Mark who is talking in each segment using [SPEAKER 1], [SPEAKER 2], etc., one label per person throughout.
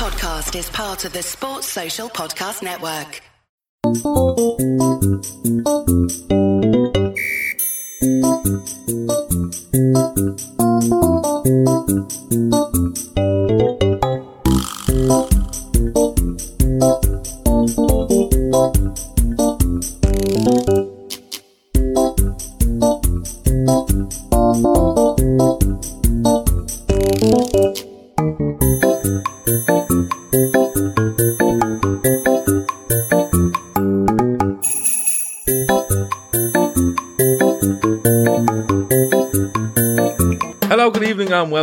[SPEAKER 1] podcast is part of the Sports Social Podcast Network.
[SPEAKER 2] Hello,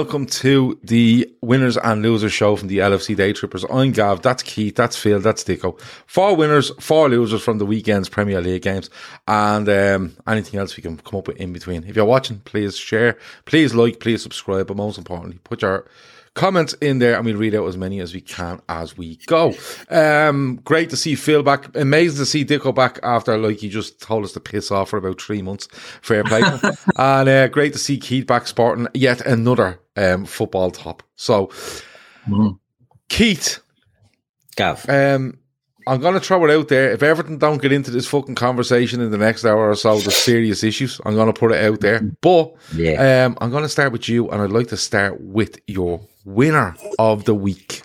[SPEAKER 2] welcome to the winners and losers show from the LFC Day Trippers. I'm Gav, that's Keith, that's Phil, that's Dicko. Four winners, four losers from the weekend's Premier League games, and um, anything else we can come up with in between. If you're watching, please share, please like, please subscribe, but most importantly, put your comments in there and we'll read out as many as we can as we go. Um, great to see Phil back. Amazing to see Dicko back after, like, he just told us to piss off for about three months. Fair play. and uh, great to see Keith back sporting yet another um, football top. So, Keith,
[SPEAKER 3] Gav.
[SPEAKER 2] um, I'm going to throw it out there. If Everton don't get into this fucking conversation in the next hour or so, there's serious issues. I'm going to put it out there. But
[SPEAKER 3] Yeah.
[SPEAKER 2] um, I'm going to start with you, and I'd like to start with your winner of the week.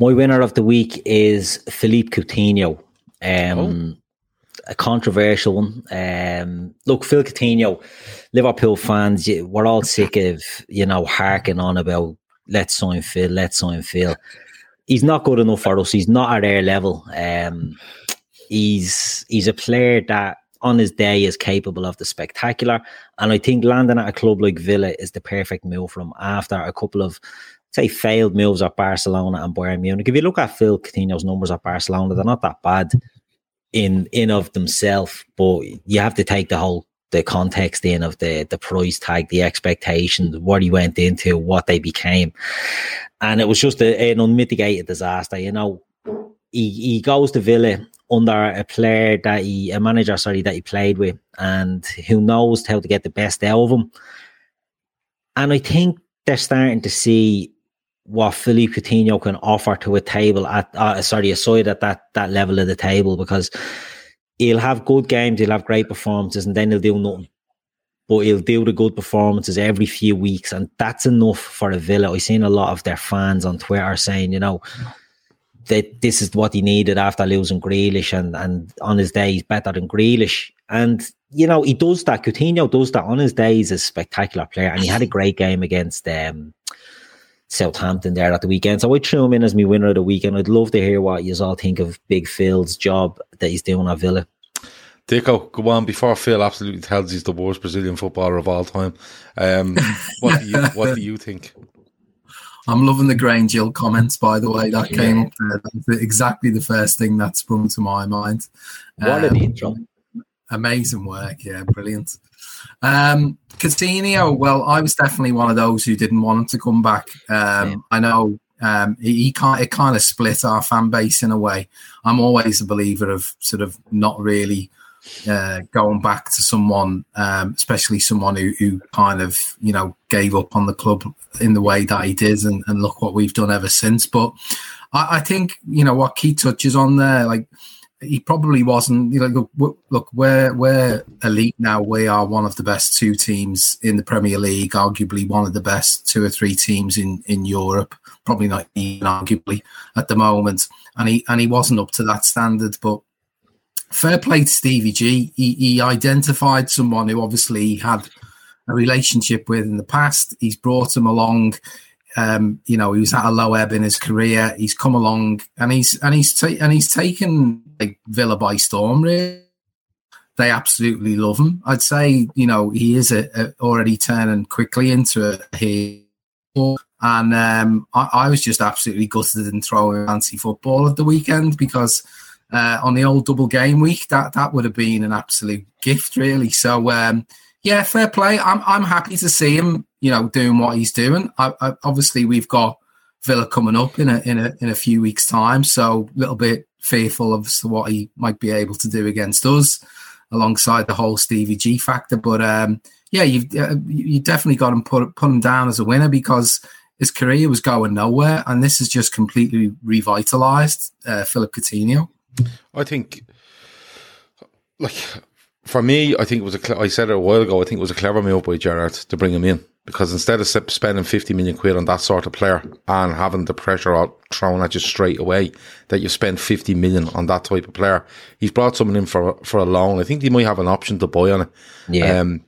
[SPEAKER 3] My winner of the week is Philippe Coutinho. Um, A controversial one. Um, look, Phil Coutinho, Liverpool fans, we're all sick of, you know, harking on about let's sign Phil, let's sign Phil. He's not good enough for us. He's not at our level. Um, he's he's a player that on his day is capable of the spectacular. And I think landing at a club like Villa is the perfect move for him after a couple of say failed moves at Barcelona and Bayern Munich. If you look at Phil Coutinho's numbers at Barcelona, they're not that bad in in of themselves, but you have to take the whole the context in of the the price tag, the expectations, what he went into, what they became, and it was just a, an unmitigated disaster. You know, he he goes to Villa under a player that he a manager sorry that he played with, and who knows how to get the best out of him. And I think they're starting to see what Philippe Coutinho can offer to a table at uh, sorry a side at that that level of the table because he'll have good games, he'll have great performances, and then he'll do nothing. But he'll do the good performances every few weeks, and that's enough for a Villa. I've seen a lot of their fans on Twitter saying, you know, that this is what he needed after losing Grealish, and and on his day he's better than Grealish. And you know, he does that. Coutinho does that on his day. He's a spectacular player, and he had a great game against um, Southampton there at the weekend. So I threw him in as my winner of the weekend. I'd love to hear what you all think of Big Phil's job that he's doing at Villa.
[SPEAKER 2] Dicko, go on before Phil absolutely tells he's the worst Brazilian footballer of all time. Um, what do you what do you think?
[SPEAKER 4] I'm loving the Grange Hill comments, by the way. That came up there. That's exactly the first thing that sprung to my mind.
[SPEAKER 3] What
[SPEAKER 4] Um,
[SPEAKER 3] an intro.
[SPEAKER 4] amazing work. Yeah, brilliant. Um, Coutinho, well, I was definitely one of those who didn't want him to come back. Um,
[SPEAKER 3] Yeah.
[SPEAKER 4] I know um, he, he can't, it kind of split our fan base in a way. I'm always a believer of sort of not really uh, going back to someone, um, especially someone who, who kind of, you know, gave up on the club in the way that he did. And, and look what we've done ever since. But I, I think, you know, what Key touches on there, like, he probably wasn't. You know, look, look, we're we're elite now. We are one of the best two teams in the Premier League, arguably one of the best two or three teams in in Europe. Probably not even arguably at the moment. And he and he wasn't up to that standard. But fair play to Stevie G. He, he identified someone who obviously had a relationship with in the past. He's brought him along. Um, you know, he was at a low ebb in his career. He's come along and he's and he's ta- and he's taken like Villa by storm. Really, they absolutely love him. I'd say you know he is a, a already turning quickly into a heel. And um, I, I was just absolutely gutted and throwing fancy football at the weekend because uh, on the old double game week that that would have been an absolute gift, really. So um, yeah, fair play. I'm I'm happy to see him, you know, doing what he's doing. I, I, obviously, we've got Villa coming up in a in a in a few weeks' time, so a little bit fearful of what he might be able to do against us, alongside the whole Stevie G factor. But um, yeah, you've uh, you definitely got him put put him down as a winner because his career was going nowhere, and this has just completely revitalized uh, Philip Coutinho.
[SPEAKER 2] I think, like, for me, I think it was a. I said it a while ago. I think it was a clever move by Gerrard to bring him in because instead of spending fifty million quid on that sort of player and having the pressure all thrown at you straight away, that you spend fifty million on that type of player, he's brought someone in for for a loan. I think he might have an option to buy on it.
[SPEAKER 3] Yeah.
[SPEAKER 2] Um,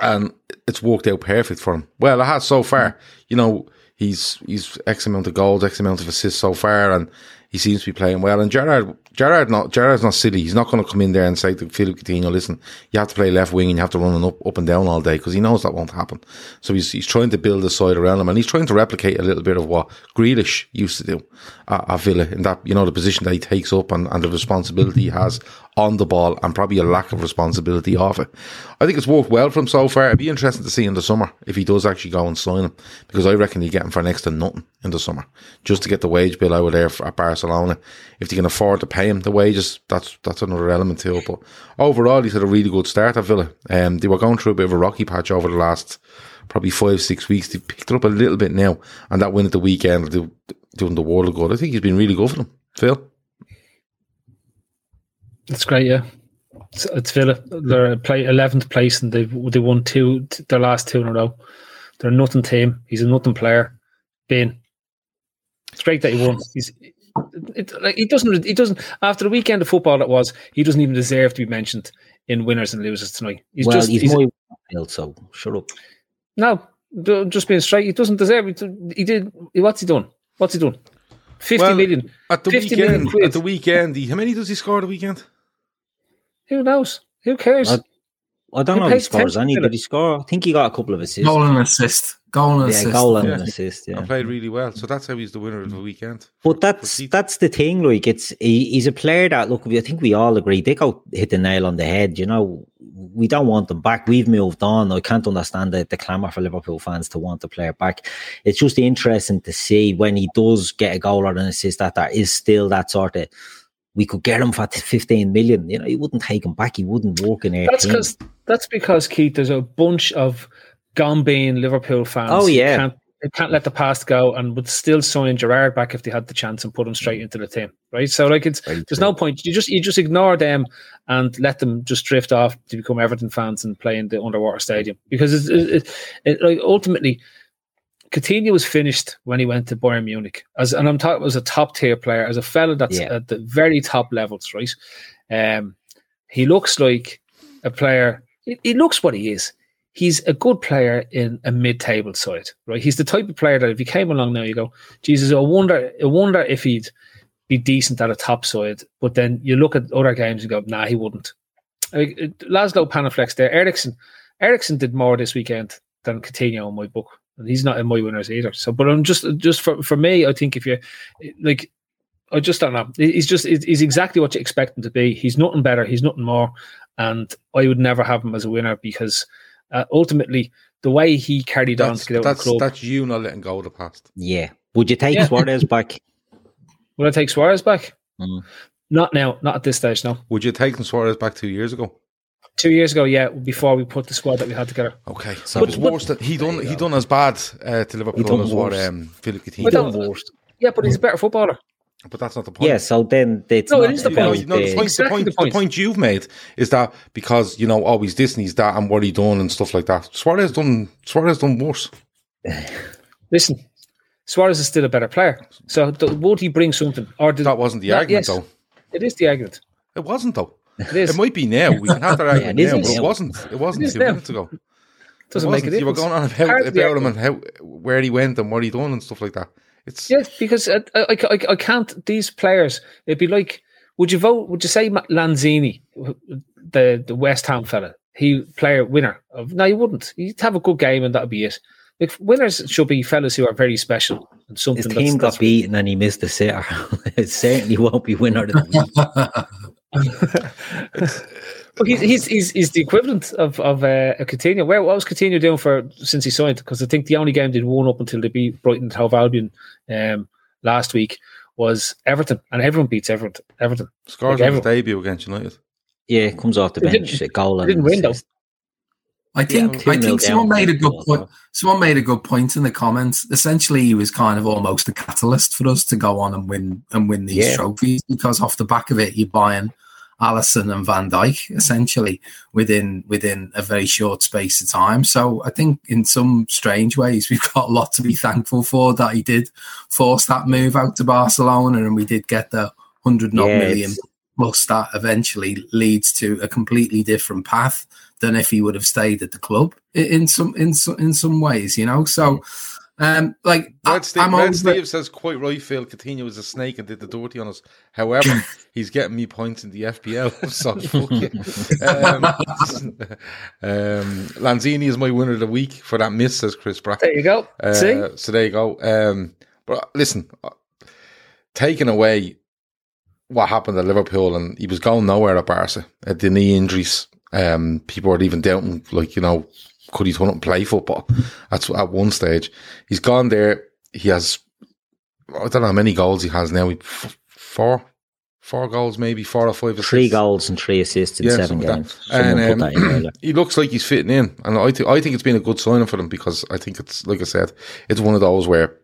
[SPEAKER 2] and it's worked out perfect for him. Well, it has so far. You know, he's he's X amount of goals, X amount of assists so far, and he seems to be playing well. And Gerrard, Gerrard, not Gerrard's not silly. He's not going to come in there and say to Philip Coutinho, "Listen, you have to play left wing and you have to run up up and down all day," because he knows that won't happen. So he's he's trying to build a side around him, and he's trying to replicate a little bit of what Grealish used to do at, at Villa in that you know the position that he takes up and, and the responsibility he has on the ball, and probably a lack of responsibility off it. I think it's worked well for him so far. It'd be interesting to see in the summer if he does actually go and sign him, because I reckon you get him for next to nothing in the summer, just to get the wage bill out of there for, at Barcelona. If they can afford to pay him the wages, that's that's another element to it. But overall, he's had a really good start at Villa. Um, they were going through a bit of a rocky patch over the last probably five six weeks. They picked it up a little bit now, and that win at the weekend do, doing the world of good. I think he's been really good for them. Phil.
[SPEAKER 5] That's great, yeah. It's, it's Villa. They're play eleventh place, and they they won two their last two in a row. They're a nothing team. He's a nothing player. Ben. It's great that he won. He's it, like he doesn't he doesn't after the weekend of football that was he doesn't even deserve to be mentioned in winners and losers tonight. He's
[SPEAKER 3] well,
[SPEAKER 5] just
[SPEAKER 3] he's,
[SPEAKER 5] he's,
[SPEAKER 3] my so shut up.
[SPEAKER 5] no just being straight. He doesn't deserve it. He did. What's he done? What's he done? Fifty
[SPEAKER 2] Well,
[SPEAKER 5] million.
[SPEAKER 2] At the
[SPEAKER 5] 50 million
[SPEAKER 2] weekend,
[SPEAKER 5] quid.
[SPEAKER 2] at the weekend, he, how many does he score at the weekend?
[SPEAKER 5] Who knows? Who cares?
[SPEAKER 3] I- I don't
[SPEAKER 5] Who
[SPEAKER 3] know if he scores
[SPEAKER 5] attention
[SPEAKER 3] any.
[SPEAKER 5] to
[SPEAKER 3] Did he score? I think he got a couple of assists.
[SPEAKER 4] Goal and assist. Goal and
[SPEAKER 3] yeah,
[SPEAKER 4] assist.
[SPEAKER 3] goal and
[SPEAKER 2] Yeah.
[SPEAKER 3] an assist. Yeah.
[SPEAKER 2] And played really well. So that's how he's the winner of the weekend.
[SPEAKER 3] But that's
[SPEAKER 2] he-
[SPEAKER 3] that's the thing. Like it's he, he's a player that look. I think we all agree. They go hit the nail on the head. You know, we don't want them back. We've moved on. I can't understand the, the clamour for Liverpool fans to want the player back. It's just interesting to see when he does get a goal or an assist that there is still that sort of. We could get him for 15 million. You know, he wouldn't take him back. He wouldn't walk in there.
[SPEAKER 5] That's because that's because Keith. There's a bunch of Gombean Liverpool fans.
[SPEAKER 3] Oh, yeah.
[SPEAKER 5] can't, they can't let the past go and would still sign Gerrard back if they had the chance and put him straight into the team. Right. So like it's
[SPEAKER 3] Very
[SPEAKER 5] there's
[SPEAKER 3] true.
[SPEAKER 5] no point. You just you just ignore them and let them just drift off to become Everton fans and play in the underwater stadium because it's, it, it, it, like ultimately. Coutinho was finished when he went to Bayern Munich, as and I'm talking as a top tier player, as a fella that's
[SPEAKER 3] Yeah.
[SPEAKER 5] at the very top levels, right? Um, he looks like a player. He, he looks what he is. He's a good player in a mid-table side, right? He's the type of player that if he came along now, you go, Jesus, I wonder, I wonder if he'd be decent at a top side. But then you look at other games and go, nah, he wouldn't. Like, uh, Laszlo Panaflex there, Eriksen, Eriksen did more this weekend than Coutinho in my book, and he's not in my winners either. So, but I'm just, just for for me, I think if you like, I just don't know. He's just he's exactly what you expect him to be. He's nothing better. He's nothing more. And I would never have him as a winner because uh, ultimately the way he carried on
[SPEAKER 2] That's,
[SPEAKER 5] to get out of the
[SPEAKER 2] that's,
[SPEAKER 5] club.
[SPEAKER 2] that's you not letting go of the past.
[SPEAKER 3] Yeah. Would you take
[SPEAKER 5] Yeah.
[SPEAKER 3] Suarez back?
[SPEAKER 5] Would I take Suarez back?
[SPEAKER 3] Mm.
[SPEAKER 5] Not now. Not at this stage. No.
[SPEAKER 2] Would you take taken Suarez back two years ago?
[SPEAKER 5] Two years ago, yeah, before we put the squad that we had together.
[SPEAKER 2] Okay,
[SPEAKER 3] So-
[SPEAKER 2] so it's
[SPEAKER 5] But-
[SPEAKER 2] worse that he done he done as bad uh, to
[SPEAKER 3] He
[SPEAKER 2] Liverpool
[SPEAKER 3] done
[SPEAKER 2] as what um, Philip Coutinho.
[SPEAKER 5] don't-
[SPEAKER 2] did.
[SPEAKER 3] worst.
[SPEAKER 5] Yeah, but he's a better footballer.
[SPEAKER 2] But that's not the point.
[SPEAKER 3] Yeah, so then it's
[SPEAKER 5] No, it
[SPEAKER 3] not
[SPEAKER 5] is the point.
[SPEAKER 2] you know, the,
[SPEAKER 3] the-
[SPEAKER 2] point,
[SPEAKER 5] Exactly
[SPEAKER 2] the, point,
[SPEAKER 5] the
[SPEAKER 2] the
[SPEAKER 5] point.
[SPEAKER 2] point you've made is that because you know always this and he's that and what he done and stuff like that. Suarez done Suarez done worse.
[SPEAKER 5] Listen, Suarez is still a better player. So th- would he bring something? Or did,
[SPEAKER 2] That wasn't the
[SPEAKER 5] Yeah,
[SPEAKER 2] argument
[SPEAKER 5] yes.
[SPEAKER 2] though.
[SPEAKER 5] It is the argument.
[SPEAKER 2] It wasn't though.
[SPEAKER 5] It is.
[SPEAKER 2] It might be now. We can have that argument
[SPEAKER 3] it is
[SPEAKER 2] now, but
[SPEAKER 3] now.
[SPEAKER 2] it wasn't. It wasn't
[SPEAKER 5] It is
[SPEAKER 2] two
[SPEAKER 5] now.
[SPEAKER 2] minutes ago.
[SPEAKER 5] Doesn't
[SPEAKER 2] it
[SPEAKER 5] make a
[SPEAKER 2] wasn't. You were going on about, about him and how where he went and what he done and stuff like that. It's
[SPEAKER 5] Yes, because I, I, I, I can't. These players, it'd be like, would you vote? Would you say Ma- Lanzini, the the West Ham fella, he player winner? Of, no, you wouldn't. You'd have a good game and that'd be it. Like winners should be fellas who are very special and something.
[SPEAKER 3] His
[SPEAKER 5] that's,
[SPEAKER 3] team got
[SPEAKER 5] that's
[SPEAKER 3] beaten and he missed the sitter. it certainly won't be winner of the week.
[SPEAKER 5] But he's, he's he's he's the equivalent of of uh, a Coutinho. Where what was Coutinho doing for since he signed? Because I think the only game they'd won up until they beat Brighton and Hove Albion um, last week was Everton, and everyone beats Everton. Everton.
[SPEAKER 2] scores
[SPEAKER 5] Like everyone.
[SPEAKER 2] debut against United.
[SPEAKER 3] Yeah, comes off the bench, a goal and
[SPEAKER 5] didn't win, though.
[SPEAKER 4] I think
[SPEAKER 3] two
[SPEAKER 4] I think someone made a good point. Someone made a good point in the comments. Essentially, he was kind of almost a catalyst for us to go on and win and win these
[SPEAKER 3] Yeah.
[SPEAKER 4] trophies because off the back of it, you're buying Alisson and Van Dijk essentially within within a very short space of time. So I think in some strange ways we've got a lot to be thankful for that he did force that move out to Barcelona and we did get the hundred not
[SPEAKER 3] Yeah,
[SPEAKER 4] million plus that eventually leads to a completely different path than if he would have stayed at the club in some in some in some ways, you know. So, mm. Um, like I,
[SPEAKER 2] Red, Steve,
[SPEAKER 4] I'm
[SPEAKER 2] Red Steve says quite right. Phil Coutinho was a snake and did the dirty on us. However, he's getting me points in the FPL. So fuck you. Um, um, Lanzini is my winner of the week for that miss, says Chris Brack.
[SPEAKER 5] There you go.
[SPEAKER 2] Uh,
[SPEAKER 5] See?
[SPEAKER 2] So there you go. Um, but listen, uh, taking away what happened at Liverpool, and he was going nowhere at Barca. Uh, the knee injuries. Um, people were even doubting, like you know, could he turn up and play football? That's at one stage. He's gone there. He has. I don't know how many goals he has now. He- f- Four, four goals, maybe four or five.
[SPEAKER 3] Three goals and three assists in
[SPEAKER 2] Yeah,
[SPEAKER 3] seven games.
[SPEAKER 2] And, um, he looks like he's fitting in, and I think I think it's been a good signing for them because I think it's like I said, it's one of those where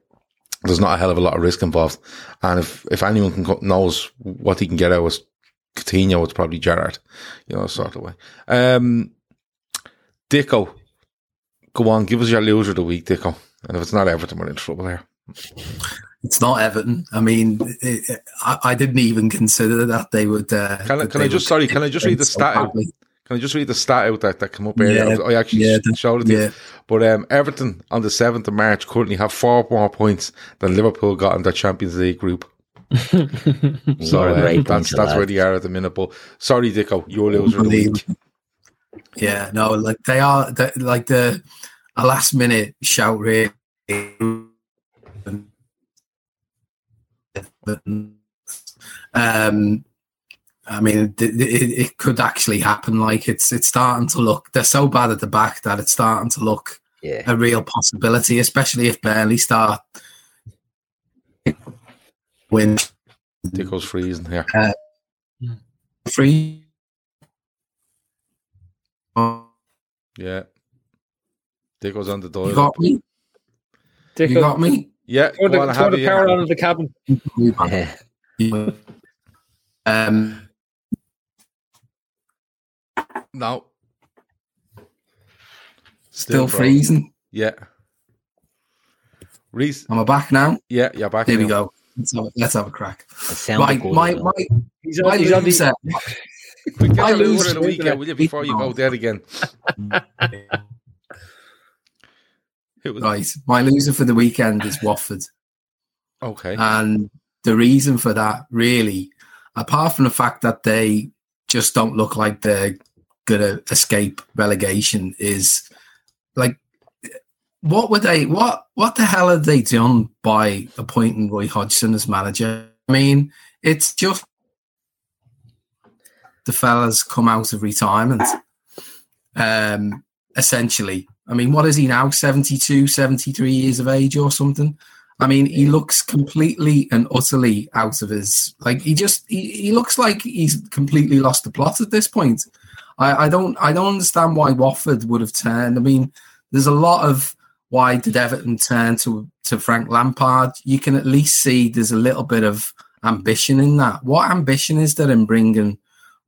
[SPEAKER 2] there's not a hell of a lot of risk involved, and if if anyone can go, knows what he can get out of Coutinho, it's probably Gerrard, you know, sort of way. Um, Dicko, go on, give us your loser of the week, Dicko, and if it's not Everton, we're in trouble here.
[SPEAKER 4] It's not Everton. I mean, it, it- I, I didn't even consider that they would. Uh,
[SPEAKER 2] Can I, can I just sorry? Can I just read the
[SPEAKER 4] so
[SPEAKER 2] stat out? Can I just read the stat out that, that came up earlier?
[SPEAKER 4] Yeah,
[SPEAKER 2] I actually
[SPEAKER 4] yeah,
[SPEAKER 2] sh- showed it to you.
[SPEAKER 4] Yeah,
[SPEAKER 2] But um, Everton on the 7th of March currently have four more points than Liverpool got in their Champions League group. So
[SPEAKER 3] What a
[SPEAKER 2] uh, that's
[SPEAKER 3] bunch
[SPEAKER 2] that's where they are at the minute. But sorry, Dicko, your loser of the week.
[SPEAKER 4] Unbelievable. yeah, no, like they are they, like the a last minute shout really. Um, I mean, it, it, it could actually happen. Like it's it's starting to look. They're so bad at the back that it's starting to look
[SPEAKER 3] Yeah.
[SPEAKER 4] a real possibility, especially if Burnley start win
[SPEAKER 2] Dicko's freezing here.
[SPEAKER 4] free.
[SPEAKER 2] Yeah. Dicko's on the
[SPEAKER 4] You
[SPEAKER 2] dial.
[SPEAKER 4] got me.
[SPEAKER 5] Dick,
[SPEAKER 4] You got me.
[SPEAKER 2] Yeah,
[SPEAKER 5] throw the,
[SPEAKER 2] on,
[SPEAKER 5] throw the power on in the cabin.
[SPEAKER 3] Yeah.
[SPEAKER 4] Um,
[SPEAKER 2] No.
[SPEAKER 4] still
[SPEAKER 2] frozen.
[SPEAKER 4] freezing.
[SPEAKER 2] Yeah. Reese,
[SPEAKER 4] Am I back now?
[SPEAKER 2] yeah, you're back.
[SPEAKER 4] Here we go. Let's have, let's have a crack.
[SPEAKER 3] It
[SPEAKER 4] My
[SPEAKER 3] good
[SPEAKER 4] my my,
[SPEAKER 5] He's
[SPEAKER 4] my
[SPEAKER 5] on, he's on the,
[SPEAKER 4] loser.
[SPEAKER 2] Quick, get
[SPEAKER 4] I
[SPEAKER 2] your
[SPEAKER 4] lose
[SPEAKER 2] loser of the weekend, will you, before you go dead again? It was,
[SPEAKER 4] Right, my loser for the weekend is Watford,
[SPEAKER 2] Okay.
[SPEAKER 4] and the reason for that, really, apart from the fact that they just don't look like they're gonna escape relegation, is like, what were they? What what the hell had they done by appointing Roy Hodgson as manager? I mean, it's just the fella's come out of retirement. Um, essentially, I mean, what is he now? 72, 73 years of age or something? I mean, he looks completely and utterly out of his like he just he, he looks like he's completely lost the plot at this point. I, I don't I don't understand why Watford would have turned. I mean, there's a lot of why did Everton turn to to Frank Lampard? You can at least see there's a little bit of ambition in that. What ambition is there in bringing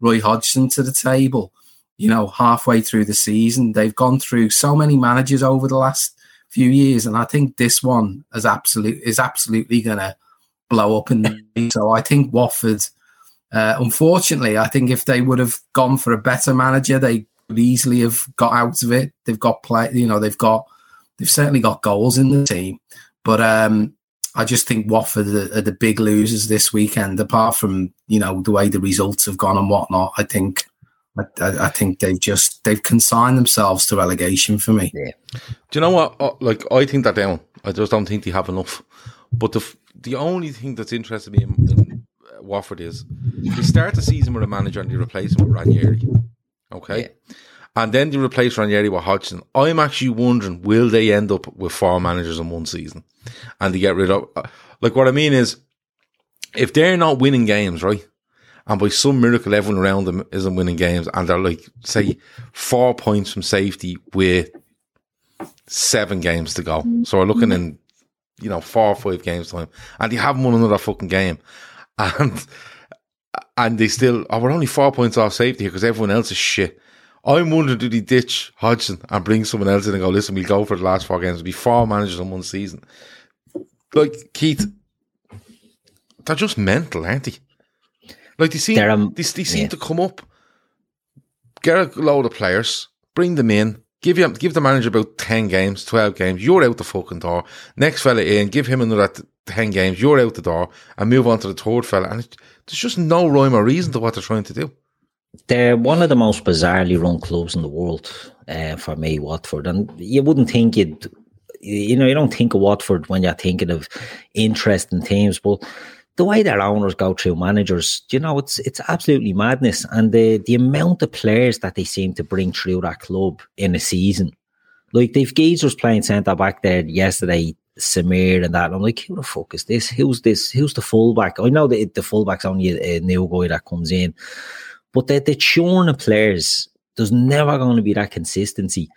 [SPEAKER 4] Roy Hodgson to the table? You know, halfway through the season, they've gone through so many managers over the last few years, and I think this one is absolute is absolutely going to blow up. And so I think Watford. Uh, unfortunately, I think if they would have gone for a better manager, they would easily have got out of it. They've got play, you know, they've got they've certainly got goals in the team, but um, I just think Watford are, are the big losers this weekend. Apart from you know the way the results have gone and whatnot, I think I, I, I think they've just they've consigned themselves to relegation for me.
[SPEAKER 2] Do you know what? Uh, Like, I think they're down. I just don't think they have enough. But the the only thing that's interested me in, in uh, Watford is they start the season with a manager and they replace him with Ranieri. Okay. And then they replace Ranieri with Hodgson. I'm actually wondering, will they end up with four managers in one season? And they get rid of. uh, Like, what I mean is, if they're not winning games, right? and by some miracle, everyone around them isn't winning games, and they're like, say, four points from safety with seven games to go. So we're looking in, you know, four or five games time, and they haven't won another fucking game, and and they still, oh, we're only four points off safety because everyone else is shit. I'm wondering, do they ditch Hodgson and bring someone else in and go, listen, we'll go for the last four games. It'll be four managers in one season. Like, Keith, they're just mental, aren't they? Like, they seem,
[SPEAKER 3] um,
[SPEAKER 2] they, they seem
[SPEAKER 3] yeah.
[SPEAKER 2] to come up, get a load of players, bring them in, give you give the manager about 10 games, 12 games, you're out the fucking door. Next fella in, give him another 10 games, you're out the door, and move on to the third fella. And it, there's just no rhyme or reason to what they're trying to do.
[SPEAKER 3] They're one of the most bizarrely run clubs in the world uh, for me, Watford. And you wouldn't think you'd, you know, you don't think of Watford when you're thinking of interesting teams, but the way their owners go through managers, you know, it's it's absolutely madness. And the the amount of players that they seem to bring through that club in a season, like they've geezers playing centre back there yesterday, Samir and that. I'm like, who the fuck is this? Who's this? Who's the fullback? I know that the fullback's only a, a new guy that comes in, but the the churn of players, there's never going to be that consistency.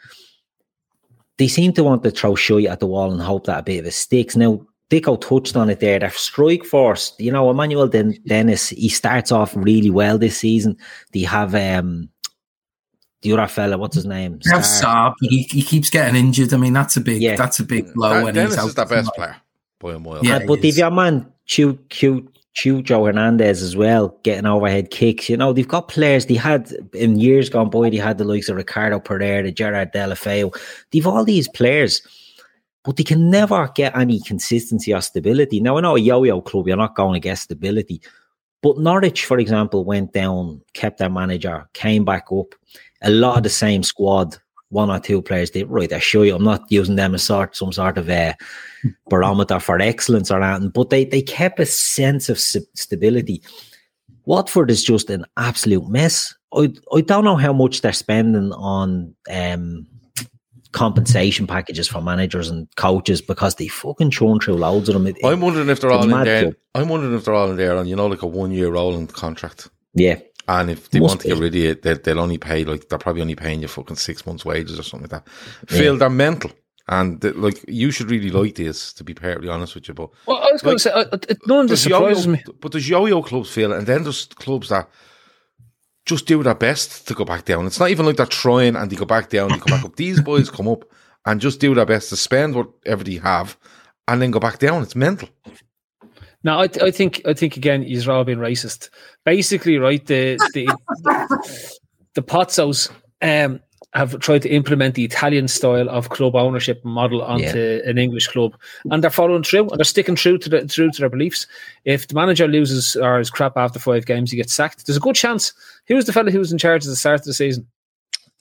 [SPEAKER 3] They seem to want to throw shit at the wall and hope that a bit of it sticks. Now, Dicko touched on it there. Their strike force, you know, Emmanuel Den- Dennis, he starts off really well this season. They have um the other fella, what's his name?
[SPEAKER 4] They have Sarr, he, he keeps getting injured. I mean, that's a big
[SPEAKER 3] Yeah.
[SPEAKER 4] that's a big blow.
[SPEAKER 2] That-
[SPEAKER 4] when
[SPEAKER 2] Dennis
[SPEAKER 4] he's out
[SPEAKER 2] is the best
[SPEAKER 4] for-
[SPEAKER 2] player by a mile.
[SPEAKER 4] Yeah.
[SPEAKER 3] Uh, but
[SPEAKER 4] if
[SPEAKER 3] they've
[SPEAKER 4] is.
[SPEAKER 3] your man Chu Chu Cucho Hernandez as well, getting overhead kicks. You know, they've got players they had in years gone by, they had the likes of Ricardo Pereira, Gerard Deulofeu. They've all these players, but they can never get any consistency or stability. Now I know a yo-yo club, you're not going to get stability. But Norwich, for example, went down, kept their manager, came back up. A lot of the same squad, one or two players did right. I show you, I'm not using them as sort some sort of a barometer for excellence or anything, but they they kept a sense of stability. Watford is just an absolute mess. I I don't know how much they're spending on um, compensation packages for managers and coaches because they fucking churn through loads of them. It-
[SPEAKER 2] I'm wondering if they're
[SPEAKER 3] it's
[SPEAKER 2] all in there.
[SPEAKER 3] club.
[SPEAKER 2] I'm wondering if they're all in there on, you know, like a one year rolling contract.
[SPEAKER 3] yeah,
[SPEAKER 2] And if they
[SPEAKER 3] Must
[SPEAKER 2] want to get rid of you, they, they'll only pay like they're probably only paying you fucking six months' wages or something like that. Phil, they're mental, and like you should really like this. To be perfectly honest with you, but
[SPEAKER 5] Well, I was going
[SPEAKER 2] Like,
[SPEAKER 5] to say, none of this
[SPEAKER 2] there's
[SPEAKER 5] surprises
[SPEAKER 2] yo-yo,
[SPEAKER 5] me.
[SPEAKER 2] but there's yo-yo clubs, Phil, and then there's clubs that just do their best to go back down. It's not even like they're trying and they go back down, they go back up. These boys come up and just do their best to spend whatever they have, and then go back down. It's mental.
[SPEAKER 5] No, I, I think I think again he's all being racist. Basically, right the the the Pozzos um, have tried to implement the Italian style of club ownership model onto an English club, and they're following through and they're sticking true to the, true to their beliefs. If the manager loses or is crap after five games, he gets sacked. There's a good chance. Who was the fellow who was in charge at the start of the season?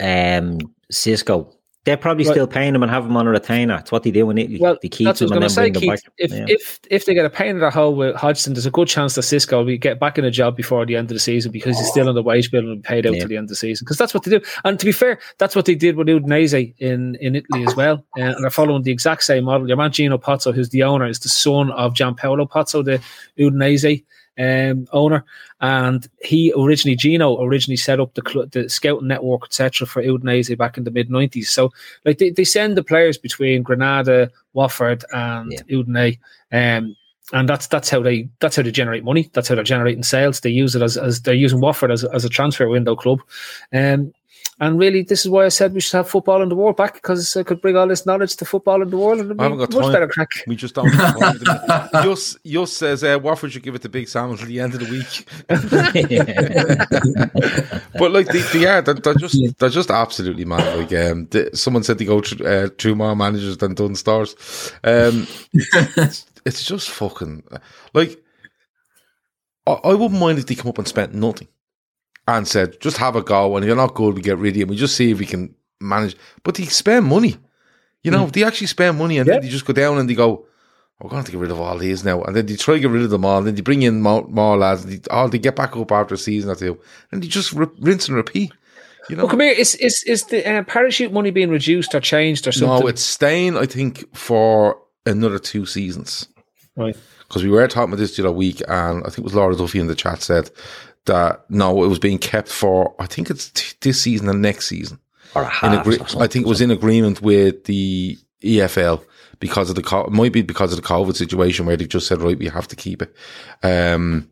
[SPEAKER 3] um, Xisco. They're probably
[SPEAKER 5] Right.
[SPEAKER 3] still paying him and have him on a retainer. It's what they do in Italy.
[SPEAKER 5] Well,
[SPEAKER 3] they keep
[SPEAKER 5] that's what
[SPEAKER 3] them
[SPEAKER 5] I
[SPEAKER 3] and
[SPEAKER 5] was going to say,
[SPEAKER 3] them
[SPEAKER 5] Keith. If,
[SPEAKER 3] Yeah.
[SPEAKER 5] if if they get a pain in the hole with Hodgson, there's a good chance that Xisco will get back in a job before the end of the season because he's still on the wage bill and paid out
[SPEAKER 3] Yeah.
[SPEAKER 5] to the end of the season. Because that's what they do. And to be fair, that's what they did with Udinese in, in Italy as well. Uh, and they're following the exact same model. Your man Gino Pozzo, who's the owner, is the son of Gianpaolo Pozzo, the Udinese um, owner, and he originally Gino originally set up the cl- the scouting network etc. for Udinese back in the mid nineties. So like they, they send the players between Granada, Watford, and
[SPEAKER 3] Yeah.
[SPEAKER 5] Udinese, um, and that's that's how they that's how they generate money. That's how they're generating sales. They use it as, as they're using Watford as, a- as a transfer window club, um, and really this is why I said we should have football in the world back because I could bring all this knowledge to football in the world and it'd
[SPEAKER 2] I haven't got
[SPEAKER 5] much
[SPEAKER 2] time.
[SPEAKER 5] better crack.
[SPEAKER 2] We just don't. have time. Yus, Yus says uh, Watford should give it to Big Sam until the end of the week. but like they, they are, they're, they're just they're just absolutely mad. Like um, the, someone said they go through, uh, through more managers than Dunnes Stores. Um, it's, it's just fucking like I, I wouldn't mind if they come up and spent nothing and said just have a go, and if you're not good, we get rid of you. and We just see if we can manage. But they spend money. You know, they actually spend money, and
[SPEAKER 5] Yeah.
[SPEAKER 2] then they just go down and they go. We're going to get rid of all these now, and then they try to get rid of them all. And then they bring in more, more lads. And they, oh, they get back up after a season or two, and they just re- rinse and repeat. You know,
[SPEAKER 5] Well, come here. Is is is the uh, parachute money being reduced or changed or something?
[SPEAKER 2] no, it's staying. I think for another two seasons
[SPEAKER 5] right.
[SPEAKER 2] because we were talking about this the other week, and I think it was Laura Duffy in the chat said that no, it was being kept for I think it's t- this season and next season.
[SPEAKER 3] Or a half
[SPEAKER 2] agree-
[SPEAKER 3] or.
[SPEAKER 2] I think it was in agreement with the EFL because of the co- might be because of the COVID situation where they just said right we have to keep it. Um,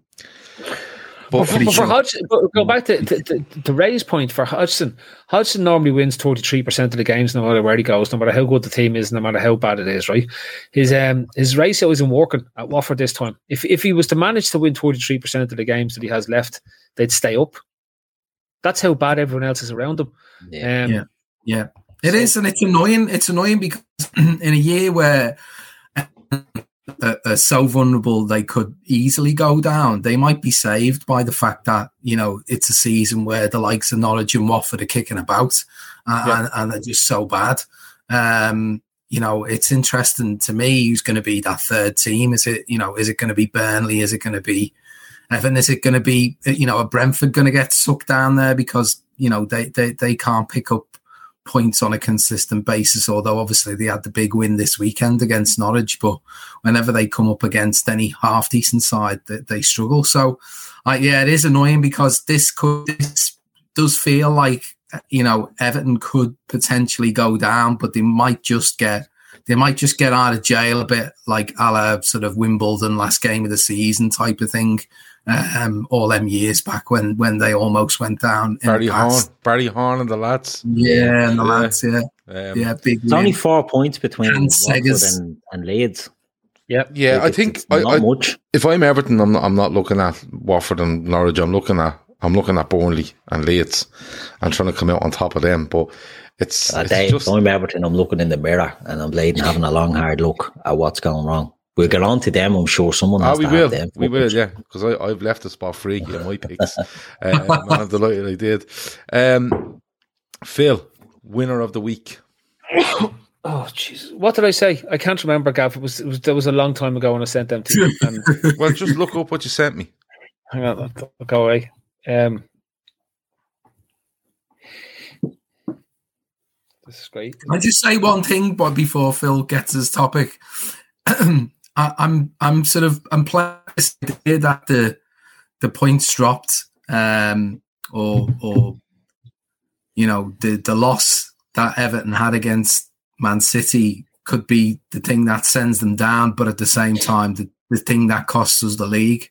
[SPEAKER 5] But for,
[SPEAKER 4] Pretty
[SPEAKER 5] but for. Hodgson, but go back to, to, to, to Ray's point for Hodgson. Hodgson normally wins 33% of the games no matter where he goes, no matter how good the team is, no matter how bad it is, right? His um his ratio isn't working at Watford this time. If if he was to manage to win 33% of the games that he has left, they'd stay up. That's how bad everyone else is around him.
[SPEAKER 3] Yeah.
[SPEAKER 5] Um,
[SPEAKER 4] Yeah. Yeah, it
[SPEAKER 5] So-
[SPEAKER 4] is, and it's annoying. It's annoying because in a year where are so vulnerable they could easily go down, they might be saved by the fact that you know it's a season where the likes of Norwich and Watford are kicking about, uh,
[SPEAKER 5] Yeah.
[SPEAKER 4] and, and they're just so bad. Um, you know, it's interesting to me who's going to be that third team. Is it you know, is it going to be Burnley? Is it going to be Evan? Is it going to be you know, a Brentford going to get sucked down there because you know they they they can't pick up points on a consistent basis. Although obviously they had the big win this weekend against Norwich, but whenever they come up against any half decent side, they, they struggle. So, uh, yeah, it is annoying because this could this does feel like you know Everton could potentially go down, but they might just get they might just get out of jail a bit, like a la sort of Wimbledon last game of the season type of thing. Um, all them years back when when they almost went down.
[SPEAKER 2] Barry
[SPEAKER 4] Horne.
[SPEAKER 2] Barry Horne, and the lads.
[SPEAKER 4] Yeah, and the
[SPEAKER 2] Yeah.
[SPEAKER 4] lads, yeah,
[SPEAKER 2] Um,
[SPEAKER 4] yeah, big.
[SPEAKER 3] It's
[SPEAKER 4] win.
[SPEAKER 3] only four points between
[SPEAKER 4] And
[SPEAKER 3] Watford
[SPEAKER 4] Seggers.
[SPEAKER 3] and, and Leeds.
[SPEAKER 5] yeah.
[SPEAKER 2] yeah,
[SPEAKER 3] Like,
[SPEAKER 2] I
[SPEAKER 3] it's-
[SPEAKER 2] think
[SPEAKER 3] it's
[SPEAKER 2] I,
[SPEAKER 3] not
[SPEAKER 2] I,
[SPEAKER 3] much.
[SPEAKER 2] if I'm Everton, I'm not, I'm not looking at Watford and Norwich. I'm looking at I'm looking at Burnley and Leeds and trying to come out on top of them. But it's,
[SPEAKER 3] Uh,
[SPEAKER 2] it's
[SPEAKER 3] Dave,
[SPEAKER 2] just
[SPEAKER 3] I'm Everton. I'm looking in the mirror and I'm bleeding, having a long, hard look at what's going wrong. We'll get on to them. I'm sure someone
[SPEAKER 2] Oh, we
[SPEAKER 3] to
[SPEAKER 2] will.
[SPEAKER 3] have them.
[SPEAKER 2] We will, yeah. Because I've left a spot free in my picks. um, and I'm delighted I did. Um, Phil, winner of the week.
[SPEAKER 5] Oh, jeez. What did I say? I can't remember, Gav. It was, it was, that was a long time ago when I sent them to you. And
[SPEAKER 2] Well, just look up what you sent me.
[SPEAKER 5] hang on, I'll, I'll go away. Um, this is great.
[SPEAKER 4] Can I just say one thing, but before Phil gets his topic, I, I'm I'm sort of I'm pleased this idea that the the points dropped, um, or or you know the the loss that Everton had against Man City could be the thing that sends them down, but at the same time the, the thing that costs us the league.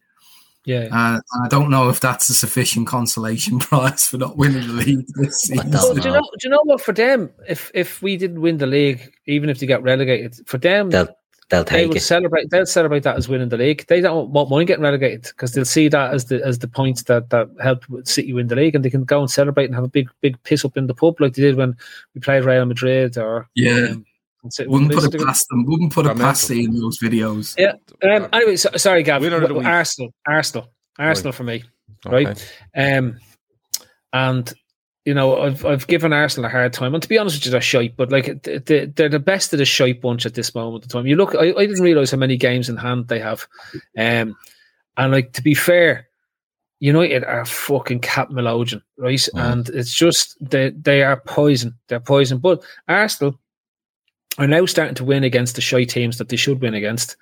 [SPEAKER 5] Yeah.
[SPEAKER 4] Uh, I don't know if that's a sufficient consolation prize for not winning the league this season.
[SPEAKER 3] don't
[SPEAKER 5] do you
[SPEAKER 3] know.
[SPEAKER 5] know? Do you know what? For them, if if we didn't win the league, even if they got relegated, for them
[SPEAKER 3] They'll, they'll
[SPEAKER 5] they will
[SPEAKER 3] it.
[SPEAKER 5] celebrate. They'll celebrate that as winning the league. They don't want mind getting relegated because they'll see that as the as the points that that helped City win the league, and they can go and celebrate and have a big big piss up in the pub like they did when we played Real Madrid or
[SPEAKER 4] Yeah.
[SPEAKER 5] um,
[SPEAKER 4] Wouldn't put
[SPEAKER 5] City-
[SPEAKER 4] it past them. Wouldn't put it
[SPEAKER 2] Mental.
[SPEAKER 4] past seeing those videos.
[SPEAKER 5] Yeah. Um, anyway, so, sorry, Gav.
[SPEAKER 2] Winner of the week.
[SPEAKER 5] Arsenal, Arsenal, Arsenal for me.
[SPEAKER 2] Okay.
[SPEAKER 5] right? Um, and you know, I've I've given Arsenal a hard time, and to be honest with you, they're shite. But like, th- th- they're the best of the shite bunch at this moment in time. You look, I, I didn't realize how many games in hand they have, um, and like to be fair, United are fucking Cap Melogen, right?
[SPEAKER 2] Mhm.
[SPEAKER 5] And it's just they they are poison. They're poison. But Arsenal are now starting to win against the shy teams that they should win against,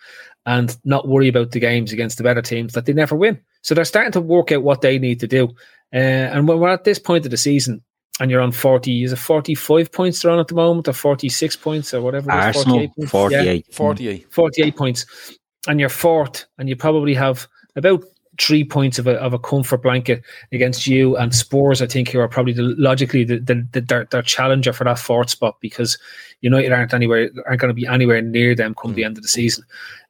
[SPEAKER 5] and not worry about the games against the better teams that they never win. So they're starting to work out what they need to do. Uh, and when we're at this point of the season, and you're on forty, is it forty-five points they're on at the moment, or forty-six points, or whatever?
[SPEAKER 3] Arsenal,
[SPEAKER 5] 48 points?
[SPEAKER 3] 48.
[SPEAKER 5] Yeah.
[SPEAKER 2] 48.
[SPEAKER 5] 48 points and you're fourth and you probably have about three points of a, of a comfort blanket against you and Spurs I think who are probably the, logically the, the, the their, their challenger for that fourth spot because United aren't anywhere aren't going to be anywhere near them come the end of the season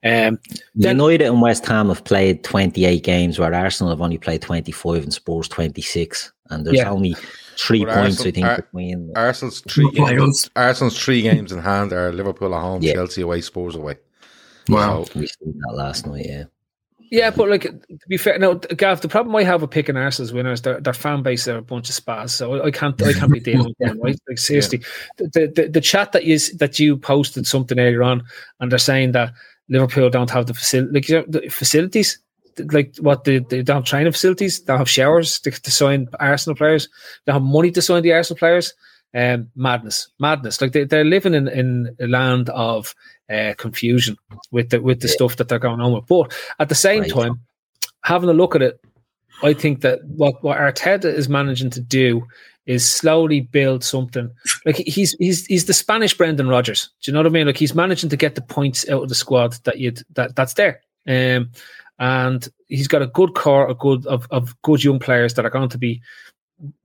[SPEAKER 5] um, Then-
[SPEAKER 3] United and West Ham have played 28 games, where Arsenal have only played 25 and Spurs 26. And there's
[SPEAKER 5] Yeah.
[SPEAKER 3] only three
[SPEAKER 2] But
[SPEAKER 3] points,
[SPEAKER 2] Arsenal-
[SPEAKER 3] I think,
[SPEAKER 2] Ar-
[SPEAKER 3] between.
[SPEAKER 2] Arsenal's three games. Arsenal's three games in hand are Liverpool at home,
[SPEAKER 3] Yeah.
[SPEAKER 2] Chelsea away, Spurs away.
[SPEAKER 4] Wow.
[SPEAKER 2] So,
[SPEAKER 3] we seen that last night, yeah.
[SPEAKER 5] Yeah but like to be fair no Gav the problem I have with picking Arsenal's winners their, their fan base are a bunch of spas so I, can't I can't be dealing with them right? Like seriously. The, the the chat that you that you posted something earlier on and they're saying that Liverpool don't have the facility like you know, the facilities like what they, they don't have training facilities they don't have showers to, to sign Arsenal players they have money to sign the Arsenal players um madness madness. Like they, they're living in in a land of uh, confusion with the with the stuff that they're going on with but at the same
[SPEAKER 3] Right.
[SPEAKER 5] time having a look at it I think that what what Arteta is managing to do is slowly build something. Like he's he's he's the Spanish Brendan Rodgers. Do you know what I mean? Like he's managing to get the points out of the squad that you that that's there. Um, and he's got a good core, a good of, of good young players that are going to be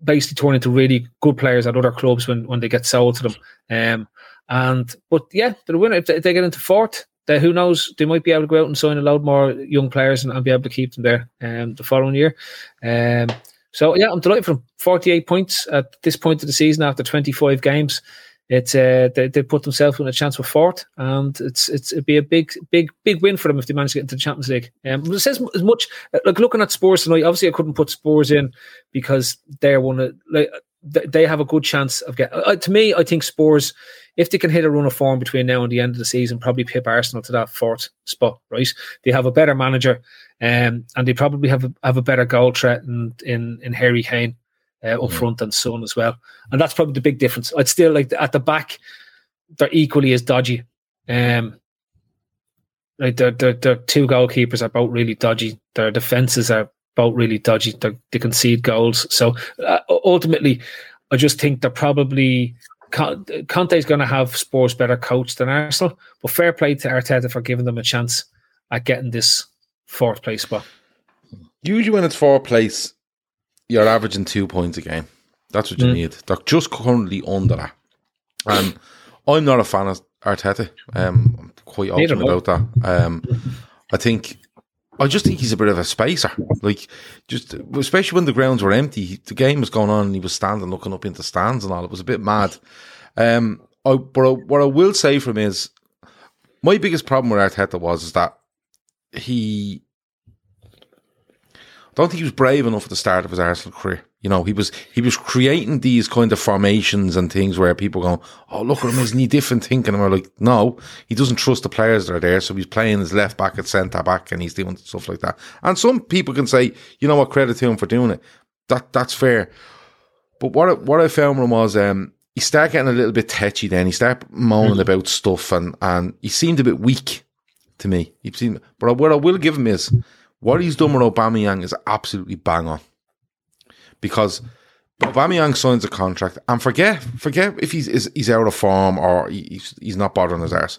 [SPEAKER 5] basically turned into really good players at other clubs when, when they get sold to them. Um, and but yeah, they're winner. If they, if they get into fourth, they, who knows? They might be able to go out and sign a load more young players and, and be able to keep them there um, the following year. Um, so yeah, I'm delighted them. 48 points at this point of the season after 25 games it's uh, they, they put themselves in a chance for fourth, and it's it's it'd be a big big big win for them if they manage to get into the Champions League. Um, it says as much like looking at Spurs tonight. Obviously, I couldn't put Spurs in because they're one of like they have a good chance of getting. Uh, to me, I think Spurs, if they can hit a run of form between now and the end of the season, probably pip Arsenal to that fourth spot. Right? They have a better manager, um, and they probably have a, have a better goal threat in in, in Harry Kane uh, up mm. front and Son as well. And that's probably the big difference. I'd still like at the back, they're equally as dodgy. Um, like their, their, their two goalkeepers are both really dodgy. Their defenses are both really dodgy. They're, they concede goals. So uh, ultimately, I just think they're probably Conte is going to have Spurs better coach than Arsenal. But fair play to Arteta for giving them a chance at getting this fourth place spot.
[SPEAKER 2] Usually, when it's fourth place, you're averaging two points a game. That's what you mm. need. They're just currently under that. And I'm not a fan of Arteta. Um, I'm quite open about that. Um, I think I just think he's a bit of a spacer. Like just especially when the grounds were empty, the game was going on and he was standing looking up into stands and all. It was a bit mad. Um, I, but I, what I will say from him is my biggest problem with Arteta was is that he I don't think he was brave enough at the start of his Arsenal career. You know, he was he was creating these kind of formations and things where people go, "Oh, look at him! Isn't he different thinking?" And we're like, "No, he doesn't trust the players that are there, so he's playing his left back at centre back, and he's doing stuff like that." And some people can say, "You know what? Credit to him for doing it. That that's fair." But what I, what I found him was um, he started getting a little bit tetchy. Then he started moaning mm. about stuff, and and he seemed a bit weak to me. He seemed, but what I will give him is what he's done with Aubameyang is absolutely bang on. Because Aubameyang signs a contract and forget forget if he's is, he's out of form or he's, he's not bothering his arse.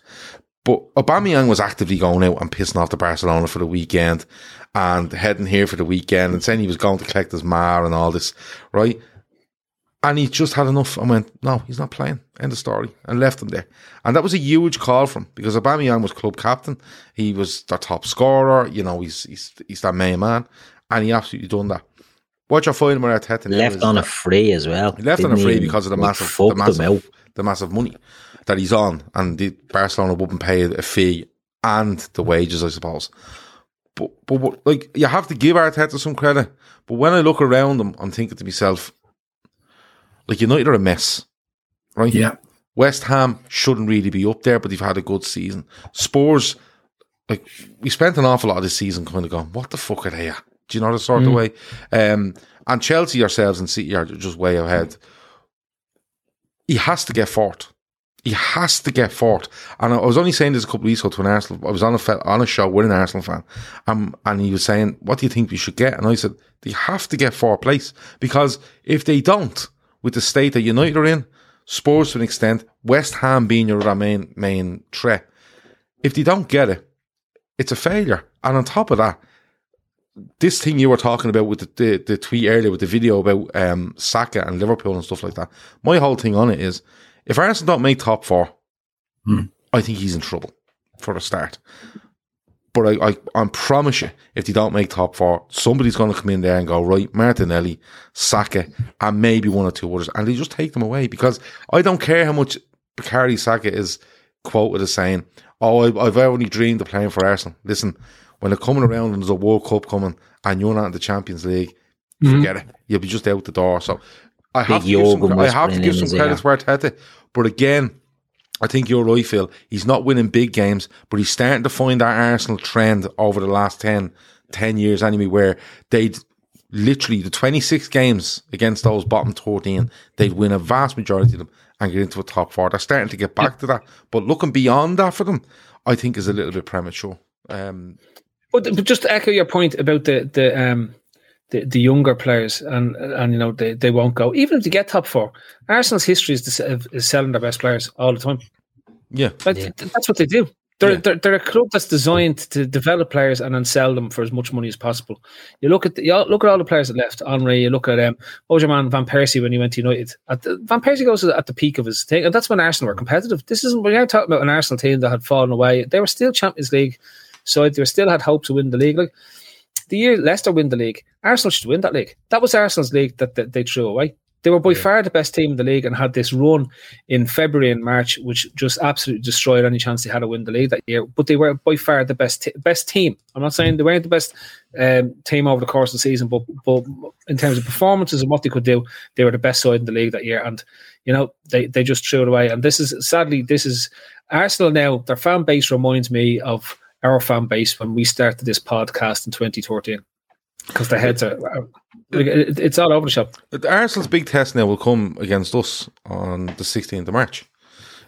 [SPEAKER 2] But Aubameyang was actively going out and pissing off the Barcelona for the weekend and heading here for the weekend and saying he was going to collect his mar and all this, right? And he just had enough and went, no, he's not playing. End of story. And left him there. And that was a huge call from because Aubameyang was club captain. He was their top scorer. You know, he's he's he's that main man. And he absolutely done that. What you're finding with Arteta
[SPEAKER 3] left on a free as well.
[SPEAKER 2] He left on a free because of the massive, the massive, the massive money that he's on, and the Barcelona wouldn't pay a fee and the wages, I suppose. But but like you have to give Arteta some credit. But when I look around him, I'm thinking to myself, like United are a mess, right?
[SPEAKER 4] Yeah.
[SPEAKER 2] West Ham shouldn't really be up there, but they've had a good season. Spurs, like we spent an awful lot of this season kind of going, what the fuck are they at? Do you know the sort mm. of way? Um, and Chelsea yourselves and City are just way ahead. He has to get fourth. He has to get fourth. And I was only saying this a couple of weeks ago to an Arsenal. I was on a on a show with an Arsenal fan, um, and he was saying, "What do you think we should get?" And I said, "They have to get fourth place because if they don't, with the state that United are in, Spurs to an extent, West Ham being your main main threat. If they don't get it, it's a failure. And on top of that, this thing you were talking about with the, the, the tweet earlier with the video about um, Saka and Liverpool and stuff like that, my whole thing on it is if Arsenal don't make top four, hmm. I think he's in trouble for a start. But I, I, I promise you, if they don't make top four, somebody's going to come in there and go, right, Martinelli, Saka, and maybe one or two others. And they just take them away because I don't care how much Bukayo Saka is quoted as saying, oh, I, I've only dreamed of playing for Arsenal. Listen, when they're coming around and there's a World Cup coming and you're not in the Champions League, mm-hmm. forget it. You'll be just out the door. So I have Big to give some, I have to give some credit to Arteta. But again, I think you're right, Phil. He's not winning big games, but he's starting to find that Arsenal trend over the last 10, 10 years anyway, where they'd literally the 26 games against those bottom 14, they'd win a vast majority of them and get into a top four. They're starting to get back to that. But looking beyond that for them, I think is a little bit premature. Um,
[SPEAKER 5] but, but just to echo your point about the, the, um, the, the younger players, and and you know they, they won't go even if they get top four. Arsenal's history is, to, is selling their best players all the time.
[SPEAKER 2] Yeah,
[SPEAKER 5] like,
[SPEAKER 3] Yeah.
[SPEAKER 5] that's what they do. They're,
[SPEAKER 2] Yeah.
[SPEAKER 5] they're they're a club that's designed to develop players and then sell them for as much money as possible. You look at the, you look at all the players that left. Henry, you look at um, what was your man Van Persie when he went to United. At the, Van Persie goes at the peak of his thing, and that's when Arsenal were competitive. This isn't we're not talking about an Arsenal team that had fallen away. They were still Champions League, so they still had hope to win the league. Like the year Leicester win the league, Arsenal should win that league. That was Arsenal's league that, that they threw away. They were by far the best team in the league and had this run in February and March, which just absolutely destroyed any chance they had to win the league that year. But they were by far the best t- best team. I'm not saying they weren't the best um, team over the course of the season, but but in terms of performances and what they could do, they were the best side in the league that year. And you know they they just threw it away. And this is sadly this is Arsenal now. Their fan base reminds me of our fan base when we started this podcast in 2013 because their heads are. are like, it- it's all over the shop.
[SPEAKER 2] Arsenal's big test now will come against us on the 16th of March.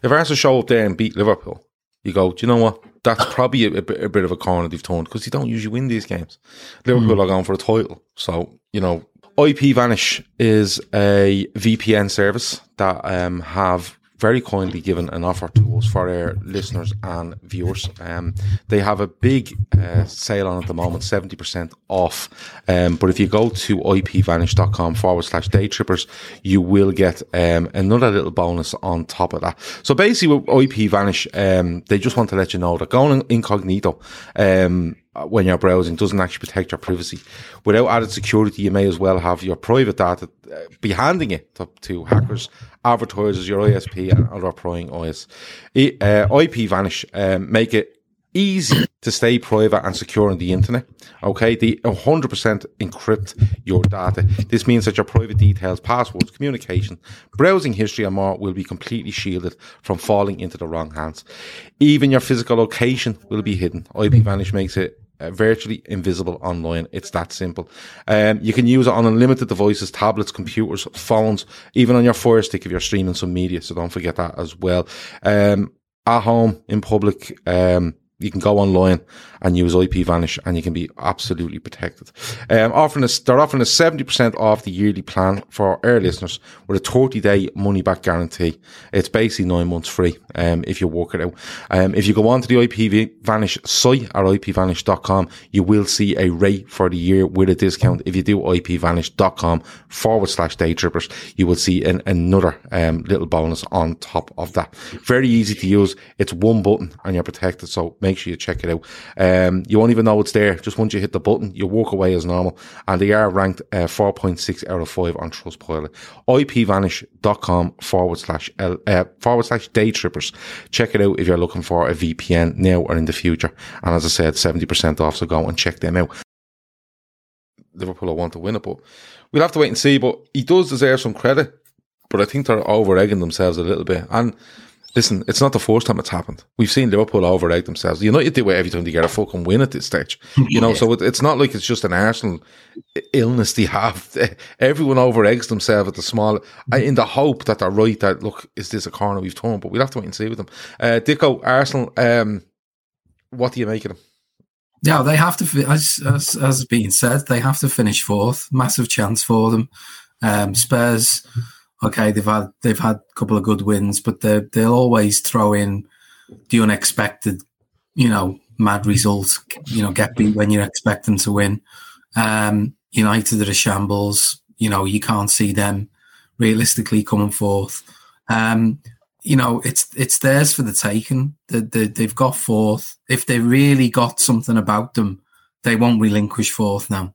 [SPEAKER 2] If Arsenal show up there and beat Liverpool, you go, do you know what? That's probably a, a bit- a bit of a corner they've turned because you don't usually win these games. Liverpool are going for a title. So, you know, IP Vanish is a VPN service that um, have very kindly given an offer to us for our listeners and viewers. Um, they have a big uh, sale on at the moment, 70% off. Um, but if you go to ipvanish.com forward slash day trippers, you will get um, another little bonus on top of that. So basically, with IP Vanish, um, they just want to let you know that going incognito, um, when you're browsing doesn't actually protect your privacy. Without added security, you may as well have your private data uh, be handing it to, to hackers, advertisers, your ISP, and other prying eyes. Uh, IP Vanish um, make it easy to stay private and secure on the internet. Okay, they 100% encrypt your data. This means that your private details, passwords, communication, browsing history, and more will be completely shielded from falling into the wrong hands. Even your physical location will be hidden. IP Vanish makes it uh, virtually invisible online. It's that simple. Um, you can use it on unlimited devices, tablets, computers, phones, even on your Fire Stick if you're streaming some media. So don't forget that as well. Um, at home, in public, um, you can go online and use IP Vanish and you can be absolutely protected. Um, offering a, they're offering a 70% off the yearly plan for our listeners with a 30 day money back guarantee. It's basically nine months free, um, if you work it out. Um, if you go on to the IP Vanish site at ipvanish.com, you will see a rate for the year with a discount. If you do ipvanish.com forward slash day trippers, you will see an, another, um, little bonus on top of that. Very easy to use. It's one button and you're protected. So make sure you check it out. Um, you won't even know it's there. Just once you hit the button, you walk away as normal. And they are ranked uh, 4.6 out of 5 on Trustpilot. ipvanish.com forward slash L, uh, forward slash day trippers. Check it out if you're looking for a VPN now or in the future. And as I said, 70% off. So go and check them out. Liverpool will want to win it, but we'll have to wait and see. But he does deserve some credit. But I think they're over egging themselves a little bit. And listen, it's not the first time it's happened. We've seen Liverpool over egg themselves. United do it every time they get a fucking win at this stage. You know, so it, it's not like it's just an Arsenal illness they have. Everyone over eggs themselves at the small, in the hope that they're right that, look, is this a corner we've turned? But we'll have to wait and see with them. Uh, Dicko, Arsenal, um, what do you make of them?
[SPEAKER 4] Yeah, they have to, as, as, as being said, they have to finish fourth. Massive chance for them. Um, Spurs, okay, they've had they've had a couple of good wins, but they they'll always throw in the unexpected, you know, mad result. You know, get beat when you expect them to win. Um, United are a shambles. You know, you can't see them realistically coming forth. Um, you know, it's it's theirs for the taking. They, they, they've got fourth. If they really got something about them, they won't relinquish fourth now.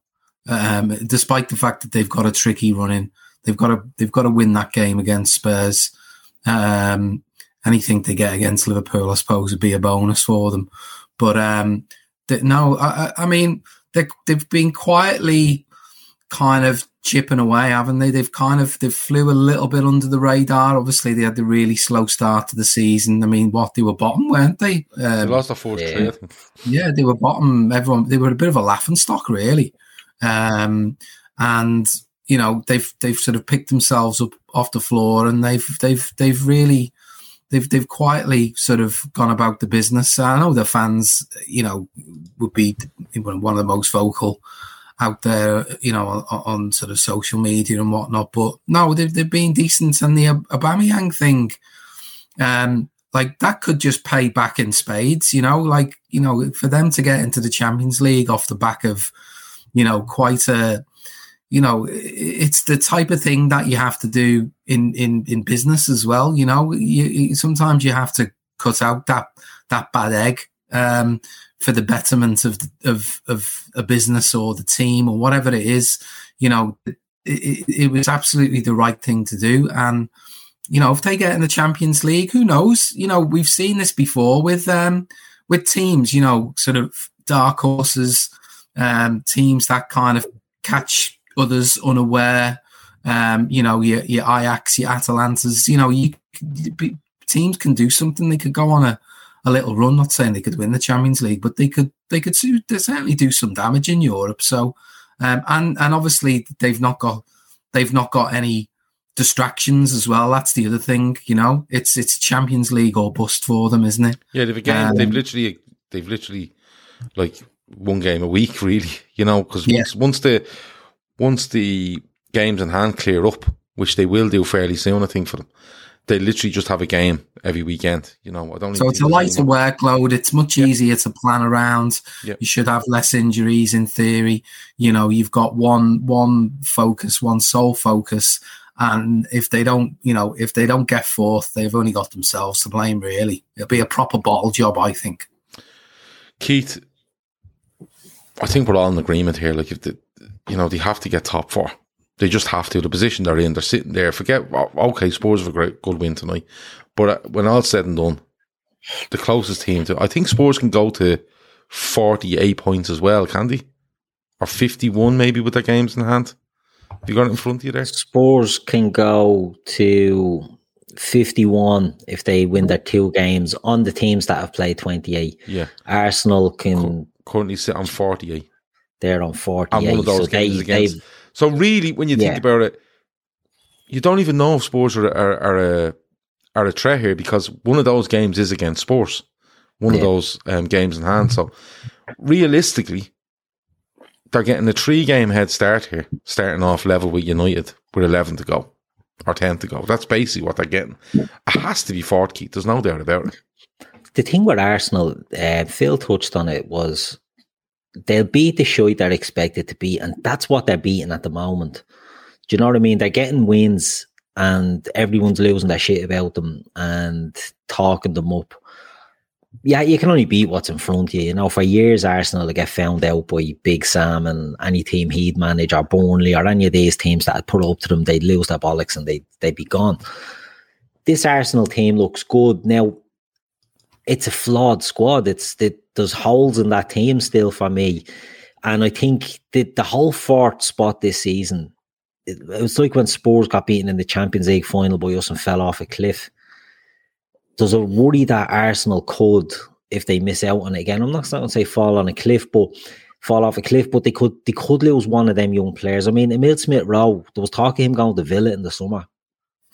[SPEAKER 4] Um, despite the fact that they've got a tricky run in, they've got to they've got to win that game against Spurs. Um, anything they get against Liverpool, I suppose, would be a bonus for them. But um, they, no, I, I I mean they they've been quietly kind of chipping away, haven't they? They've kind of they flew a little bit under the radar. Obviously, they had the really slow start to the season. I mean, what they were bottom, weren't they?
[SPEAKER 2] They
[SPEAKER 4] Um,
[SPEAKER 2] lost their first
[SPEAKER 3] yeah.
[SPEAKER 2] three, I think.
[SPEAKER 4] yeah, they were bottom. Everyone, they were a bit of a laughing stock, really. Um, and you know, they've they've sort of picked themselves up off the floor, and they've they've they've really they've they've quietly sort of gone about the business. I know the fans, you know, would be one of the most vocal out there, you know, on, on, sort of social media and whatnot. But no, they've, they've been decent. And the Aubameyang thing, um, like that could just pay back in spades, you know, like, you know, for them to get into the Champions League off the back of, you know, quite a, you know, it's the type of thing that you have to do in, in, in business as well. You know, you, sometimes you have to cut out that, that bad egg, um, for the betterment of, of, of a business or the team or whatever it is, you know, it, it, was absolutely the right thing to do. And, you know, if they get in the Champions League, who knows? You know, we've seen this before with um, with teams. You know, sort of dark horses, um, teams that kind of catch others unaware. Um, you know, your, your Ajax, your Atalantas. You know, you teams can do something. They could go on a, a little run. Not saying they could win the Champions League, but they could they could they certainly do some damage in Europe. So, um, and and obviously they've not got they've not got any distractions as well. That's the other thing, you know. It's it's Champions League or bust for them, isn't it?
[SPEAKER 2] Yeah, they've again um, they've literally they've literally like one game a week, really. You know, because yeah. once once the once the games in hand clear up, which they will do fairly soon, I think for them. They literally just have a game every weekend. You know, I don't.
[SPEAKER 4] So it's a lighter workload. It's much yeah. easier to plan around. Yeah. You should have less injuries in theory. You know, you've got one one focus, one sole focus, and if they don't, you know, if they don't get fourth, they've only got themselves to blame, really. It'll be a proper bottle job, I think.
[SPEAKER 2] Keith, I think we're all in agreement here. Like, if the, you know, they have to get top four. They just have to. The position they're in, they're sitting there. Forget, okay, Spurs have a great, good win tonight. But uh, when all's said and done, the closest team to, I think Spurs can go to 48 points as well, can they? Or 51 maybe with their games in hand. Have you got it in front of you there?
[SPEAKER 3] Spurs can go to 51 if they win their two games on the teams that have played 28.
[SPEAKER 2] Yeah.
[SPEAKER 3] Arsenal can
[SPEAKER 2] currently sit on 48.
[SPEAKER 3] They're on 48. And one of those so games they, against.
[SPEAKER 2] So really, when you think yeah. about it, you don't even know if Spurs are, are, are a are a threat here because one of those games is against Spurs. One yeah. of those um, games in hand. So realistically, they're getting a three game head start here, starting off level with United with 11 to go or 10 to go. That's basically what they're getting. It has to be fourth, Keith. There's no doubt about it.
[SPEAKER 3] The thing with Arsenal, uh, Phil touched on it, was they'll beat the shite they're expected to beat, and that's what they're beating at the moment. Do you know what I mean? They're getting wins, and everyone's losing their shit about them and talking them up yeah, you can only beat what's in front of you. You know, for years, Arsenal will get found out by Big Sam and any team he'd manage, or Burnley, or any of these teams that put up to them, they'd lose their bollocks and they'd, they'd be gone. This Arsenal team looks good. Now, it's a flawed squad. It's the, There's holes in that team still for me. And I think the, the whole fourth spot this season, it, it was like when Spurs got beaten in the Champions League final by us and fell off a cliff there's a worry that Arsenal could, if they miss out on it again. I'm not going to say fall on a cliff, but fall off a cliff, but they could they could lose one of them young players. I mean, Emil Smith Rowe, there was talk of him going to Villa in the summer.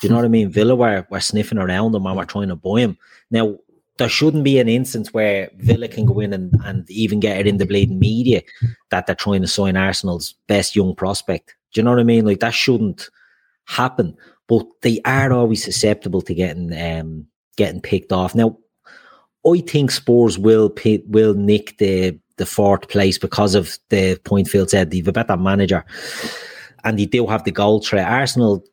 [SPEAKER 3] Do you know what I mean? Villa were, were sniffing around him and were trying to buy him. Now, there shouldn't be an instance where Villa can go in and, and even get it in the bleeding media that they're trying to sign Arsenal's best young prospect. Do you know what I mean? Like that shouldn't happen. But they are always susceptible to getting um, getting picked off. Now, I think Spurs will will nick the the fourth place because of the point Phil said. They've a better manager, and they do have the goal threat. Arsenal,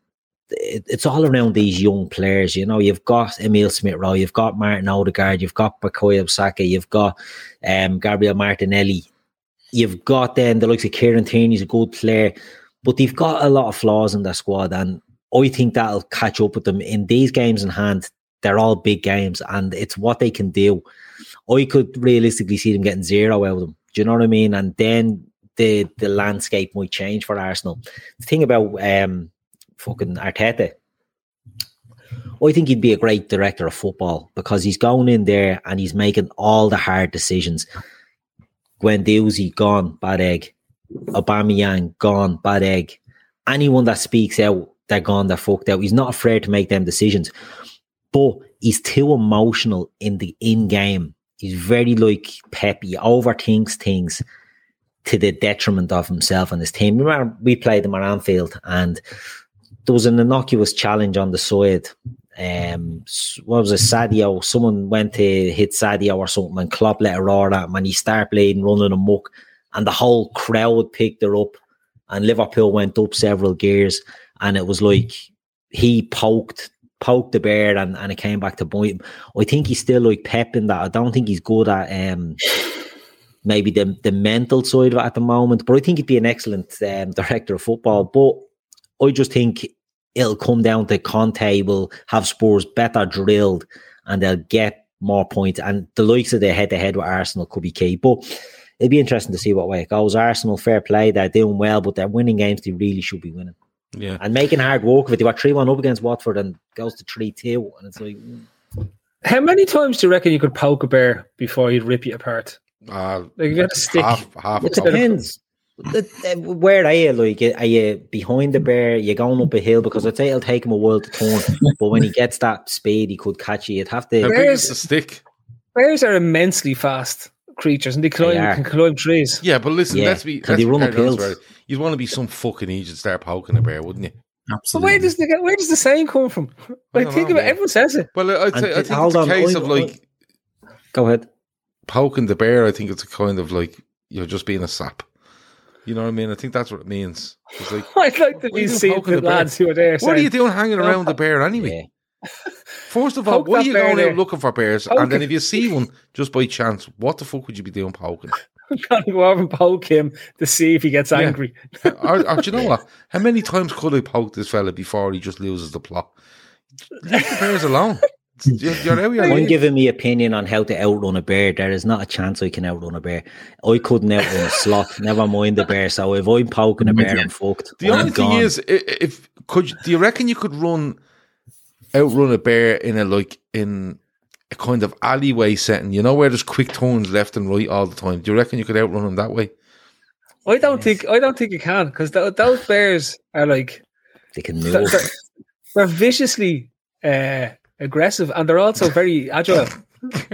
[SPEAKER 3] it, it's all around these young players. You know, you've got Emil Smith Rowe, you've got Martin Odegaard, you've got Bukayo Saka, you've got um, Gabriel Martinelli, you've got then the likes of Kieran Tierney's a good player, but they've got a lot of flaws in their squad, and I think that'll catch up with them in these games in hand they're all big games and it's what they can do. I could realistically see them getting zero out of them. Do you know what I mean? And then the the landscape might change for Arsenal. The thing about um fucking Arteta, I think he'd be a great director of football because he's going in there and he's making all the hard decisions. Guendouzi gone, bad egg. Aubameyang gone, bad egg. Anyone that speaks out, they're gone, they're fucked out. He's not afraid to make them decisions but he's too emotional in the in game. He's very like Pep. He overthinks things. to the detriment of himself and his team. Remember, we played them at Anfield, and there was an innocuous challenge on the side. Um, what was it, Sadio? Someone went to hit Sadio or something, and Klopp let a roar at him, and he started playing, running amok, and the whole crowd picked her up, and Liverpool went up several gears, and it was like he poked poked the bear and, and it came back to bite him. I think he's still like Pep in that. I don't think he's good at um maybe the the mental side of it at the moment, but I think he'd be an excellent um, director of football. But I just think it'll come down to Conte will have Spurs better drilled and they'll get more points. And the likes of the head to head with Arsenal could be key. But it'd be interesting to see what way it goes. Arsenal, fair play, they're doing well, but they're winning games they really should be winning.
[SPEAKER 2] Yeah.
[SPEAKER 3] And making hard work of it. They were 3 1 up against Watford and goes to 3 2. And it's like,
[SPEAKER 5] How many times do you reckon you could poke a bear before he'd rip you apart?
[SPEAKER 2] Uh,
[SPEAKER 5] Like you got a stick.
[SPEAKER 2] half, half
[SPEAKER 3] it depends. The- the- Where are you? Like, are you behind the bear? You're going up a hill because I'd say it'll take him a while to turn. but when he gets that speed, he could catch you. You'd have to.
[SPEAKER 2] big
[SPEAKER 5] Bears-
[SPEAKER 2] is the stick?
[SPEAKER 5] Bears are immensely fast creatures and they climb,
[SPEAKER 3] are.
[SPEAKER 5] can climb trees.
[SPEAKER 2] Yeah, but listen,
[SPEAKER 3] Yeah.
[SPEAKER 2] let's be.
[SPEAKER 3] Can
[SPEAKER 2] let's
[SPEAKER 3] they run
[SPEAKER 2] quite honest
[SPEAKER 3] uphill?
[SPEAKER 2] about it. You'd want to be some fucking idiot to start poking a bear, wouldn't you?
[SPEAKER 5] So
[SPEAKER 4] Absolutely.
[SPEAKER 5] where does the where does the saying come from? Like
[SPEAKER 2] don't
[SPEAKER 5] think
[SPEAKER 2] know,
[SPEAKER 5] about
[SPEAKER 2] man.
[SPEAKER 5] everyone says it.
[SPEAKER 2] Well, I'd
[SPEAKER 3] And
[SPEAKER 2] say, I think
[SPEAKER 3] hold
[SPEAKER 2] it's a
[SPEAKER 3] on,
[SPEAKER 2] case
[SPEAKER 3] I-
[SPEAKER 2] of like
[SPEAKER 3] Go ahead.
[SPEAKER 2] poking the bear. I think it's a kind of like you're just being a sap. You know what I mean? I think that's what it means. It's like,
[SPEAKER 5] I'd like to
[SPEAKER 2] What are you
[SPEAKER 5] be seeing the lads who are there.
[SPEAKER 2] what are you doing hanging
[SPEAKER 5] "Oh,
[SPEAKER 2] around the bear anyway?
[SPEAKER 3] Yeah.
[SPEAKER 2] First of all, why are you going
[SPEAKER 5] there.
[SPEAKER 2] out looking for bears?
[SPEAKER 5] Poke
[SPEAKER 2] and then if you see one just by chance, what the fuck would you be doing poking?
[SPEAKER 5] I'm gonna go over and poke him to see if he gets
[SPEAKER 2] Yeah.
[SPEAKER 5] angry.
[SPEAKER 2] Uh, or, or do you know what? How many times could I poke this fella before he just loses the plot? Leave the bears alone. You're, you're
[SPEAKER 3] I'm giving me opinion on how to outrun a bear. There is not a chance I can outrun a bear. I couldn't outrun a sloth. Never mind the bear. So if I'm poking a
[SPEAKER 4] I'm with
[SPEAKER 3] bear,
[SPEAKER 4] you.
[SPEAKER 3] I'm fucked.
[SPEAKER 2] The
[SPEAKER 3] I'm
[SPEAKER 2] only thing
[SPEAKER 3] gone.
[SPEAKER 2] is, if could you- do you reckon you could run outrun a bear in a like in a kind of alleyway setting? You know where there's quick turns left and right all the time. Do you reckon you could outrun them that way?
[SPEAKER 5] I don't think I don't think you can because th- those bears are like
[SPEAKER 3] they can move.
[SPEAKER 5] they're- they're viciously uh, aggressive and they're also very agile.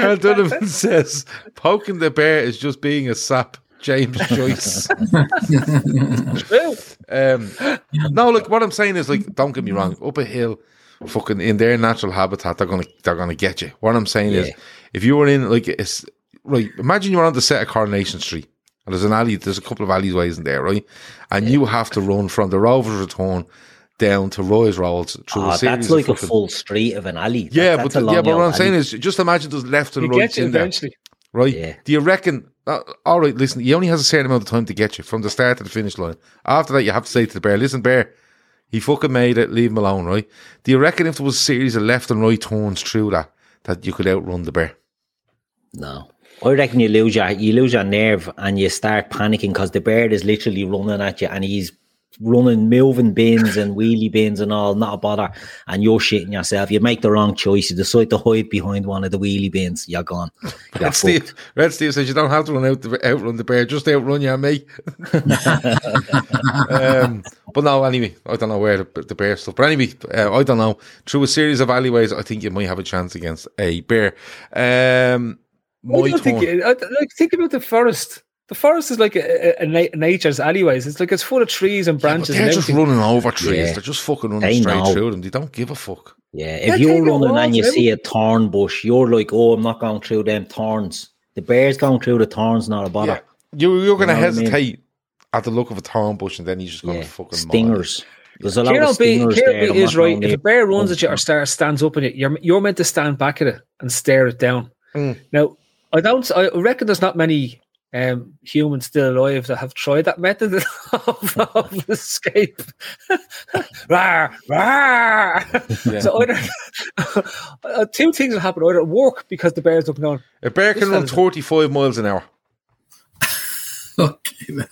[SPEAKER 2] Carl Donovan says poking the bear is just being a sap. James Joyce.
[SPEAKER 5] true.
[SPEAKER 2] Um, no, look, what I'm saying is like, don't get me wrong, up a hill, fucking in their natural habitat, they're gonna they're gonna get you. What I'm saying is, if you were in like, it's right. Imagine you're on the set of Coronation Street, and there's an alley, there's a couple of alleyways in there, right? And you have to run from the Rovers Return down to Roy's Rolls through
[SPEAKER 3] Oh,
[SPEAKER 2] a series
[SPEAKER 3] that's like
[SPEAKER 2] of
[SPEAKER 3] a
[SPEAKER 2] fucking,
[SPEAKER 3] full street of an alley. That-
[SPEAKER 2] yeah,
[SPEAKER 3] that's
[SPEAKER 2] but the- yeah, but what I'm saying is, just imagine there's left and
[SPEAKER 5] You
[SPEAKER 2] right
[SPEAKER 5] get you
[SPEAKER 2] in there right?
[SPEAKER 3] Yeah.
[SPEAKER 2] Do you reckon? Uh, all right, listen. He only has a certain amount of time to get you from the start to the finish line. After that, you have to say to the bear, "Listen, bear, he fucking made it. Leave him alone." Right? Do you reckon if there was a series of left and right turns through that, that you could outrun the bear?
[SPEAKER 3] No. I reckon you lose your you lose your nerve and you start panicking because the bear is literally running at you and he's running moving bins and wheelie bins and all, not a bother, and you're shitting yourself. You make the wrong choice. You decide to hide behind one of the wheelie bins. You're gone. You're
[SPEAKER 2] Red Steve. Red Steve says you don't have to run out the, outrun the bear, just outrun you and me. um, but no, anyway, I don't know where the, the bear stuff. But anyway, uh, I don't know. Through a series of alleyways, I think you might have a chance against a bear. Um,
[SPEAKER 5] I don't think
[SPEAKER 2] turn.
[SPEAKER 5] it- I- like think about the forest. The forest is like a, a, a nature's alleyways. It's like it's full of trees and
[SPEAKER 2] Yeah, but
[SPEAKER 5] branches.
[SPEAKER 2] they're
[SPEAKER 5] and
[SPEAKER 2] just running over trees.
[SPEAKER 3] Yeah.
[SPEAKER 2] They're just fucking running
[SPEAKER 3] They
[SPEAKER 2] straight
[SPEAKER 3] know.
[SPEAKER 2] through them. They don't give a fuck.
[SPEAKER 3] Yeah,
[SPEAKER 5] Yeah,
[SPEAKER 3] if you're running and you
[SPEAKER 5] then.
[SPEAKER 3] see a thorn bush, you're like, oh, I'm not going through them thorns. The bear's going through the thorns, not a bother.
[SPEAKER 2] Yeah. You, you're going to
[SPEAKER 3] know what I mean?
[SPEAKER 2] hesitate at the look of a thorn bush and then he's just going
[SPEAKER 3] Yeah,
[SPEAKER 2] to fucking maul it.
[SPEAKER 3] stingers. There's a lot
[SPEAKER 5] Kieran
[SPEAKER 3] of stingers
[SPEAKER 5] Kieran
[SPEAKER 3] there.
[SPEAKER 5] B
[SPEAKER 3] I'm
[SPEAKER 5] is right. If a bear runs at you or star, stands up on you, you're you're meant to stand back at it and stare it down.
[SPEAKER 2] Mm.
[SPEAKER 5] Now, I don't. I reckon there's not many um, humans still alive that have tried that method of, of escape. rawr, rawr. So either uh, two things will happen: either it work because the bear's looking on.
[SPEAKER 2] A bear can run
[SPEAKER 5] fella's-
[SPEAKER 2] 35 miles an hour.
[SPEAKER 4] Okay, now.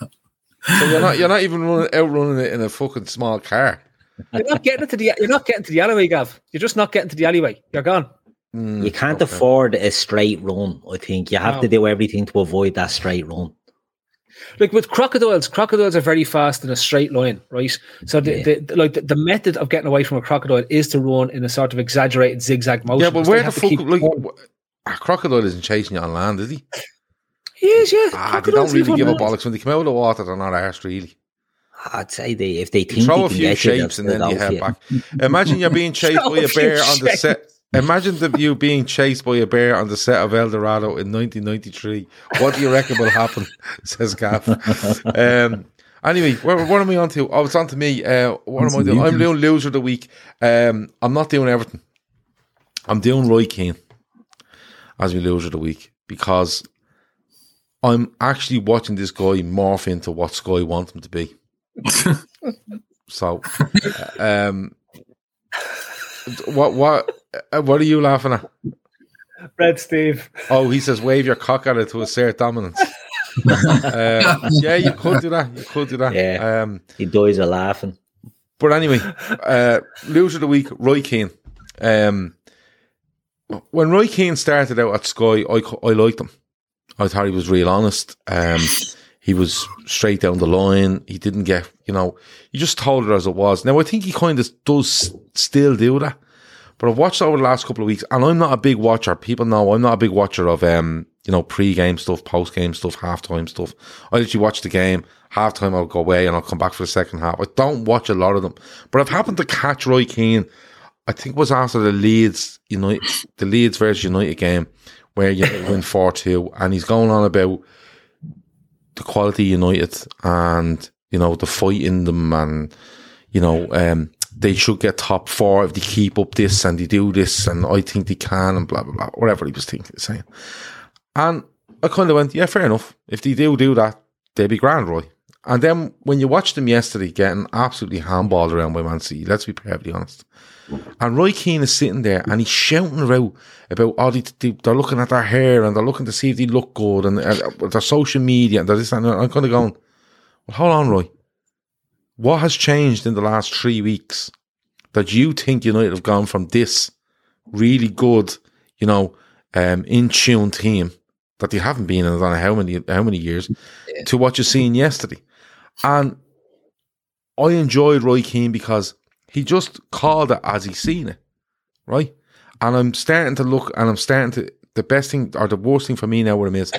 [SPEAKER 2] So you're not, you're not even running, outrunning it in a fucking small car.
[SPEAKER 5] You're not getting to the. You're not getting to the alleyway, Gav. You're just not getting to the alleyway. You're gone.
[SPEAKER 2] Mm,
[SPEAKER 3] You can't
[SPEAKER 2] okay.
[SPEAKER 3] afford a straight run. I think you have
[SPEAKER 5] No.
[SPEAKER 3] to do everything to avoid that straight run.
[SPEAKER 5] like with crocodiles, crocodiles are very fast in a straight line, right? So the,
[SPEAKER 3] Yeah.
[SPEAKER 5] the, like the, the method of getting away from a crocodile is to run in a sort of exaggerated zigzag motion.
[SPEAKER 2] Yeah, but where the fuck, like, a crocodile isn't chasing you on land, is he?
[SPEAKER 5] He is, yeah.
[SPEAKER 2] Ah, they don't really give a bollocks when they come out of the water. They're not arsed, really.
[SPEAKER 3] I'd say they if they
[SPEAKER 2] throw
[SPEAKER 3] they
[SPEAKER 2] a few shapes and then you head back. Imagine you're being chased by a
[SPEAKER 5] a
[SPEAKER 2] bear on the set. Imagine the you being chased by a bear on the set of El Dorado in 1993. What do you reckon will happen? Says Gav. Um, anyway, what, what am I on to? Oh, it's on to me. Uh, what am I doing? I'm doing loser of the week. Um, I'm not doing everything. I'm doing Roy Keane as my loser of the week because I'm actually watching this guy morph into what Sky want him to be. so, uh, um, what what uh, what are you laughing at?
[SPEAKER 5] Red Steve.
[SPEAKER 2] Oh, he says wave your cock at it to assert dominance. uh, yeah, you could do that. You could do that.
[SPEAKER 3] Yeah.
[SPEAKER 2] Um,
[SPEAKER 3] He dies of laughing.
[SPEAKER 2] but anyway, uh, loser of the week, Roy Keane. Um, when Roy Keane started out at Sky, I, I liked him. I thought he was real honest. Um, he was straight down the line. He didn't get, you know, he just told it as it was. Now, I think he kind of does still do that. But I've watched over the last couple of weeks, and I'm not a big watcher. People know I'm not a big watcher of, um, you know, pre-game stuff, post-game stuff, halftime stuff. I literally watch the game. Halftime, I'll go away and I'll come back for the second half. I don't watch a lot of them, but I've happened to catch Roy Keane. I think it was after the Leeds United, the Leeds versus United game, where you win four two, and he's going on about the quality United and you know the fight in them, and you know um, they should get top four if they keep up this and they do this, and I think they can, and blah blah blah, whatever he was thinking, saying. And I kind of went, yeah, fair enough. If they do do that, they'll be grand, Roy. And then when you watch them yesterday getting absolutely handballed around by Man City, let's be perfectly honest. And Roy Keane is sitting there and he's shouting around about, oh, they, they, they're looking at their hair and they're looking to see if they look good and uh, their social media and this and. I'm kind of going, well, hold on, Roy. What has changed in the last three weeks that you think United have gone from this really good, you know, um, in tune team that they haven't been in I don't know how many how many years to what you're seeing yesterday. And I enjoyed Roy Keane because he just called it as he seen it, right? And I'm starting to look, and I'm starting to. The best thing or the worst thing for me now with him is,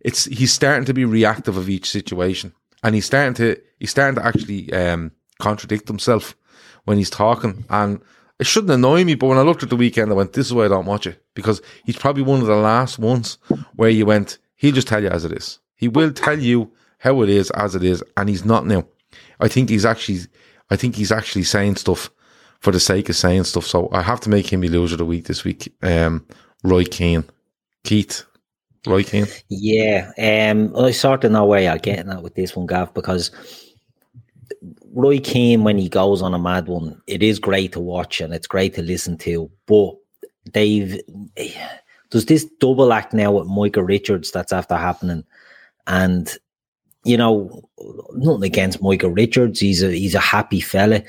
[SPEAKER 2] it's he's starting to be reactive of each situation, and he's starting to he's starting to actually um, contradict himself when he's talking. And it shouldn't annoy me, but when I looked at the weekend, I went, "This is why I don't watch it," because he's probably one of the last ones where you went, "He'll just tell you as it is. He will tell you how it is as it is," and he's not now. I think he's actually, I think he's actually saying stuff for the sake of saying stuff. So I have to make him the loser of the week this week. Um, Roy Keane, Keith, Roy Keane.
[SPEAKER 3] Yeah, um, I sort of know where you're getting at with this one, Gav, because Roy Keane, when he goes on a mad one, it is great to watch and it's great to listen to. But they've there's this double act now with Micah Richards that's after happening, and you know, nothing against Michael Richards. He's a he's a happy fella.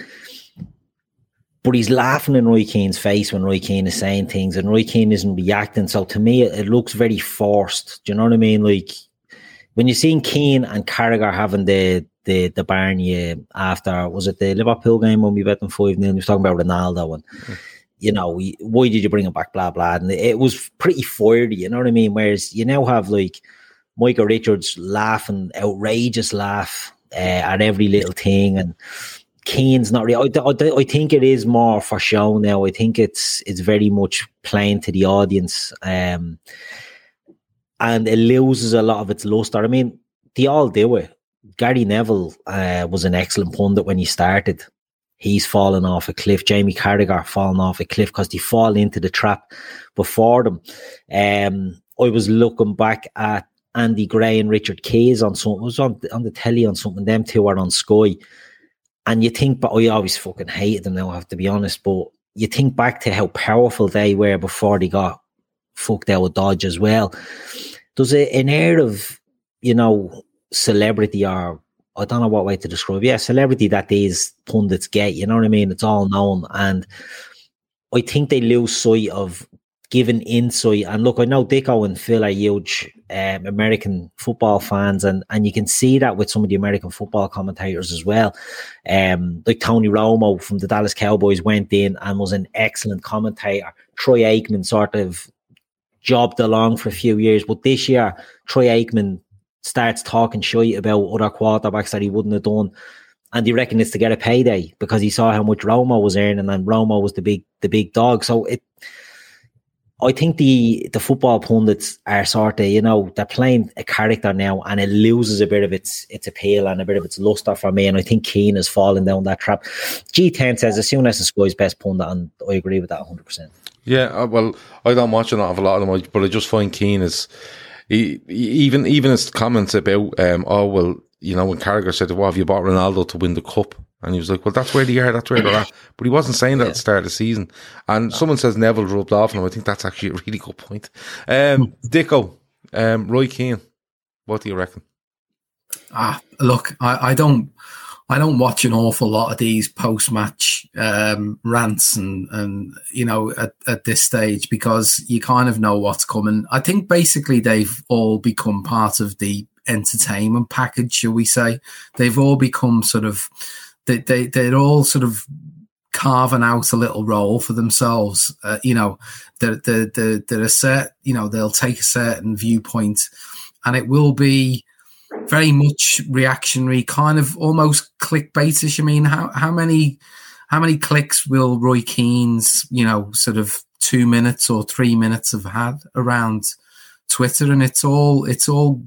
[SPEAKER 3] But he's laughing in Roy Keane's face when Roy Keane is saying things, and Roy Keane isn't reacting. So to me, it, it looks very forced. Do you know what I mean? Like when you're seeing Keane and Carragher having the the the Barney after was it the Liverpool game when we bet them five 0 He was talking about Ronaldo and hmm. you know why did you bring him back? Blah blah. And it was pretty fiery. You know what I mean? Whereas you now have like Michael Richards laughing, outrageous laugh uh, at every little thing, and Keane's not really. I, I, I think it is more for show now. I think it's it's very much playing to the audience, um, and it loses a lot of its luster. I mean, they all do it. Gary Neville uh, was an excellent pundit when he started. He's fallen off a cliff. Jamie Carragher fallen off a cliff because they fall into the trap before them. Um, I was looking back at Andy Gray and Richard Keys on something. It was on on the telly on something. Them two were on Sky. And you think, but I always fucking hated them now, I have to be honest. But you think back to how powerful they were before they got fucked out with Dodge as well. There's a, an air of, you know, celebrity or I don't know what way to describe. Yeah, celebrity that these pundits get. You know what I mean? It's all known, and I think they lose sight of giving insight. And look, I know Dicko and Phil are huge um, American football fans, and and you can see that with some of the American football commentators as well. Um, like Tony Romo from the Dallas Cowboys went in and was an excellent commentator. Troy Aikman sort of jobbed along for a few years. But this year, Troy Aikman starts talking shit about other quarterbacks that he wouldn't have done. And he reckon it's to get a payday because he saw how much Romo was earning and Romo was the big the big dog. So it I think the the football pundits are sort of, you know, they're playing a character now and it loses a bit of its its appeal and a bit of its luster for me. And I think Keane is falling down that trap. G10 says as soon as the Sky's best pundit, and I agree with that 100%.
[SPEAKER 2] Yeah, uh, well, I don't watch an awful lot of them, but I just find Keane is he, even even his comments about um, oh well, you know, when Carragher said, "Well, have you bought Ronaldo to win the cup?" And he was like, well, that's where they are, that's where they're at. But he wasn't saying that yeah. at the start of the season. And no. someone says Neville rubbed off on him. I think that's actually a really good point. Um, Dicko, um, Roy Keane, what do you reckon?
[SPEAKER 4] Ah, look, I, I don't, I don't watch an awful lot of these post-match um, rants and and you know at, at this stage because you kind of know what's coming. I think basically they've all become part of the entertainment package, shall we say? They've all become sort of they, they they're all sort of carving out a little role for themselves. Uh, you know, they're, they're, they're, they're a set, you know, they'll take a certain viewpoint and it will be very much reactionary, kind of almost clickbaitish. I mean, how, how many, how many clicks will Roy Keane's, you know, sort of two minutes or three minutes have had around Twitter? And it's all, it's all,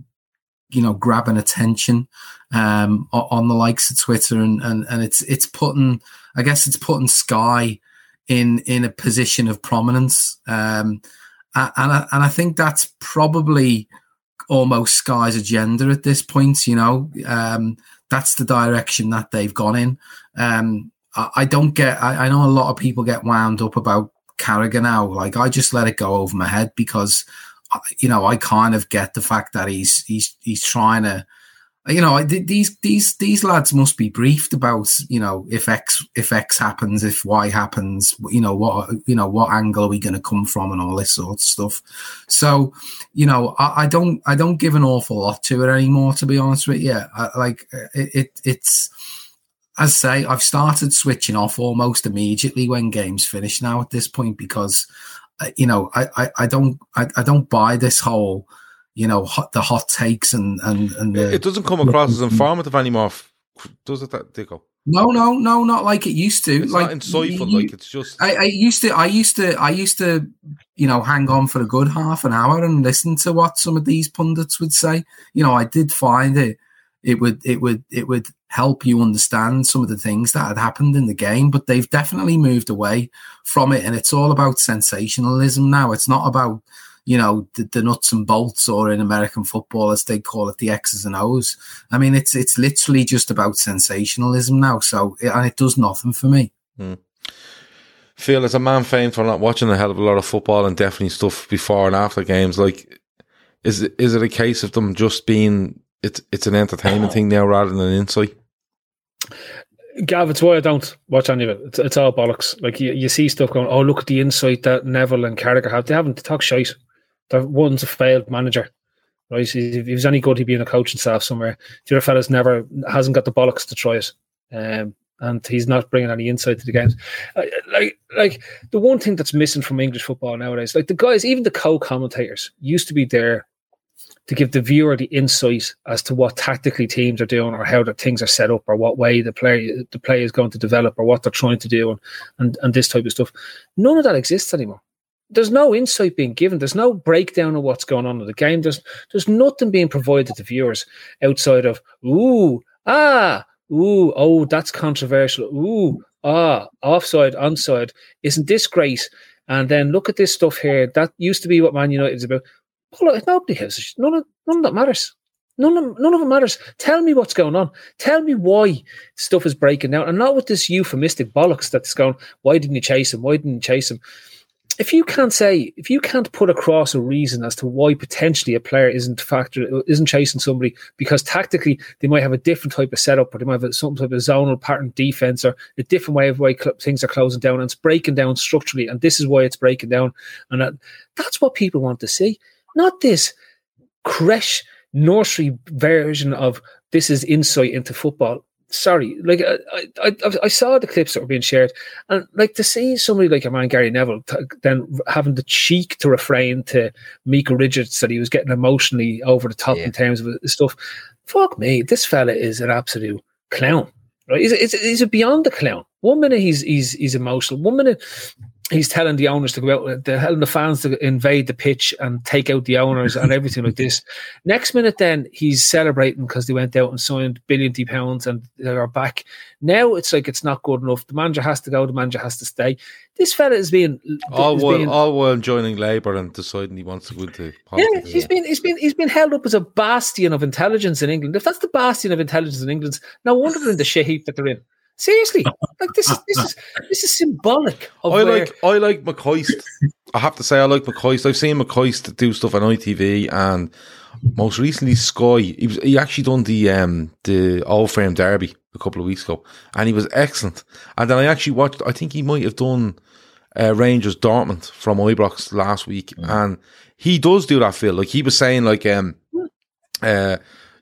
[SPEAKER 4] you know, grabbing attention um, on the likes of Twitter, and, and and it's it's putting, I guess, it's putting Sky in in a position of prominence, um, and I, and I think that's probably almost Sky's agenda at this point. You know, um, that's the direction that they've gone in. Um, I, I, don't get. I, I, know a lot of people get wound up about Carragher now. Like I just let it go over my head because, uh, you know, I kind of get the fact that he's he's he's trying to you know these these these lads must be briefed about you know if x if x happens if y happens you know what you know what angle are we going to come from and all this sort of stuff. So you know I, I, don't i don't give an awful lot to it anymore to be honest with you I, like it, it it's as I say i've started switching off almost immediately when games finish now at this point because uh, you know i i, I don't I, I don't buy this whole you know hot, the hot takes and and and the,
[SPEAKER 2] it doesn't come across as mm-hmm. informative anymore, does it? That Dicko?
[SPEAKER 4] No, no, no, not like it used to.
[SPEAKER 2] It's
[SPEAKER 4] like
[SPEAKER 2] insightful. You, like it's just.
[SPEAKER 4] I, I, used to. I used to. I used to. You know, hang on for a good half an hour and listen to what some of these pundits would say. You know, I did find it. It would. It would. It would help you understand some of the things that had happened in the game. But they've definitely moved away from it, and it's all about sensationalism now. It's not about you know the, the, nuts and bolts, or in American football as they call it, the X's and O's. I mean, it's it's literally just about sensationalism now. So and it does nothing for me.
[SPEAKER 2] Mm. Phil, as a man famed for not watching a hell of a lot of football and definitely stuff before and after games, like is it, is it a case of them just being it's it's an entertainment thing now rather than an insight?
[SPEAKER 5] Gav, it's why I don't watch any of it. It's, it's all bollocks. Like you, you see stuff going, oh look at the insight that Neville and Carragher have. They haven't. They talk shite. That one's a failed manager. Right? If he was any good, he'd be in a coaching staff somewhere. The other fella's never hasn't got the bollocks to try it. Um, and he's not bringing any insight to the games. Like, like the one thing that's missing from English football nowadays, like the guys, even the co-commentators used to be there to give the viewer the insight as to what tactically teams are doing or how the things are set up or what way the play the play is going to develop or what they're trying to do and, and, and this type of stuff. None of that exists anymore there's no insight being given. There's no breakdown of what's going on in the game. There's there's nothing being provided to viewers outside of ooh ah ooh oh that's controversial ooh ah offside onside isn't this great? And then look at this stuff here. That used to be what Man United is about. Well, nobody has none of none of that matters. None of, none of it matters. Tell me what's going on. Tell me why stuff is breaking down, and not with this euphemistic bollocks that's going. Why didn't you chase him? Why didn't you chase him? If you can't say if you can't put across a reason as to why potentially a player isn't factor isn't chasing somebody because tactically they might have a different type of setup or they might have some type of zonal pattern defense or a different way of way things are closing down and it's breaking down structurally and this is why it's breaking down. And that, that's what people want to see. Not this crash nursery version of this is insight into football sorry, like uh, I, I, I saw the clips that were being shared, and like to see somebody like a man Gary Neville t- then having the cheek to refrain to Micah Richards that he was getting emotionally over the top yeah. in terms of stuff. Fuck me, this fella is an absolute clown. Right? He's, he's, he's a beyond the clown. One minute he's he's he's emotional. One minute he's telling the owners to go out, they're telling the fans to invade the pitch and take out the owners and everything like this. Next minute, then he's celebrating because they went out and signed billion pounds and they're back. Now it's like it's not good enough. The manager has to go. The manager has to stay. This fella is being
[SPEAKER 2] all while
[SPEAKER 5] being,
[SPEAKER 2] all while joining Labour and deciding he wants to go to
[SPEAKER 5] Yeah, he's been he's been he's been held up as a bastion of intelligence in England. If that's the bastion of intelligence in England, no wonder they're in the shit heap that they're in. Seriously, like this is this is this is symbolic. Of I
[SPEAKER 2] where... like I like McCoist. I have to say I like McCoist. I've seen McCoist do stuff on ITV and most recently Sky. He was he actually done the um the Old Firm Derby a couple of weeks ago, and he was excellent. And then I actually watched. I think he might have done uh, Rangers Dortmund from Ibrox last week, mm. and he does do that feel like he was saying like um uh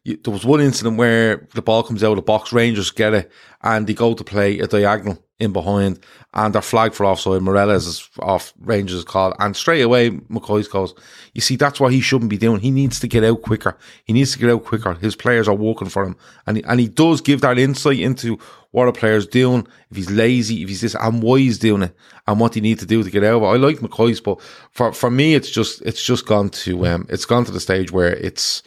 [SPEAKER 2] there was one incident where the ball comes out of the box, Rangers get it, and they go to play a diagonal in behind, and they're flagged for offside. Morelos is off, Rangers call, and straight away McCoist goes, You see, that's what he shouldn't be doing. He needs to get out quicker. He needs to get out quicker. His players are working for him, and he, and he does give that insight into what a player's doing, if he's lazy, if he's this, and why he's doing it, and what he need to do to get out of it. I like McCoist, but for for me, it's just it's just gone to um, it's gone to the stage where it's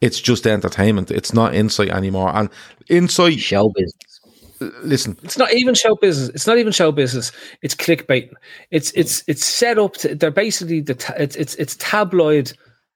[SPEAKER 2] it's just entertainment. It's not insight anymore. And insight
[SPEAKER 3] show business.
[SPEAKER 2] Listen,
[SPEAKER 5] it's not even show business. It's not even show business. It's clickbait. It's it's it's set up to. They're basically the. Ta- it's it's it's tabloid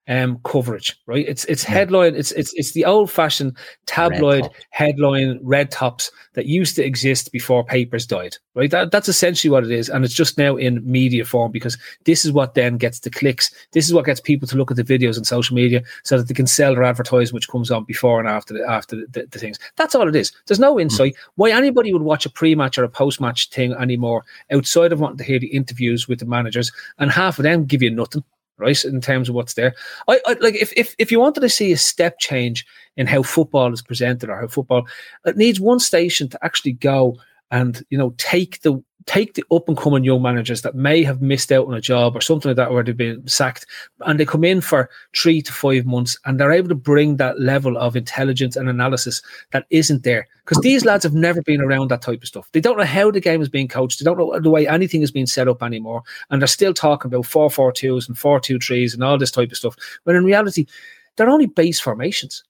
[SPEAKER 5] um, coverage, right? It's it's headline. It's it's it's the old fashioned tabloid headline red tops that used to exist before papers died, right? That that's essentially what it is, and it's just now in media form because this is what then gets the clicks. This is what gets people to look at the videos on social media so that they can sell their advertising, which comes on before and after the, after the, the, the things. That's all it is. There's no insight. Mm. Why anybody would watch a pre-match or a post-match thing anymore outside of wanting to hear the interviews with the managers, and half of them give you nothing right? In terms of what's there, I, I, like if, if if you wanted to see a step change in how football is presented or how football, it needs one station to actually go and you know take the take the up and coming young managers that may have missed out on a job or something like that where they've been sacked and they come in for three to five months and they're able to bring that level of intelligence and analysis that isn't there. Because these lads have never been around that type of stuff. They don't know how the game is being coached. They don't know the way anything is being set up anymore and they're still talking about 4-4-2s and 4-2-3s and all this type of stuff when in reality they're only base formations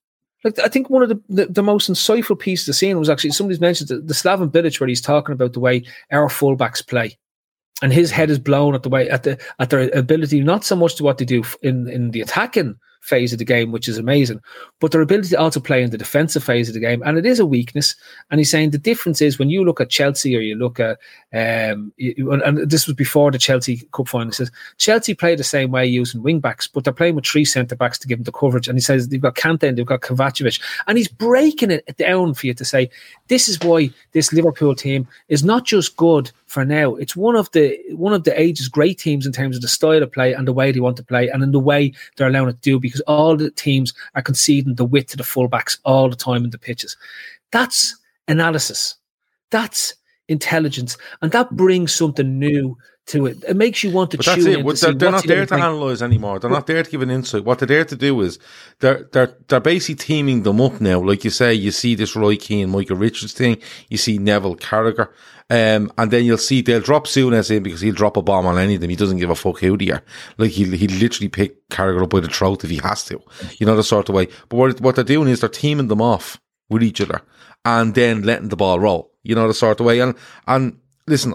[SPEAKER 5] like I think one of the, the, the, most insightful pieces of scene was actually somebody's mentioned the, the Slaven Bilic where he's talking about the way our fullbacks play. And his head is blown at the way at the at their ability, not so much to what they do in, in the attacking phase of the game, which is amazing. But their ability to also play in the defensive phase of the game, and it is a weakness. And he's saying the difference is when you look at Chelsea or you look at, um, and this was before the Chelsea Cup final. He says Chelsea play the same way using wing backs, but they're playing with three centre backs to give them the coverage. And he says they've got Kante and they've got Kovacevic, and he's breaking it down for you to say this is why this Liverpool team is not just good for now. It's one of the one of the age's great teams in terms of the style of play and the way they want to play and in the way they're allowing it to do because all the teams are conceding the width to the fullbacks all the time in the pitches. That's analysis. That's intelligence. And that brings something new to it. It makes you want to.
[SPEAKER 2] But that's
[SPEAKER 5] it.
[SPEAKER 2] Well, they're, they're not there to analyze anymore. They're not there to give an insight. What they're there to do is they're they're they're basically teaming them up now. Like you say, you see this Roy Keane, Michael Richards thing. You see Neville Carragher. Um, and then you'll see they'll drop Souness in because he'll drop a bomb on any of them. He doesn't give a fuck who they are. Like he'll, he'll literally pick Carragher up by the throat if he has to. You know, the sort of way. But what, what they're doing is they're teaming them off with each other and then letting the ball roll. You know, the sort of way. And, and listen,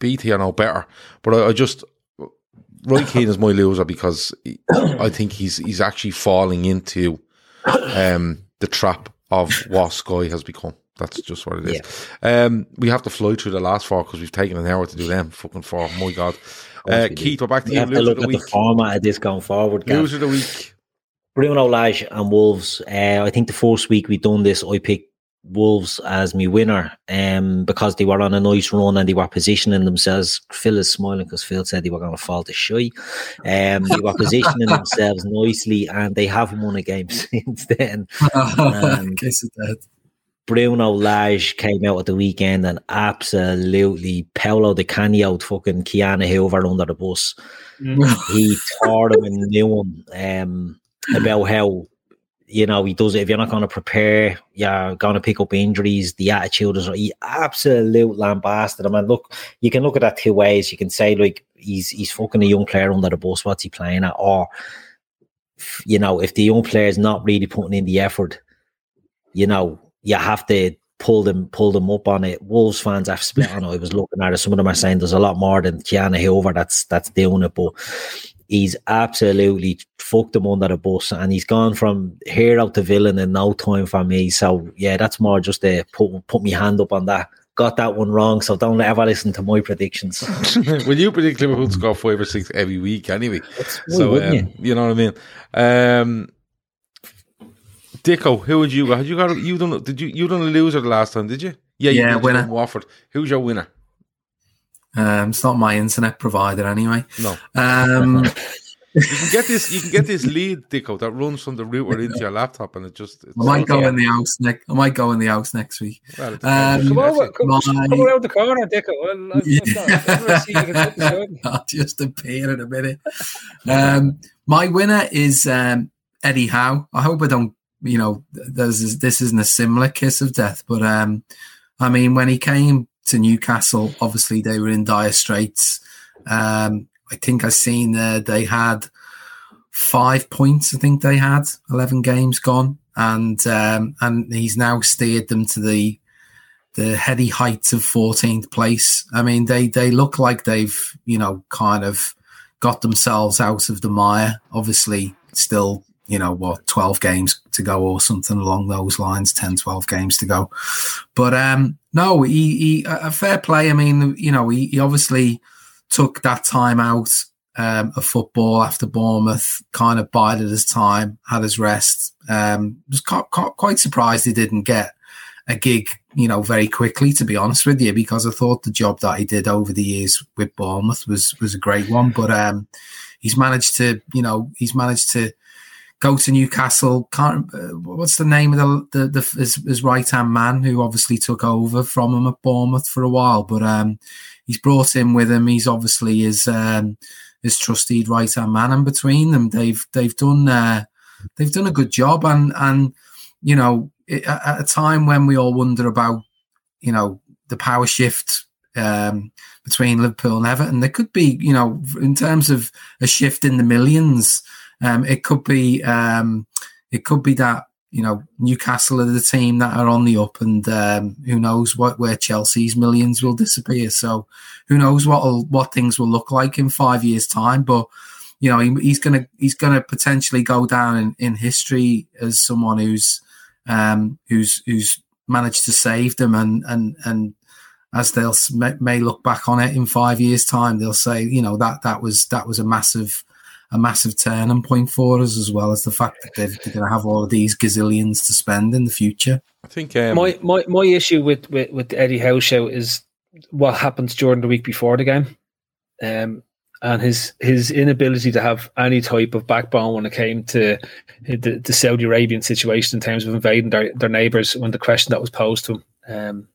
[SPEAKER 2] BT I know better, but I, I just Roy Keane is my loser because I think he's he's actually falling into um, the trap of what Sky has become. That's just what it is. Yeah. Um, we have to fly through the last four because we've taken an hour to do them. Fucking four. My God. Uh, Keith, we're back to
[SPEAKER 3] we
[SPEAKER 2] you.
[SPEAKER 3] Have to look at the format of this going forward.
[SPEAKER 2] Loser of the week.
[SPEAKER 3] Bruno Lage and Wolves. Uh, I think the first week we done this, I picked Wolves as my winner um, because they were on a nice run and they were positioning themselves. Phil is smiling because Phil said they were going to fall to shy. Um, they were positioning themselves nicely and they haven't won a game since then.
[SPEAKER 4] Um, Case of death.
[SPEAKER 3] Bruno Lage came out at the weekend and absolutely Paolo Di Canio fucking Ki-Jana Hoever under the bus. Mm. he tore them and knew him um, about how you know he does it. If you're not going to prepare, you're going to pick up injuries. The attitude is he absolute lambasted him. And look, you can look at that two ways. You can say like he's he's fucking a young player under the bus. What's he playing at? Or you know, if the young player is not really putting in the effort, you know, you have to pull them pull them up on it. Wolves fans have split on it. I was looking at it. Some of them are saying there's a lot more than Ki-Jana Hoever that's that's doing it, but he's absolutely fucked them under the bus and he's gone from hero to villain in no time for me. So yeah, that's more just to put put my hand up on that. Got that one wrong, so don't ever listen to my predictions.
[SPEAKER 2] well, you predict Liverpool score five or six every week anyway. so um, you? you? know what I mean. Um, Dicko, who would you go? Had you got you done? Did you you done a loser the last time? Did you?
[SPEAKER 4] Yeah, you yeah, winner.
[SPEAKER 2] Watford. Who's your winner?
[SPEAKER 4] Um, it's not my internet provider anyway.
[SPEAKER 2] No.
[SPEAKER 4] Um,
[SPEAKER 2] you can get this. You can get this lead, Dicko, that runs from the router into your laptop, and it just.
[SPEAKER 4] I might go in the house next. I might go in the house next week.
[SPEAKER 5] Well, um, come, over, come, my, come around the corner, Dicko. Well,
[SPEAKER 4] yeah. I'll just appear in a minute. Um, my winner is um, Eddie Howe. I hope I don't. You know, this isn't a similar kiss of death, but um, I mean, when he came to Newcastle, obviously they were in dire straits. Um, I think I seen uh, they had five points. I think they had eleven games gone, and um, and he's now steered them to the the heady heights of 14th place. I mean, they they look like they've you know kind of got themselves out of the mire. Obviously, still you know what 12 games to go or something along those lines 10 12 games to go but um no he, he a fair play i mean you know he, he obviously took that time out um, of football after Bournemouth, kind of bided his time, had his rest. Um, was quite, quite surprised he didn't get a gig, you know, very quickly. To be honest with you, because I thought the job that he did over the years with Bournemouth was was a great one. But um, he's managed to, you know, he's managed to go to Newcastle. Can't uh, what's the name of the, the, the his, his right hand man who obviously took over from him at Bournemouth for a while, but um, he's brought him with him. He's obviously his um, his trusted right hand man, and between them, they've they've done uh, they've done a good job. And and you know, it, at a time when we all wonder about you know the power shift um, between Liverpool and Everton, there could be you know in terms of a shift in the millions. Um, it could be um, it could be that you know Newcastle are the team that are on the up, and um, who knows what where Chelsea's millions will disappear. So who knows what what things will look like in five years' time? But you know he, he's gonna he's gonna potentially go down in, in history as someone who's um, who's who's managed to save them, and and and as they'll may, look back on it in five years' time, they'll say you know that that was that was a massive a massive turning point for us, as well as the fact that they're, they're going to have all of these gazillions to spend in the future.
[SPEAKER 2] I think um,
[SPEAKER 5] my, my my issue with with, with Eddie Howe show is what happens during the week before the game, um, and his his inability to have any type of backbone when it came to the, the Saudi Arabian situation in terms of invading their, their neighbours. When the question that was posed to him. Um,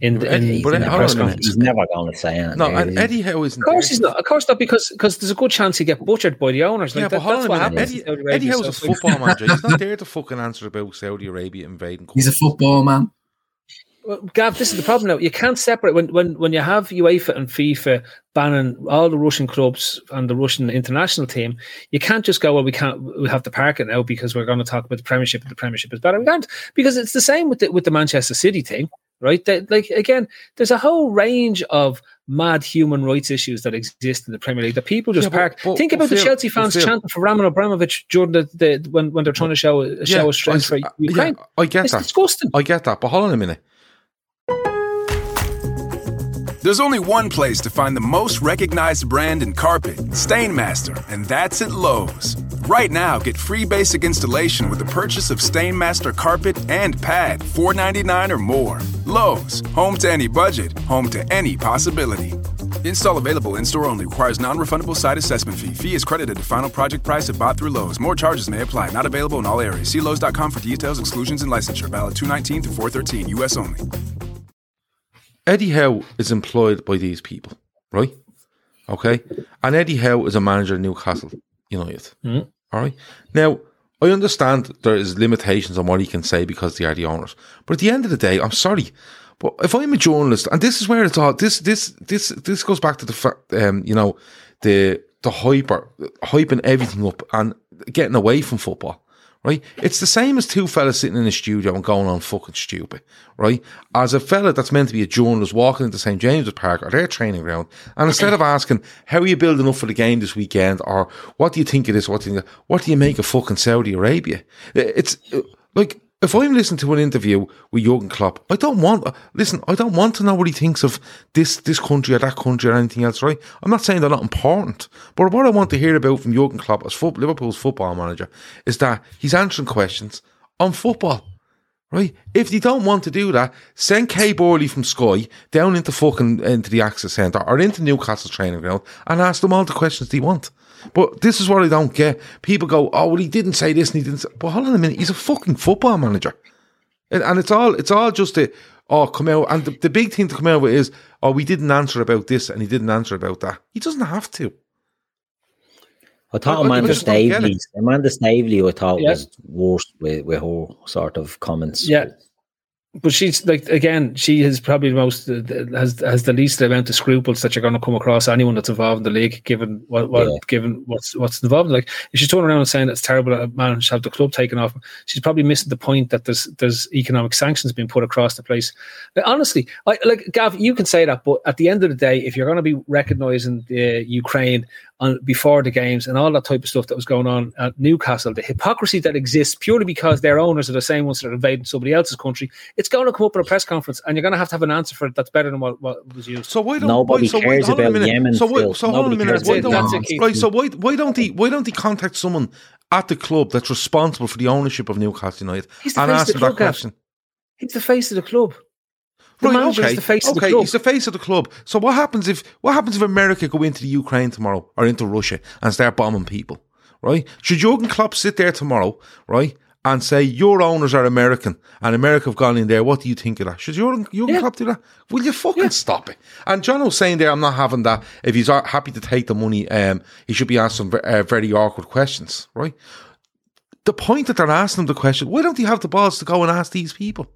[SPEAKER 5] in the, Eddie, in, but in the press conference.
[SPEAKER 3] He's never going to say it.
[SPEAKER 2] No, and Eddie Howe
[SPEAKER 5] isn't. Of course he's not. Of course not, because because there's a good chance he get butchered by the owners. Like
[SPEAKER 2] yeah,
[SPEAKER 5] that,
[SPEAKER 2] but hold on a minute. Eddie, Eddie Howe's a football manager. He's not there to fucking answer about Saudi Arabia invading.
[SPEAKER 4] He's a football man.
[SPEAKER 5] Well, Gav, this is the problem now. You can't separate when, when, when you have UEFA and FIFA banning all the Russian clubs and the Russian international team. You can't just go, well, we can't, we have to park it now because we're going to talk about the Premiership and the Premiership is better. We can't because it's the same with the, with the Manchester City thing right? That, like again, there's a whole range of mad human rights issues that exist in the Premier League that people just yeah, park. But, but, Think about the Chelsea fans chanting for Roman Abramovich during the, the when, when they're trying to show a show yeah, strength for uh, Ukraine. Yeah,
[SPEAKER 2] I get
[SPEAKER 5] it's
[SPEAKER 2] that.
[SPEAKER 5] disgusting.
[SPEAKER 2] I get that, but hold on a minute.
[SPEAKER 6] There's only one place to find the most recognized brand in carpet, Stainmaster, and that's at Lowe's. Right now, get free basic installation with the purchase of Stainmaster carpet and pad, $4.99 or more. Lowe's, home to any budget, home to any possibility. Install available in store only. Requires non refundable site assessment fee. Fee is credited to final project price if bought through Lowe's. More charges may apply. Not available in all areas. See Lowe's.com for details, exclusions, and licensure. Valid 219 through 413, U.S. only.
[SPEAKER 2] Eddie Howe is employed by these people, right? Okay. And Eddie Howe is a manager of Newcastle United.
[SPEAKER 5] Mhm.
[SPEAKER 2] All right. Now, I understand there is limitations on what he can say because they are the owners. But at the end of the day, I'm sorry. But if I'm a journalist, and this is where it's all this this this this goes back to the fact, um, you know, the the hyper hyping everything up and getting away from football. Right? It's the same as two fellas sitting in a studio and going on fucking stupid, right? As a fella that's meant to be a journalist walking into St. James's Park or their training ground, and instead of asking, how are you building up for the game this weekend? Or what do you think of this? What do you, what do you make of fucking Saudi Arabia? It's like, if I'm listening to an interview with Jurgen Klopp, I don't want, listen, I don't want to know what he thinks of this, this country or that country or anything else, right? I'm not saying they're not important, but what I want to hear about from Jurgen Klopp as foot, Liverpool's football manager is that he's answering questions on football. Right? If you don't want to do that, send Kay Burley from Sky down into fucking into the AXA Centre or into Newcastle training ground and ask them all the questions they want. But this is what I don't get. People go, "Oh, well, he didn't say this and he didn't." Say. But hold on a minute, he's a fucking football manager, and, and it's all it's all just a oh come out. And the, the big thing to come out with is, "Oh, we didn't answer about this and he didn't answer about that." He doesn't have to.
[SPEAKER 3] I thought
[SPEAKER 2] I- I
[SPEAKER 3] Amanda
[SPEAKER 2] just
[SPEAKER 3] Stavely. Amanda Staveley, I thought
[SPEAKER 5] Yeah.
[SPEAKER 3] was worse with, with her sort of comments.
[SPEAKER 5] Yeah. But she's like again, she has probably the most uh, has has the least amount of scruples that you're going to come across anyone that's involved in the league, given what, what
[SPEAKER 3] Yeah.
[SPEAKER 5] given what's what's involved. Like if she's turning around and saying it's terrible that a man should have the club taken off, she's probably missing the point that there's there's economic sanctions being put across the place. Like, honestly, I, like Gav, you can say that, but at the end of the day, if you're going to be recognising the Ukraine on before the games and all that type of stuff that was going on at Newcastle, the hypocrisy that exists purely because their owners are the same ones that are invading somebody else's country, it's going to come up at a press conference, and you're going to have to have an answer for it that's better than what, what was used.
[SPEAKER 2] So why don't
[SPEAKER 3] Nobody
[SPEAKER 2] why, so
[SPEAKER 3] cares
[SPEAKER 2] why, hold on a
[SPEAKER 3] about. Yemen,
[SPEAKER 2] So why, so hold on a minute. Why don't,
[SPEAKER 5] That's it, Keith.
[SPEAKER 2] right? So why why don't he why don't he contact someone at the club that's responsible for the ownership of Newcastle United
[SPEAKER 5] He's
[SPEAKER 2] and
[SPEAKER 5] face
[SPEAKER 2] ask them that question?
[SPEAKER 5] He's the face of the club. The
[SPEAKER 2] Right,
[SPEAKER 5] manager
[SPEAKER 2] okay.
[SPEAKER 5] is the face of the
[SPEAKER 2] okay,
[SPEAKER 5] club.
[SPEAKER 2] he's the face of the club. So what happens if what happens if America go into the Ukraine tomorrow or into Russia and start bombing people? Right? Should Jurgen Klopp sit there tomorrow, right, and say your owners are American and America have gone in there? What do you think of that? Should Jurgen, Jurgen
[SPEAKER 5] Yeah.
[SPEAKER 2] Klopp do that? Will you fucking stop it? And John was saying there, I'm not having that. If he's happy to take the money, um, he should be asked some uh, very awkward questions, right? The point that they're asking him the question, why don't you have the balls to go and ask these people?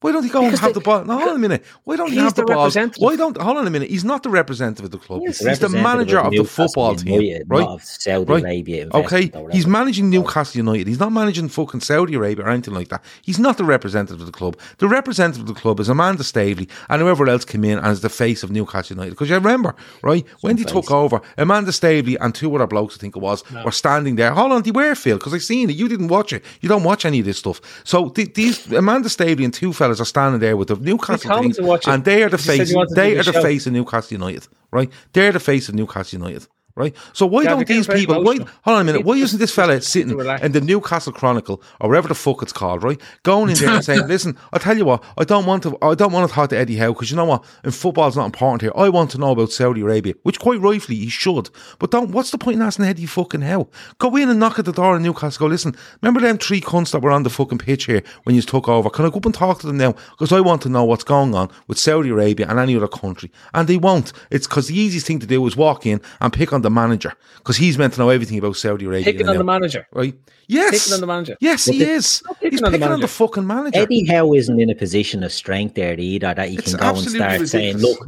[SPEAKER 2] Why don't he go
[SPEAKER 5] Because
[SPEAKER 2] and have
[SPEAKER 5] they-
[SPEAKER 2] the ball? No, hold on a minute. Why don't he have the,
[SPEAKER 5] the representative.
[SPEAKER 2] Why don't hold on a minute? He's not the representative of the club.
[SPEAKER 5] Yes.
[SPEAKER 2] He's the manager of the football team, right?
[SPEAKER 3] Of Saudi
[SPEAKER 2] Right.
[SPEAKER 3] Arabia
[SPEAKER 2] Okay, he's managing Newcastle United. He's not managing fucking Saudi Arabia or anything like that. He's not the representative of the club. The representative of the club is Amanda Staveley and whoever else came in and is the face of Newcastle United. Because you remember, right, when they took
[SPEAKER 3] face.
[SPEAKER 2] over, Amanda Staveley and two other blokes, I think it was, were standing there. Hold on, they were Phil, because I seen it. You didn't watch it. You don't watch any of this stuff. So th- these Amanda Staveley and two fellas are standing there with the Newcastle
[SPEAKER 5] told
[SPEAKER 2] things,
[SPEAKER 5] to watch it.
[SPEAKER 2] and they are the
[SPEAKER 5] You said you
[SPEAKER 2] face. They are
[SPEAKER 5] the
[SPEAKER 2] the
[SPEAKER 5] show.
[SPEAKER 2] face of Newcastle United, right? They're the face of Newcastle United. Right, so why
[SPEAKER 5] Gav,
[SPEAKER 2] don't these people? Why, hold on a minute. Why isn't this fella sitting in the Newcastle Chronicle or wherever the fuck it's called, right? Going in there and saying, "Listen, I tell you what, I don't want to. I don't want to talk to Eddie Howe because you know what? And football's not important here. I want to know about Saudi Arabia, which quite rightfully he should. But don't. What's the point in asking Eddie fucking Howe? Go in and knock at the door in Newcastle. Go listen. Remember them three cunts that were on the fucking pitch here when you took over? Can I go up and talk to them now? Because I want to know what's going on with Saudi Arabia and any other country. And they won't. It's because the easiest thing to do is walk in and pick on the manager because he's meant to know everything about Saudi Arabia.
[SPEAKER 5] Picking on
[SPEAKER 2] now.
[SPEAKER 5] the manager.
[SPEAKER 2] Right? Yes.
[SPEAKER 5] Picking on the manager.
[SPEAKER 2] Yes, he is.
[SPEAKER 5] picking
[SPEAKER 2] He's
[SPEAKER 5] on the
[SPEAKER 2] picking on the fucking manager.
[SPEAKER 3] Eddie Howe isn't in a position of strength there either that he
[SPEAKER 2] It's
[SPEAKER 3] can go and
[SPEAKER 2] absolutely
[SPEAKER 3] start saying, "Look,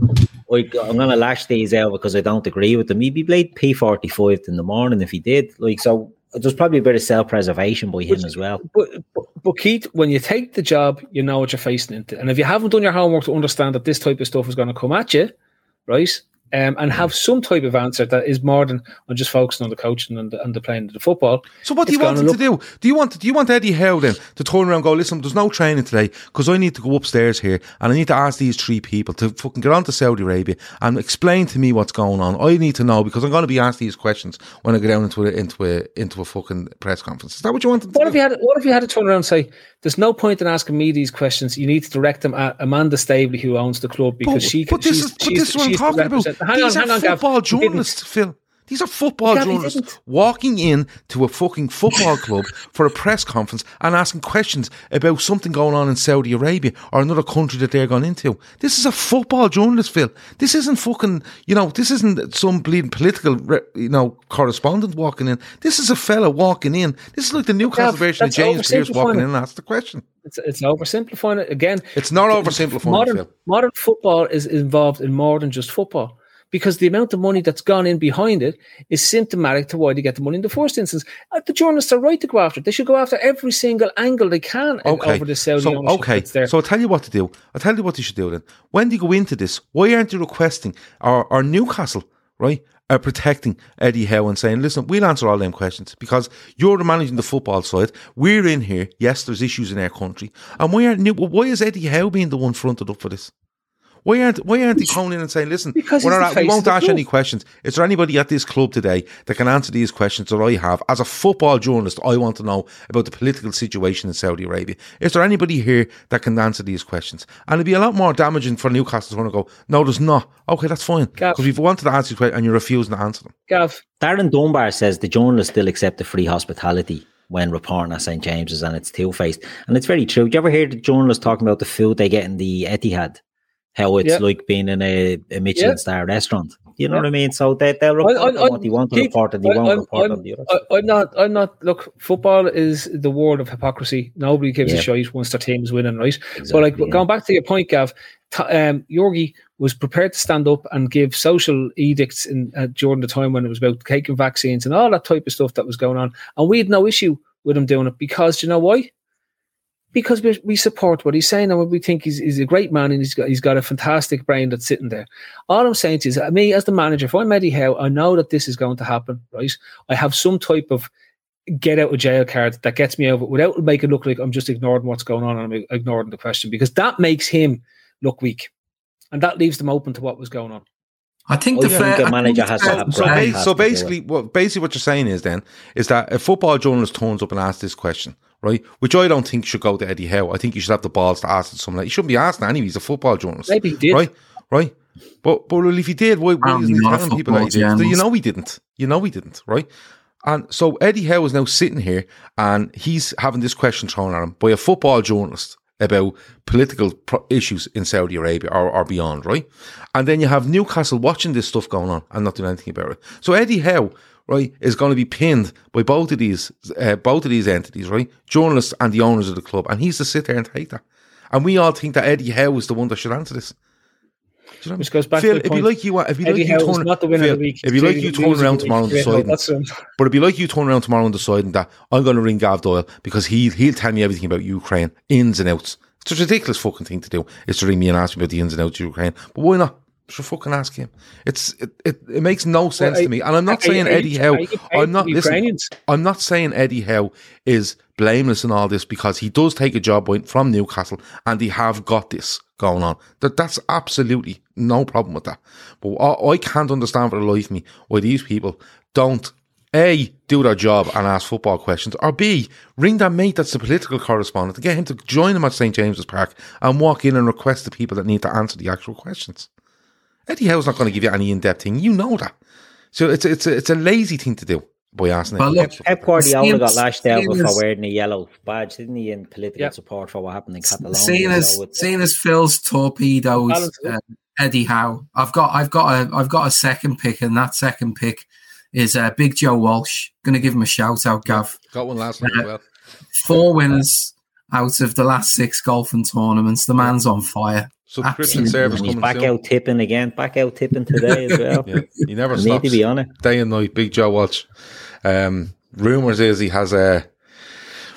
[SPEAKER 3] I- I'm going to lash these out because I don't agree with them." He'd be played P45 in the morning if he did. Like so, there's probably a bit of self-preservation by him as well.
[SPEAKER 5] But, but, but Keith, when you take the job, you know what you're facing into. And if you haven't done your homework to understand that this type of stuff is going to come at you, right? Um, and have some type of answer that is more than on just focusing on the coaching and the, and the playing of the football.
[SPEAKER 2] So what do you want him to do? Do you want do you want Eddie Howe then to turn around and go, listen, there's no training today because I need to go upstairs here and I need to ask these three people to fucking get on to Saudi Arabia and explain to me what's going on. I need to know because I'm going to be asked these questions when I go down into a, into a into a fucking press conference. Is that what you want
[SPEAKER 5] What
[SPEAKER 2] do?
[SPEAKER 5] if you had what if you had to turn around and say, "There's no point in asking me these questions. You need to direct them at Amanda Staveley, who owns the club, because
[SPEAKER 2] But,
[SPEAKER 5] she."
[SPEAKER 2] but this is but this is what I'm talking about.
[SPEAKER 5] Hang
[SPEAKER 2] These
[SPEAKER 5] on,
[SPEAKER 2] are
[SPEAKER 5] hang on,
[SPEAKER 2] football journalists, Phil. These are football
[SPEAKER 5] Gav,
[SPEAKER 2] journalists walking in to a fucking football club for a press conference and asking questions about something going on in Saudi Arabia or another country that they're going into. This is a football journalist, Phil. This isn't fucking, you know, this isn't some bleeding political, you know, correspondent walking in. This is a fella walking in. This is like the Newcastle version of James
[SPEAKER 5] oversimplifying
[SPEAKER 2] walking in and asking the question.
[SPEAKER 5] It's, it's oversimplifying it again.
[SPEAKER 2] It's not oversimplifying, it,
[SPEAKER 5] modern
[SPEAKER 2] Phil.
[SPEAKER 5] modern football is involved in more than just football because the amount of money that's gone in behind it is symptomatic to why they get the money in the first instance. Uh, The journalists are right to go after it. They should go after every single angle they can
[SPEAKER 2] Okay.
[SPEAKER 5] over the Saudi
[SPEAKER 2] so, okay. So I'll tell you what to do. I'll tell you what you should do then. When do you go into this? Why aren't you requesting our, or Newcastle, right? Are protecting Eddie Howe and saying, listen, we'll answer all them questions because you're managing the football side. We're in here. Yes, there's issues in our country. And why aren't New, why is Eddie Howe being the one fronted up for this? Why aren't why aren't they coming in and saying, listen,
[SPEAKER 5] Because
[SPEAKER 2] we're not, we won't
[SPEAKER 5] of
[SPEAKER 2] ask any questions. Is there anybody at this club today that can answer these questions that I have? As a football journalist, I want to know about the political situation in Saudi Arabia. Is there anybody here that can answer these questions? And it'd be a lot more damaging for Newcastle to want to go, no, there's not. Okay, that's fine.
[SPEAKER 5] Gav.
[SPEAKER 2] Because we've wanted to answer these questions and you're refusing to answer them.
[SPEAKER 5] Gav,
[SPEAKER 3] Darren Dunbar says the journalists still accept the free hospitality when reporting at St James's and it's two faced. And it's very true. Do you ever hear the journalists talking about the food they get in the Etihad? How it's
[SPEAKER 5] Yeah.
[SPEAKER 3] like being in a, a Michelin
[SPEAKER 5] Yeah.
[SPEAKER 3] star restaurant. You know
[SPEAKER 5] Yeah.
[SPEAKER 3] what I mean? So they, they'll report
[SPEAKER 5] I- I-
[SPEAKER 3] on what they want to
[SPEAKER 5] Keith,
[SPEAKER 3] report and they
[SPEAKER 5] I-
[SPEAKER 3] won't
[SPEAKER 5] I'm-
[SPEAKER 3] report
[SPEAKER 5] I'm-
[SPEAKER 3] on the other.
[SPEAKER 5] I, I'm not. I'm not. Look, football is the world of hypocrisy. Nobody gives a shit once their team's winning, right? but
[SPEAKER 3] Exactly,
[SPEAKER 5] like
[SPEAKER 3] yeah.
[SPEAKER 5] going back to your point, Gav, t- um, Yorgi was prepared to stand up and give social edicts in uh, during the time when it was about taking vaccines and all that type of stuff that was going on, and we had no issue with him doing it because do you know why? Because we, we support what he's saying and what we think he's, he's a great man and he's got he's got a fantastic brain that's sitting there. All I'm saying is, me as the manager, if I'm Eddie Howe, I know that this is going to happen, right? I have some type of get out of jail card that gets me over without making it look like I'm just ignoring what's going on and I'm ignoring the question because that makes him look weak. And that leaves them open to what was going on.
[SPEAKER 4] I think
[SPEAKER 3] I
[SPEAKER 4] the
[SPEAKER 3] think
[SPEAKER 4] fair
[SPEAKER 3] a
[SPEAKER 4] I think
[SPEAKER 3] manager
[SPEAKER 4] the
[SPEAKER 3] has to
[SPEAKER 4] fair
[SPEAKER 3] have
[SPEAKER 2] So, ba-
[SPEAKER 3] has
[SPEAKER 2] so
[SPEAKER 3] to
[SPEAKER 2] basically, what basically what you're saying is then is that a football journalist turns up and asks this question, right? Which I don't think should go to Eddie Howe. I think you should have the balls to ask it to someone. He shouldn't be asking anyway. He's a football journalist,
[SPEAKER 5] Maybe he did.
[SPEAKER 2] right? Right. But but well, if he did, why, why isn't he telling people that he did? You know he didn't. You know he didn't, right? And so Eddie Howe is now sitting here and he's having this question thrown at him by a football journalist about political pro- issues in Saudi Arabia or, or beyond, right? And then you have Newcastle watching this stuff going on and not doing anything about it. So Eddie Howe, right, is going to be pinned by both of these, uh, both of these entities, right? Journalists and the owners of the club, and he's to sit there and take that. And we all think that Eddie Howe is the one that should answer this. Do you know
[SPEAKER 5] Which goes back
[SPEAKER 2] Phil,
[SPEAKER 5] to the
[SPEAKER 2] if you
[SPEAKER 5] point.
[SPEAKER 2] like you, if you
[SPEAKER 5] Eddie
[SPEAKER 2] like you
[SPEAKER 5] Howe
[SPEAKER 2] turn,
[SPEAKER 5] not the winner
[SPEAKER 2] Phil,
[SPEAKER 5] of the week.
[SPEAKER 2] if you like you turn around tomorrow and
[SPEAKER 5] um,
[SPEAKER 2] but it'd be like you turn around tomorrow and deciding that I'm going to ring Gav Doyle because he he'll tell me everything about Ukraine, ins and outs. It's a ridiculous fucking thing to do. Is to ring me and ask me about the ins and outs of Ukraine. But why not? Just fucking ask him. It's it, it, it makes no sense
[SPEAKER 5] I-
[SPEAKER 2] to me. And I'm not
[SPEAKER 5] you-
[SPEAKER 2] saying
[SPEAKER 5] you-
[SPEAKER 2] Eddie Howe. I'm not listen. I'm not saying Eddie Howe is blameless in all this because he does take a job point from Newcastle and they have got this going on. That that's absolutely no problem with that. But I, I can't understand for the life of me why these people don't a do their job and ask football questions, or b ring that mate that's the political correspondent to get him to join them at St James's Park and walk in and request the people that need to answer the actual questions. Eddie Howe's not going to give you any in depth thing. You know that. So it's it's a, it's a lazy thing to do by asking.
[SPEAKER 4] Well, look,
[SPEAKER 3] Pep Guardiola
[SPEAKER 4] Seeing-
[SPEAKER 3] got lashed out
[SPEAKER 4] seeing
[SPEAKER 3] for
[SPEAKER 4] as-
[SPEAKER 3] wearing a yellow badge, didn't he, in political
[SPEAKER 5] Yeah.
[SPEAKER 3] support for what happened in Catalonia?
[SPEAKER 4] seeing as
[SPEAKER 3] So
[SPEAKER 4] seeing as Phil's torpedoes uh, Eddie Howe, I've got I've got a I've got a second pick, and that second pick is uh, Big Joe Walsh. Going to give him a shout out, Gav.
[SPEAKER 2] Got one last night as well.
[SPEAKER 4] Four winners out of the last six golfing tournaments. The man's on fire.
[SPEAKER 2] Subscription
[SPEAKER 4] Absolutely.
[SPEAKER 2] service
[SPEAKER 3] and he's
[SPEAKER 2] coming
[SPEAKER 3] back
[SPEAKER 2] soon.
[SPEAKER 3] out tipping again, back out tipping today as well.
[SPEAKER 2] Yeah, he never
[SPEAKER 3] We
[SPEAKER 2] stops.
[SPEAKER 3] need to be on it.
[SPEAKER 2] Day and night, Big Joe Walsh. Um, rumors is he has a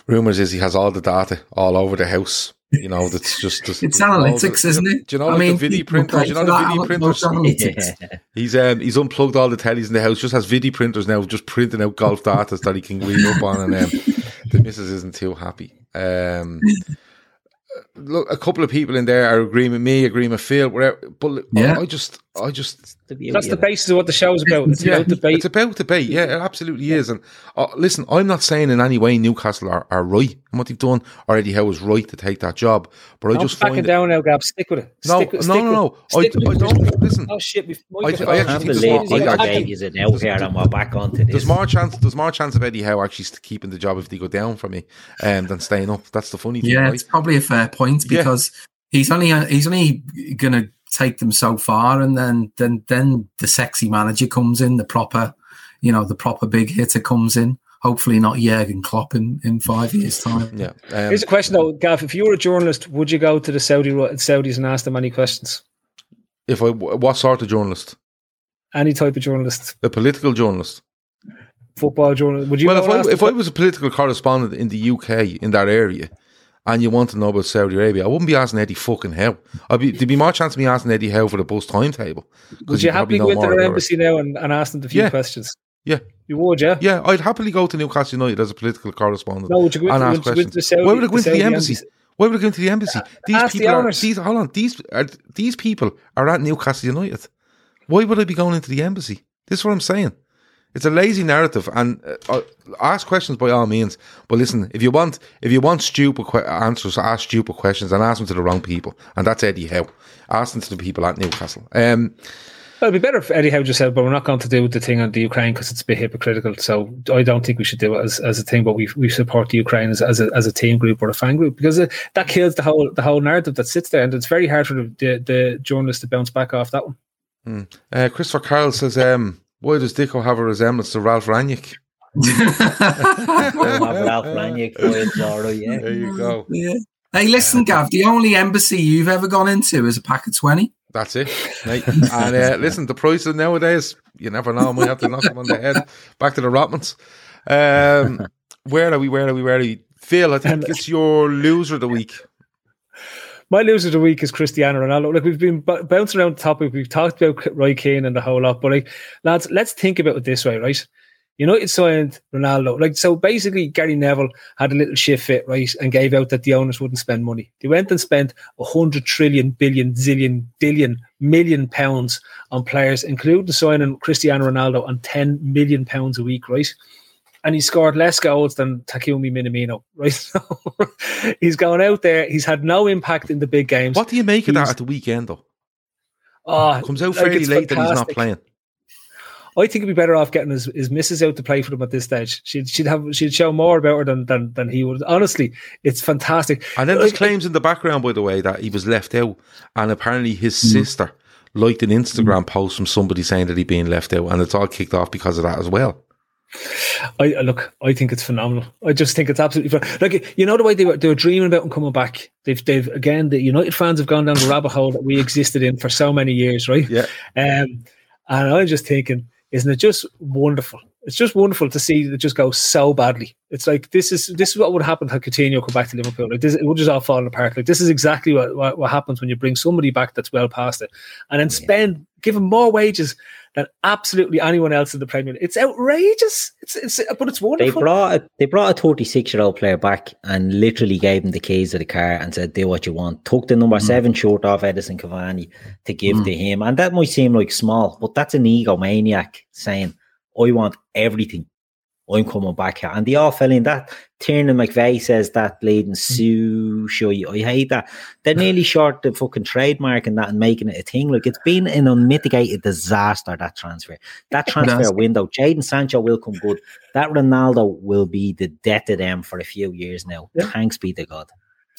[SPEAKER 2] Rumors is he has all the data all over the house. You know, that's just, just
[SPEAKER 4] It's
[SPEAKER 2] all
[SPEAKER 4] analytics,
[SPEAKER 2] the-
[SPEAKER 4] isn't it?
[SPEAKER 2] Do you know
[SPEAKER 4] I
[SPEAKER 2] like
[SPEAKER 4] mean,
[SPEAKER 2] the video
[SPEAKER 4] people
[SPEAKER 2] printers? You know the video printers?
[SPEAKER 4] those analytics.
[SPEAKER 2] He's um he's unplugged all the tellies in the house. Just has video printers now, just printing out golf data that he can read up on, and um, the missus isn't too happy. Um, look, a couple of people in there are agreeing with me, agreeing with Phil, whatever. But look, I-
[SPEAKER 4] Yeah.
[SPEAKER 2] I, just, I just.
[SPEAKER 3] The
[SPEAKER 5] that's the basis of what the show's about. It's
[SPEAKER 2] yeah,
[SPEAKER 5] about debate.
[SPEAKER 2] it's about debate. Yeah, it absolutely is. And uh, listen, I'm not saying in any way Newcastle are, are right in what they've done, or Eddie Howe is right to take that job. But I
[SPEAKER 5] Don't
[SPEAKER 2] just
[SPEAKER 5] back
[SPEAKER 2] find
[SPEAKER 5] it
[SPEAKER 2] it,
[SPEAKER 5] down now, Gab. Stick with it.
[SPEAKER 2] no,
[SPEAKER 5] Stick
[SPEAKER 2] no,
[SPEAKER 5] stick
[SPEAKER 2] no, no.
[SPEAKER 5] with-
[SPEAKER 2] I,
[SPEAKER 5] stick
[SPEAKER 2] I don't listen.
[SPEAKER 5] Oh shit! We've
[SPEAKER 2] I- I
[SPEAKER 3] I
[SPEAKER 2] actually
[SPEAKER 3] can't
[SPEAKER 2] think there's
[SPEAKER 3] believe
[SPEAKER 2] more-
[SPEAKER 3] the
[SPEAKER 2] I-
[SPEAKER 3] other
[SPEAKER 2] I-
[SPEAKER 3] day he's out here and we're back onto this.
[SPEAKER 2] There's more chance. There's more chance of Eddie Howe actually keeping the job if they go down for me, um, than staying up. That's the funny thing,
[SPEAKER 4] Yeah,
[SPEAKER 2] right?
[SPEAKER 4] it's probably a fair point
[SPEAKER 2] Yeah.
[SPEAKER 4] because he's only he's only going to take them so far, and then then then the sexy manager comes in, the proper, you know, the proper big hitter comes in. Hopefully not Jurgen Klopp in, in five years' time.
[SPEAKER 2] Yeah. Um,
[SPEAKER 5] Here's a question though, Gav. If you were a journalist, would you go to the Saudi Saudis and ask them any questions?
[SPEAKER 2] if I, what sort of journalist?
[SPEAKER 5] Any type of journalist,
[SPEAKER 2] A political journalist.
[SPEAKER 5] football journalist, would you?
[SPEAKER 2] well, if I, if I was a political correspondent in the UK in that area, and you want to know about Saudi Arabia, I wouldn't be asking Eddie fucking Howe. I'd be there'd be more chance of me asking Eddie Howe for the bus timetable.
[SPEAKER 5] Would you happily go into their embassy now and, and ask them the few
[SPEAKER 2] Yeah.
[SPEAKER 5] questions?
[SPEAKER 2] Yeah.
[SPEAKER 5] You would, yeah.
[SPEAKER 2] Yeah, I'd happily go to Newcastle United as a political correspondent.
[SPEAKER 5] No, would you go
[SPEAKER 2] and
[SPEAKER 5] into,
[SPEAKER 2] ask
[SPEAKER 5] would
[SPEAKER 2] questions.
[SPEAKER 5] the Saudi?
[SPEAKER 2] Why would I go into the
[SPEAKER 5] Saudi
[SPEAKER 2] embassy? Why would I go into the embassy? These
[SPEAKER 5] ask the
[SPEAKER 2] people are these hold on, these are these people are at Newcastle United. Why would I be going into the embassy? This is what I'm saying. It's a lazy narrative, and uh, uh, ask questions by all means. But listen, if you want, if you want stupid que- answers, ask stupid questions, and ask them to the wrong people. And that's Eddie Howe. Ask them to the people at Newcastle. Um,
[SPEAKER 5] Well, it'd be better if Eddie Howe just said, but we're not going to do the thing on the Ukraine because it's a bit hypocritical. So I don't think we should do it as, as a thing, but we we support the Ukraine as, as, a, as a team group or a fan group because it, that kills the whole the whole narrative that sits there. And it's very hard for the, the, the journalists to bounce back off that one.
[SPEAKER 2] uh, Christopher Carroll says, um, "Why does Dicko have a resemblance to
[SPEAKER 3] Ralf Rangnick?" Ralf Rangnick, Boyd, Zorro, yeah.
[SPEAKER 2] There you go.
[SPEAKER 4] Yeah. Hey, listen, Gav. The only embassy you've ever gone into is a pack of twenty.
[SPEAKER 2] That's it. Mate. and uh, listen, the prices nowadays, you never know. I might have to knock them on the head. Back to the Rothmans. Um, where are we? Where are we? Where are we? Phil, I think it's your loser of the week.
[SPEAKER 5] My loser of the week is Cristiano Ronaldo. Like we've been b- bouncing around the topic, we've talked about Roy Keane and the whole lot, but like lads, let's think about it this way, right? United signed Ronaldo. Like so basically Gary Neville had a little shift fit, right, and gave out that the owners wouldn't spend money. They went and spent a hundred trillion, billion, zillion, billion, million pounds on players, including signing Cristiano Ronaldo on ten million pounds a week, right? And he scored less goals than Takumi Minamino, right? So he's gone out there. He's had no impact in the big games.
[SPEAKER 2] What do you make of that at the weekend, though?
[SPEAKER 5] Oh,
[SPEAKER 2] Comes out fairly
[SPEAKER 5] it's
[SPEAKER 2] late that he's not playing.
[SPEAKER 5] I think he'd be better off getting his, his missus out to play for them at this stage. She'd she'd have she'd show more about her than than, than he would. Honestly, it's fantastic.
[SPEAKER 2] And then there's
[SPEAKER 5] Like,
[SPEAKER 2] claims in the background, by the way, that he was left out, and apparently his
[SPEAKER 5] Mm.
[SPEAKER 2] sister liked an Instagram post from somebody saying that he'd been left out, and it's all kicked off because of that as well.
[SPEAKER 5] I look, I think it's phenomenal. I just think it's absolutely phen- like you know the way they were they were dreaming about him coming back. They've they've again the United fans have gone down the rabbit hole that we existed in for so many years, right?
[SPEAKER 2] Yeah.
[SPEAKER 5] Um, and I'm just thinking, isn't it just wonderful? It's just wonderful to see it just go so badly. It's like this is this is what would happen had Coutinho come back to Liverpool. Like this, it would just all fall apart. Like this is exactly what, what what happens when you bring somebody back that's well past it, and then spend give him more wages than absolutely anyone else in the Premier League. It's outrageous. It's it's but it's wonderful.
[SPEAKER 3] They brought a, they brought a 36 year old player back and literally gave him the keys of the car and said, "Do what you want." Took the number mm. seven shirt off Edinson Cavani to give mm. to him, and that might seem like small, but that's an egomaniac saying, "I want everything. I'm coming back here." And they all fell in that. Tiernan McVeigh says that bleeding hmm. Sue show you. I hate that. They're nearly short the fucking trademark and that and making it a thing. Like it's been an unmitigated disaster that transfer. That transfer window. Jadon Sancho will come good. That Ronaldo will be the death of them for a few years now. Thanks be to God.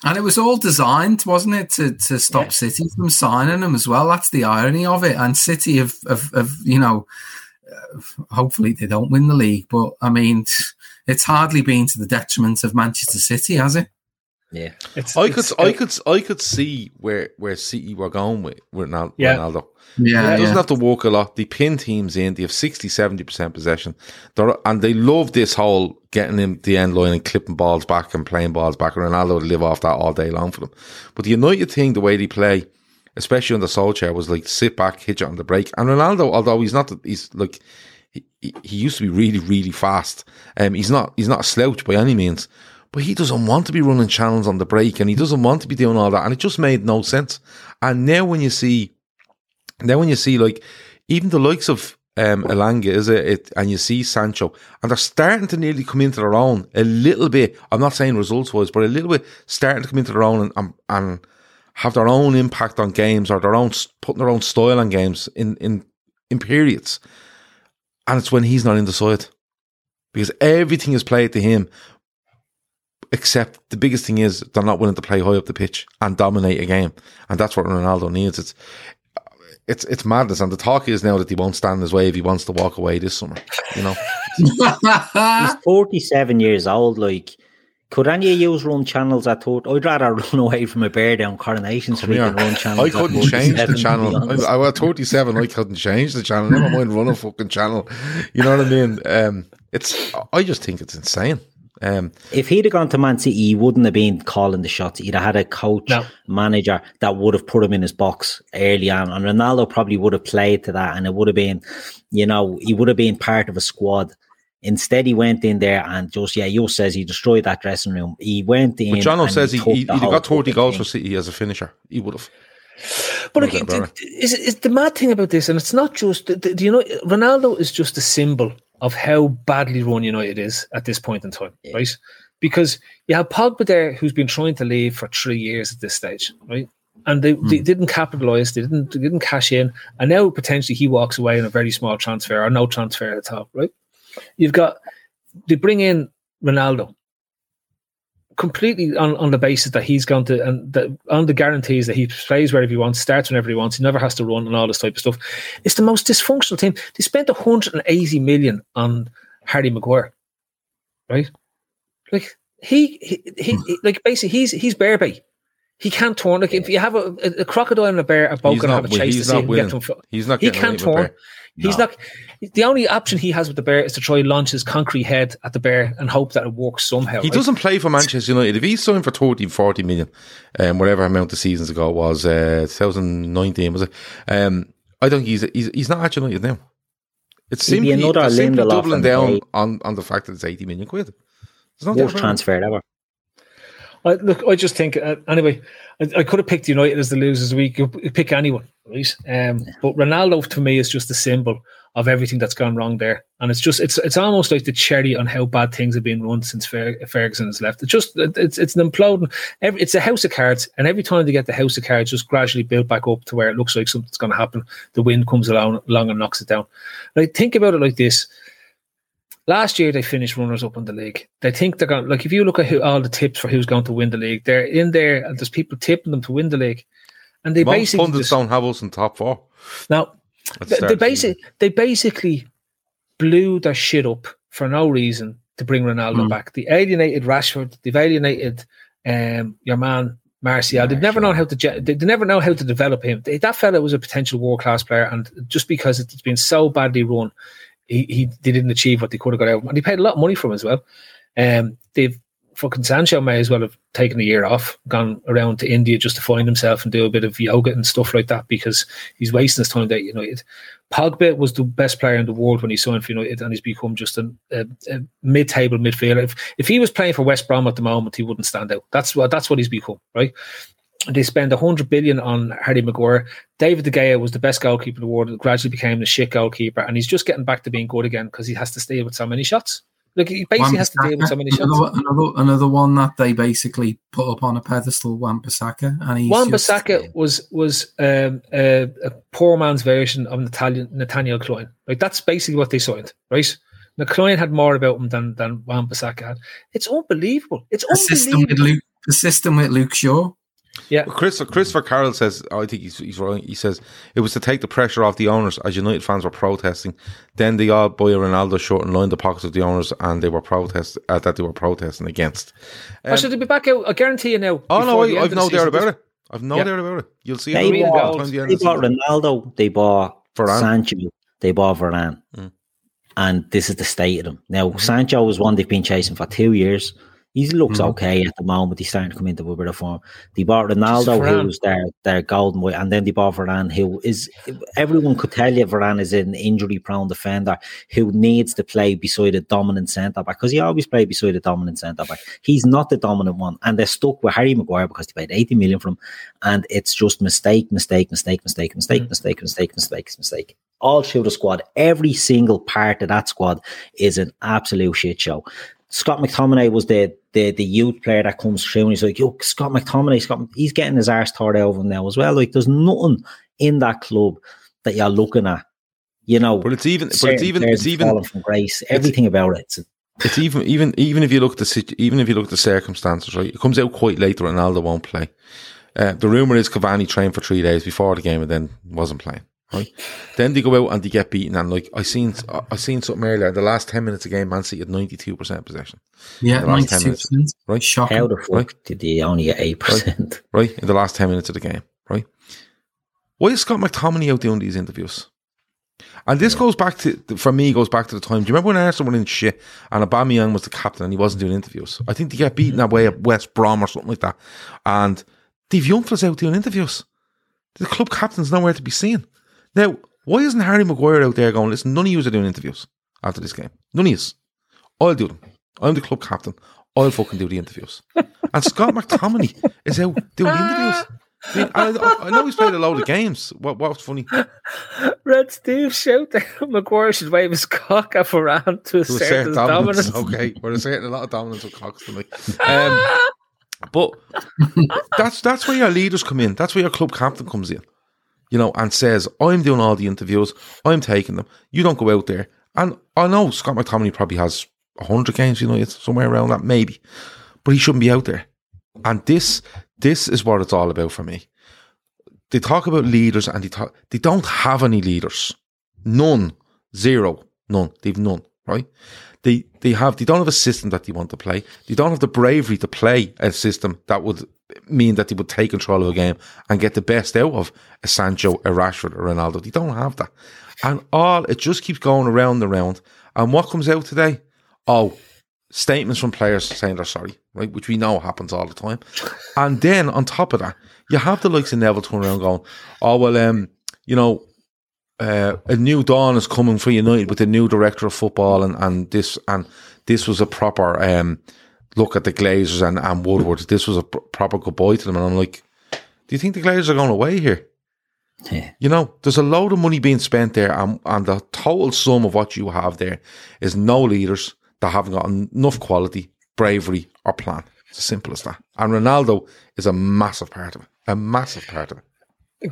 [SPEAKER 4] And it was all designed, wasn't it, to, to stop
[SPEAKER 3] Yeah.
[SPEAKER 4] City from signing them as well. That's the irony of it. And City have, have, have you know, hopefully they don't win the league, but I mean, it's hardly been to the detriment of Manchester City, has it?
[SPEAKER 3] Yeah.
[SPEAKER 5] It's,
[SPEAKER 2] I could,
[SPEAKER 5] it's,
[SPEAKER 2] I could, I could see where where City were going with, with Ronal-
[SPEAKER 5] Yeah.
[SPEAKER 2] Ronaldo.
[SPEAKER 4] Yeah,
[SPEAKER 2] He doesn't
[SPEAKER 4] yeah.
[SPEAKER 2] have to walk a lot. They pin teams in. They have 60, 70% possession. They're, and they love this whole getting in the end line and clipping balls back and playing balls back. Ronaldo would live off that all day long for them. But the United thing, the way they play, especially under Solskjaer, was like sit back, hit you on the break. And Ronaldo, although he's not, he's like, he, he- used to be really, really fast. Um, he's not, he's not a slouch by any means. But he doesn't want to be running channels on the break and he doesn't want to be doing all that. And it just made no sense. And now when you see now when you see like even the likes of um, Elanga, is it, it, and you see Sancho, and they're starting to nearly come into their own a little bit. I'm not saying results wise, but a little bit starting to come into their own and, and, and have their own impact on games or their own putting their own style on games in in in periods. And it's when he's not in the side because everything is played to him. Except the biggest thing is they're not willing to play high up the pitch and dominate a game, and that's what Ronaldo needs. It's it's it's madness, and the talk is now that he won't stand his way if he wants to walk away this summer. You know,
[SPEAKER 3] He's 47 years old. Like, could any of you run channels I thought I'd rather run away from a bear down Coronation Street
[SPEAKER 2] Yeah.
[SPEAKER 3] than run channels.
[SPEAKER 2] I couldn't change the channel. I, I was 37. I couldn't change the channel. Never mind run a fucking channel. You know what I mean? Um, it's. I just think it's insane. Um,
[SPEAKER 3] if he'd have gone to Man City, he wouldn't have been calling the shots. He'd have had a coach,
[SPEAKER 5] No.
[SPEAKER 3] manager that would have put him in his box early on. And Ronaldo probably would have played to that. And it would have been, you know, he would have been part of a squad. Instead, he went in there and just, yeah, you says he destroyed that dressing room. He went in.
[SPEAKER 2] but Jono says he,
[SPEAKER 3] took
[SPEAKER 2] he, he'd have
[SPEAKER 3] whole
[SPEAKER 2] got 30 goals for City as a finisher. He would have.
[SPEAKER 5] But
[SPEAKER 2] No
[SPEAKER 5] like,
[SPEAKER 2] doubt about
[SPEAKER 5] it- is, is the mad thing about this, and it's not just, do do you know, Ronaldo is just a symbol of how badly run United is at this point in time, right? Because you have Pogba there who's been trying to leave for three years at this stage, right? And they, they hmm. didn't capitalize, they didn't they didn't cash in, and now potentially he walks away in a very small transfer or no transfer at all, right? You've got they bring in Ronaldo completely on, on the basis that he's going to and that on the guarantees that he plays wherever he wants, starts whenever he wants, he never has to run and all this type of stuff. It's the most dysfunctional team. They spent 180 million on Harry Maguire, right? Like he, he, he, he- like basically he's he's bear bait. He can't turn. Like if you have a, a, a crocodile and a bear a both
[SPEAKER 2] He's
[SPEAKER 5] going to
[SPEAKER 2] not,
[SPEAKER 5] have a chase to
[SPEAKER 2] he's
[SPEAKER 5] see
[SPEAKER 2] not
[SPEAKER 5] get him.
[SPEAKER 2] He's not
[SPEAKER 5] He can't turn.
[SPEAKER 2] Bear.
[SPEAKER 5] He's not. The only option he has with the bear is to try and launch his concrete head at the bear and hope that it works somehow.
[SPEAKER 2] He
[SPEAKER 5] right?
[SPEAKER 2] doesn't play for Manchester United. If he's signed for 30, 40 million, um, whatever amount of seasons ago it was, uh, 2019, was it? Um, I don't think he's, he's, he's not at United now. It's
[SPEAKER 3] He'd be
[SPEAKER 2] simply,
[SPEAKER 3] another
[SPEAKER 2] they're simply doubling down on, on the fact that it's 80 million quid. There's no doubt
[SPEAKER 3] Worst transfer ever.
[SPEAKER 5] I, look, I just think uh, anyway. I, I could have picked United as the losers. of the week. You pick anyone, right? Um, but Ronaldo to me is just a symbol of everything that's gone wrong there, and it's just it's it's almost like the cherry on how bad things have been run since Fer- Ferguson has left. It's just it's it's an imploding. Every, it's a house of cards, and every time they get the house of cards just gradually built back up to where it looks like something's going to happen, the wind comes along, along and knocks it down. Like think about it like this. Last year they finished runners up in the league. They think they're going like if you look at who, all the tips for who's going to win the league, they're in there and there's people tipping them to win the league, and they
[SPEAKER 2] Most
[SPEAKER 5] basically
[SPEAKER 2] pundits
[SPEAKER 5] just,
[SPEAKER 2] don't have us in top four.
[SPEAKER 5] now they, they
[SPEAKER 2] of
[SPEAKER 5] basically they basically blew their shit up for no reason to bring Ronaldo
[SPEAKER 4] Mm.
[SPEAKER 5] back. They alienated Rashford. They've alienated um, your man Martial. They've never known how to ge- they, they never know how to develop him. They, that fella was a potential world class player, and just because it's been so badly run, he, he they didn't achieve what they could have got out. of him. And he paid a lot of money for him as well. Um, they've fucking Sancho may as well have taken a year off, gone around to India just to find himself and do a bit of yoga and stuff like that because he's wasting his time at United. Pogba was the best player in the world when he signed for United, and he's become just a, a, a mid-table midfielder. If, if he was playing for West Brom at the moment, he wouldn't stand out. That's what that's what he's become, right? They spend a hundred billion on Harry Maguire. David De Gea was the best goalkeeper in the world, and gradually became the shit goalkeeper, and he's just getting back to being good again because he has to stay with so many shots. Like he basically has to deal with so many shots.
[SPEAKER 4] another, another, another one that they basically put up on a pedestal, Wan-Bissaka, and he's
[SPEAKER 5] Wan Bissaka was was um, a, a poor man's version of Nathaniel, Nathaniel Clyne. Like that's basically what they signed, right? Now Clyne had more about him than than Wan Bissaka had. It's unbelievable. It's
[SPEAKER 4] the system with. Luke, the system with Luke Shaw.
[SPEAKER 5] Yeah.
[SPEAKER 2] Chris, Christopher Carroll says, I think he's, he's right. He says it was to take the pressure off the owners as United fans were protesting. Then they all buy a Ronaldo shirt and line the pockets of the owners, and they were protest uh, that they were protesting against.
[SPEAKER 5] Um, should they be back out? I guarantee you now.
[SPEAKER 2] Oh no, I,
[SPEAKER 5] end
[SPEAKER 2] I've
[SPEAKER 5] of
[SPEAKER 2] no doubt about it. I've no
[SPEAKER 5] Yeah.
[SPEAKER 2] doubt about it. You'll see
[SPEAKER 3] They
[SPEAKER 2] it
[SPEAKER 5] Green
[SPEAKER 3] bought,
[SPEAKER 2] the time the end
[SPEAKER 3] they
[SPEAKER 2] the
[SPEAKER 3] bought. Ronaldo, they bought
[SPEAKER 2] Varane.
[SPEAKER 3] Sancho, they bought Varane.
[SPEAKER 2] Mm.
[SPEAKER 3] And this is the state of them. Now, Sancho was one they've been chasing for two years. He looks
[SPEAKER 2] Mhm.
[SPEAKER 3] okay at the moment. He's starting to come into a bit of form. They bought Ronaldo, who's their, their golden boy, and then they bought Varane, who is everyone could tell you Varane is an injury prone defender who needs to play beside a dominant centre back because he always played beside a dominant centre back. He's not the dominant one, and they're stuck with Harry Maguire because they paid 80 million for him, and it's just mistake, mistake, mistake, mistake, mistake,
[SPEAKER 5] Mm.
[SPEAKER 3] mistake, mistake, mistake, mistake. All through the squad, every single part of that squad is an absolute shit show. Scott McTominay was the the the youth player that comes through and he's like, yo, Scott McTominay, Scott, he's getting his arse tore out of him now as well. Like, there's nothing in that club that you're looking at. You know,
[SPEAKER 2] But it's even, but it's even, it's even,
[SPEAKER 3] from grace. Everything about it. It's,
[SPEAKER 2] it's even, even, even if you look at the even if you look at the circumstances, right? It comes out quite late that Ronaldo won't play. Uh, the rumor is Cavani trained for three days before the game and then wasn't playing. Right? then they go out and they get beaten. And like I seen, I I seen something earlier. The last ten minutes of the game, Man City had ninety two percent possession.
[SPEAKER 4] Yeah,
[SPEAKER 2] The last 10
[SPEAKER 4] ninety-two
[SPEAKER 2] minutes.
[SPEAKER 4] percent.
[SPEAKER 2] Right?
[SPEAKER 4] Shocking.
[SPEAKER 3] how the fuck
[SPEAKER 2] Right.
[SPEAKER 3] did they only get 8%?
[SPEAKER 2] Right in the last ten minutes of the game. Right? Why is Scott McTominay out doing these interviews? And this goes back to, for me, goes back to the time. Do you remember when Arsenal were in shit and Aubameyang was the captain and he wasn't doing interviews? I think they get beaten that way at West Brom or something like that. And Dave Youngfell's out doing interviews. The club captain's nowhere to be seen. Now, why isn't Harry Maguire out there going, listen, none of you are doing interviews after this game? None of you. I'll do them. I'm the club captain. I'll fucking do the interviews. And Scott McTominay is out doing the interviews. I, mean, I, I know he's played a load of games. What, what's funny?
[SPEAKER 5] Red Steve shout that Maguire should wave his cock at Varane to
[SPEAKER 2] to
[SPEAKER 5] assert his
[SPEAKER 2] dominance.
[SPEAKER 5] dominance.
[SPEAKER 2] Okay, we're asserting a lot of dominance with Cox tonight. Um, but that's that's where your leaders come in. That's where your club captain comes in. You know, and says, "I'm doing all the interviews. I'm taking them. You don't go out there." And I know Scott McTominay probably has hundred games. You know, it's somewhere around that maybe, but he shouldn't be out there. And this this is what it's all about for me. They talk about leaders, and they talk. They don't have any leaders. None. Zero. None. They've none. Right. They they have they don't have a system that they want to play. They don't have the bravery to play a system that would mean that they would take control of a game and get the best out of a Sancho, a Rashford, or Ronaldo. They don't have that. And all it just keeps going around and around. And what comes out today? Oh, statements from players saying they're sorry, right? Which we know happens all the time. And then on top of that, you have the likes of Neville turning around going, Oh well, um, you know, uh, a new dawn is coming for United with a new director of football and, and this and this was a proper um, look at the Glazers and, and Woodward. This was a pr- proper goodbye to them. And I'm like, do you think the Glazers are going away here?
[SPEAKER 3] Yeah.
[SPEAKER 2] You know, there's a load of money being spent there, and, and the total sum of what you have there is no leaders that haven't got enough quality, bravery, or plan. It's as simple as that. And Ronaldo is a massive part of it. A massive part of it.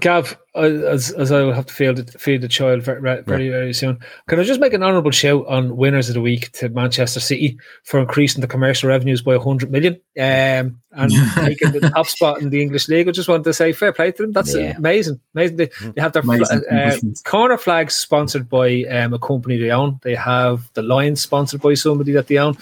[SPEAKER 5] Gav, as as I will have to feed the, feed the child very, very, very, soon, can I just make an honourable shout on winners of the week to Manchester City for increasing the commercial revenues by 100 million um, and taking the top spot in the English league? I just wanted to say fair play to them. That's
[SPEAKER 3] Yeah.
[SPEAKER 5] amazing. Amazing. They, they have their uh, corner flags sponsored by um, a company they own. They have the Lions sponsored by somebody that they own,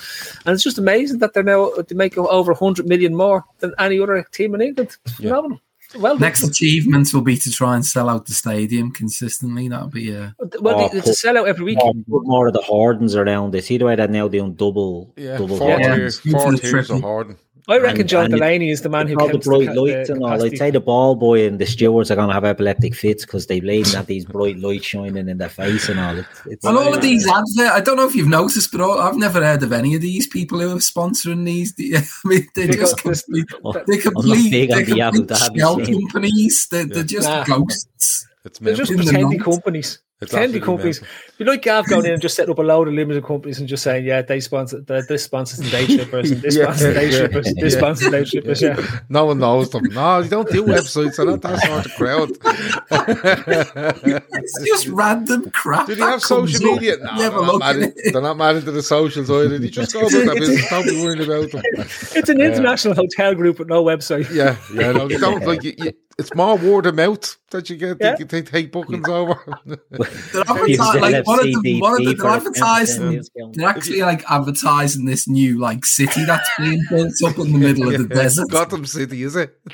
[SPEAKER 5] and it's just amazing that they're now they make over 100 million more than any other team in England. It's phenomenal. Well, done.
[SPEAKER 4] Next achievement will be to try and sell out the stadium consistently. That'll be uh,
[SPEAKER 5] Well,
[SPEAKER 3] Oh,
[SPEAKER 5] they- it's a sellout every week.
[SPEAKER 3] More, put more of the Hardens around it. See the way they're now doing double, double
[SPEAKER 2] four
[SPEAKER 3] Hardens.
[SPEAKER 2] tiers,
[SPEAKER 4] Yeah.
[SPEAKER 2] four
[SPEAKER 4] Into
[SPEAKER 2] tiers of. Harden.
[SPEAKER 5] I reckon
[SPEAKER 3] And-
[SPEAKER 5] John
[SPEAKER 3] and
[SPEAKER 5] Delaney is the man who
[SPEAKER 3] all the bright
[SPEAKER 5] the,
[SPEAKER 3] lights
[SPEAKER 5] the
[SPEAKER 3] and all. I'd
[SPEAKER 5] capacity.
[SPEAKER 3] say the ball boy and the stewards are going to have epileptic fits because they believe that these bright lights shining in their face and all. It's, it's
[SPEAKER 4] and all of these adverts. I don't know if you've noticed, but all, I've never heard of any of these people who are sponsoring these. I mean, they're
[SPEAKER 5] They
[SPEAKER 4] just complete, they're
[SPEAKER 3] I'm not
[SPEAKER 4] complete, they're complete
[SPEAKER 3] Dhabi
[SPEAKER 4] shell companies. They're, they're just
[SPEAKER 5] Nah.
[SPEAKER 4] ghosts.
[SPEAKER 2] It's
[SPEAKER 5] They're just
[SPEAKER 4] in the
[SPEAKER 5] pretending companies.
[SPEAKER 2] It's
[SPEAKER 5] Tendy
[SPEAKER 2] absolutely
[SPEAKER 5] companies.
[SPEAKER 2] mental.
[SPEAKER 5] You like Gav going in and just setting up a load of limited companies and just saying, yeah, they sponsor the, this sponsors the day trippers, this
[SPEAKER 2] Yeah,
[SPEAKER 5] sponsors the day
[SPEAKER 2] yeah,
[SPEAKER 5] this
[SPEAKER 2] yeah.
[SPEAKER 5] sponsors the day trippers. Yeah.
[SPEAKER 2] No one knows them. No, you don't do websites. They're not that sort of crowd.
[SPEAKER 4] It's just random crap.
[SPEAKER 2] Do they have social media? No,
[SPEAKER 4] Never
[SPEAKER 2] they're, not
[SPEAKER 4] look
[SPEAKER 2] mad
[SPEAKER 4] at it.
[SPEAKER 2] they're not mad into the socials either. They just go about their business. Don't be worrying about them.
[SPEAKER 5] It's an international hotel group with no website.
[SPEAKER 2] Yeah, yeah. No, you don't like. You, you, it's more word of mouth that you get.
[SPEAKER 5] Yeah.
[SPEAKER 2] They, they take bookings over.
[SPEAKER 4] They're
[SPEAKER 3] Use
[SPEAKER 4] advertising, like one of the, one of the, they're advertising. They're actually like advertising this new like city that's being built up in the middle of the
[SPEAKER 2] Yeah,
[SPEAKER 4] desert.
[SPEAKER 2] Gotham City, is it?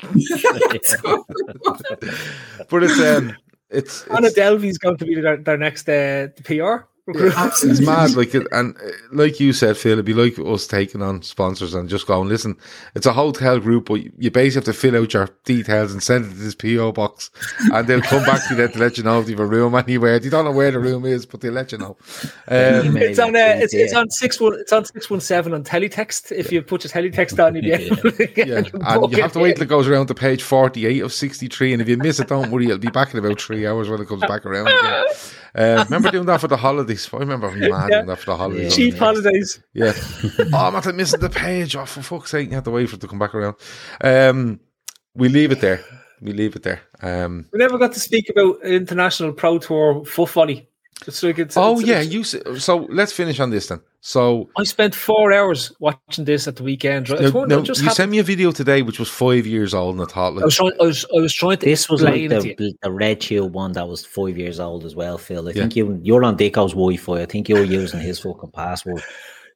[SPEAKER 2] But it's um, it's
[SPEAKER 5] Anna
[SPEAKER 2] it's,
[SPEAKER 5] Delvey's going to be their, their next uh, PR. Recruit.
[SPEAKER 2] it's mad. Like it, and uh, like you said, Phil, it'd be like us taking on sponsors and just going, listen, it's a hotel group, but you basically have to fill out your details and send it to this PO box, and they'll come back to you then to let you know if you've a room anywhere. They don't know where the room is, but they'll let you know. Um,
[SPEAKER 5] It's on uh, it's, it's on six one it's on six one seven on teletext. If you put your teletext on, you'll be able to get
[SPEAKER 2] Yeah, and you have to wait till it goes around to page 48 of 63. And if you miss it, don't worry, it'll be back in about three hours when it comes back around again. Uh, remember doing that for the holidays? I remember being mad
[SPEAKER 5] Yeah.
[SPEAKER 2] doing that for the holidays.
[SPEAKER 5] cheap holidays.
[SPEAKER 2] Yeah. oh, I'm missing the page. Oh, for fuck's sake, you have to wait for it to come back around. Um, we leave it there. We leave it there. Um,
[SPEAKER 5] We never got to speak about international pro tour foot volley. It's like it's,
[SPEAKER 2] oh,
[SPEAKER 5] it's-
[SPEAKER 2] yeah.
[SPEAKER 5] it's-
[SPEAKER 2] You s- So let's finish on this then. So
[SPEAKER 5] I spent four hours watching this at the weekend. Right?
[SPEAKER 2] now,
[SPEAKER 5] It's
[SPEAKER 2] now,
[SPEAKER 5] just
[SPEAKER 2] you
[SPEAKER 5] happened-
[SPEAKER 2] sent me a video today which was five years old, and I thought,
[SPEAKER 5] I was trying. I was. I was trying to.
[SPEAKER 3] This was like
[SPEAKER 5] explain it to you.
[SPEAKER 3] the, the red tube one that was five years old as well, Phil. I
[SPEAKER 2] Yeah.
[SPEAKER 3] think you you're on Dicko's Wi-Fi. I think you're using his fucking password.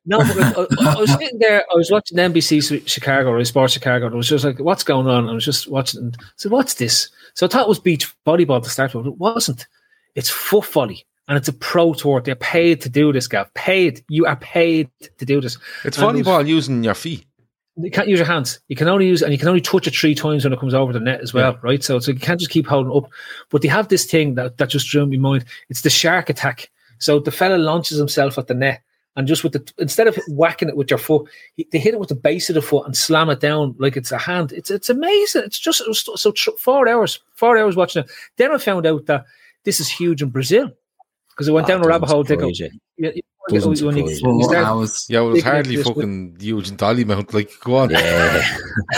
[SPEAKER 5] No, but I, I, I was sitting there. I was watching NBC Chicago or Sports Chicago. And I was just like, "What's going on?" I was just watching. And I said, "What's this?" So I thought it was beach volleyball to start with. It wasn't. It's foot volley, and it's a pro tour. They're paid to do this, Gav. Paid. You are paid to do this.
[SPEAKER 2] it's
[SPEAKER 5] And
[SPEAKER 2] volleyball using your feet.
[SPEAKER 5] You can't use your hands. You can only use, and you can only touch it three times when it comes over the net as well, right? So, so you can't just keep holding up. But they have this thing that, that just drew my mind. It's the shark attack. So the fella launches himself at the net, and just with the instead of whacking it with your foot, he, they hit it with the base of the foot and slam it down like it's a hand. It's it's amazing. It's just it so tr- four hours, four hours watching it. Then I found out that this is huge in Brazil because I went down a rabbit hole.
[SPEAKER 3] doesn't
[SPEAKER 5] Dicko.
[SPEAKER 3] surprise you.
[SPEAKER 5] You- you- you-
[SPEAKER 3] you.
[SPEAKER 5] you start-
[SPEAKER 4] hours.
[SPEAKER 2] Yeah, it was hardly
[SPEAKER 5] this,
[SPEAKER 2] fucking huge in Dollymount. Like, go on.
[SPEAKER 3] Yeah,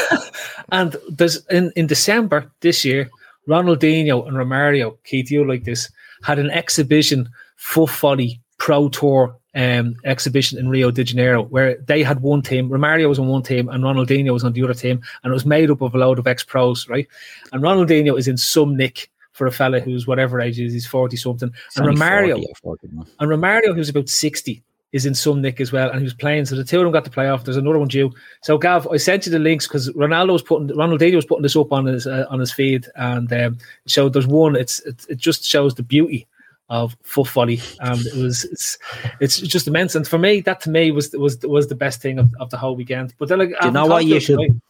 [SPEAKER 5] And there's in, in December this year, Ronaldinho and Romario, Keith, you like this, had an exhibition foot volley pro tour um, exhibition in Rio de Janeiro where they had one team, Romario was on one team and Ronaldinho was on the other team, and it was made up of a load of ex pros, right? And Ronaldinho is in some nick for a fella who's whatever age he is, he's 40 something. And Romario,
[SPEAKER 3] 40 or 41.
[SPEAKER 5] and Romario, who's about 60, is in some nick as well, and he was playing. So the two of them got to play off. There's another one due. So Gav, I sent you the links because Ronaldo was putting Ronaldinho was putting this up on his uh, on his feed, and um, so there's one. It's it, it just shows the beauty of foot volley, and it was it's it's just immense. And for me, that to me was was was the best thing of, of the whole weekend. But then, like,
[SPEAKER 3] Do you know what you should?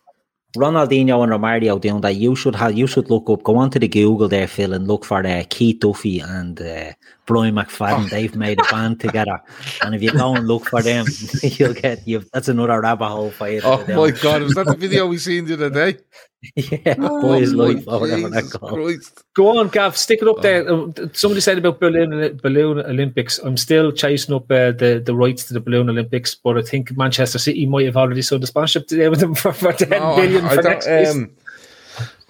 [SPEAKER 3] Ronaldinho and Romario doing that. You should have. You should look up. Go onto the Google there, Phil, and look for uh, Keith Duffy and uh, Brian McFadden. They've made a band together, and if you go and look for them, you'll get you. That's another rabbit hole for you.
[SPEAKER 2] Oh
[SPEAKER 3] go down.
[SPEAKER 2] my god, was that the video we seen the other day?
[SPEAKER 3] yeah,
[SPEAKER 2] Oh
[SPEAKER 3] Boyzlife or whatever that called.
[SPEAKER 5] Go on, Gav, stick it up there. Uh, Somebody said about balloon balloon Olympics. I'm still chasing up uh, the the rights to the balloon Olympics, but I think Manchester City might have already sold the sponsorship today with them for, for ten
[SPEAKER 2] No,
[SPEAKER 5] billion
[SPEAKER 2] I- I
[SPEAKER 5] for
[SPEAKER 2] don't-
[SPEAKER 5] next season.
[SPEAKER 2] um,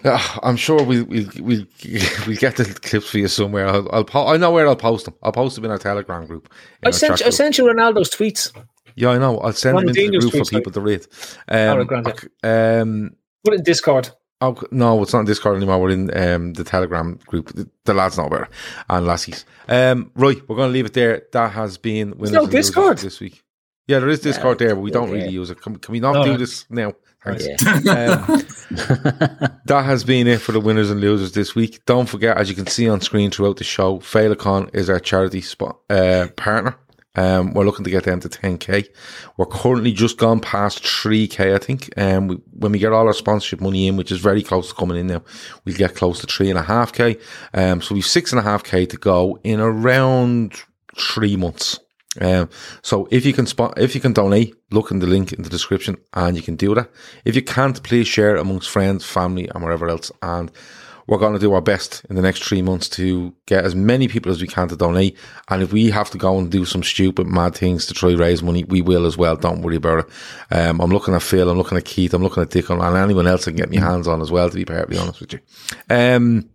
[SPEAKER 2] ah, I'm sure we'll we'll we'll we'll get the clips for you somewhere. I'll, I'll po- I know where I'll post them. I'll post them in our Telegram group.
[SPEAKER 5] I sent you, I sent you Ronaldo's tweets.
[SPEAKER 2] Yeah, I know. I'll send them into the
[SPEAKER 5] Ronaldinho's
[SPEAKER 2] group for people to read. Um, um,
[SPEAKER 5] Put it in Discord.
[SPEAKER 2] Oh, no, it's not in Discord anymore. We're in um, the Telegram group. The, the lads know better. And lassies. Um, right, we're going to leave it there. That has been winners
[SPEAKER 5] no Discord.
[SPEAKER 2] this week. Yeah, there is Discord there, but we don't
[SPEAKER 3] yeah.
[SPEAKER 2] really use it. Can, can we not
[SPEAKER 5] No.
[SPEAKER 2] do this now? Thanks.
[SPEAKER 3] Yeah.
[SPEAKER 2] Um, that has been it for the winners and losers this week. Don't forget, as you can see on screen throughout the show, Féileacáin is our charity spot, uh, partner. Um, we're looking to get them to 10k. We're currently just gone past 3k, I think. Um, we, when we get all our sponsorship money in, which is very close to coming in now, we'll get close to three and a half k. Um, so we've six and a half k to go in around three months. Um, so if you can spot, if you can donate, look in the link in the description and you can do that. If you can't, please share amongst friends, family and wherever else. And we're going to do our best in the next three months to get as many people as we can to donate. And if we have to go and do some stupid, mad things to try raise money, we will as well. Don't worry about it. Um, I'm looking at Phil, I'm looking at Keith, I'm looking at Dick, and anyone else I can get my hands on as well, to be perfectly honest with you. Um,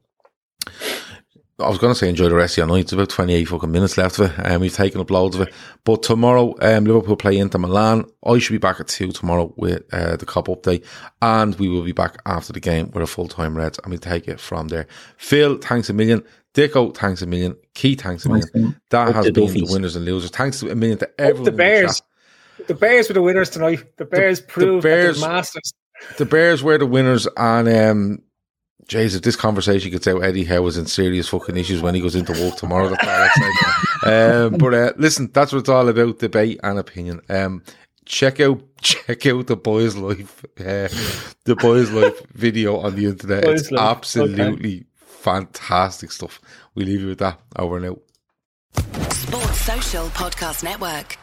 [SPEAKER 2] I was going to say enjoy the rest of your night. It's about 28 fucking minutes left of it, and um, we've taken up loads of it. But tomorrow, um, Liverpool play Inter Milan. I should be back at 2 tomorrow with uh, the Cup update, and we will be back after the game with a full time Reds, and we'll take it from there. Phil, thanks a million. Dicko, thanks a million. Key, thanks a million. That has been the winners and losers. Thanks a million to everyone.
[SPEAKER 5] the Bears. The, the Bears were the winners tonight. The Bears the, proved the Bears, masters.
[SPEAKER 2] The Bears were the winners, and um, Jays, if this conversation gets out, Eddie Howe is in serious fucking issues when he goes into work tomorrow. um, but uh, listen, that's what it's all about: debate and opinion. Um, check out check out the Boyzlife, uh, the Boyzlife video on the internet. Boys it's life. absolutely okay. fantastic stuff. We leave you with that. Over and out.
[SPEAKER 1] Sports Social Podcast Network.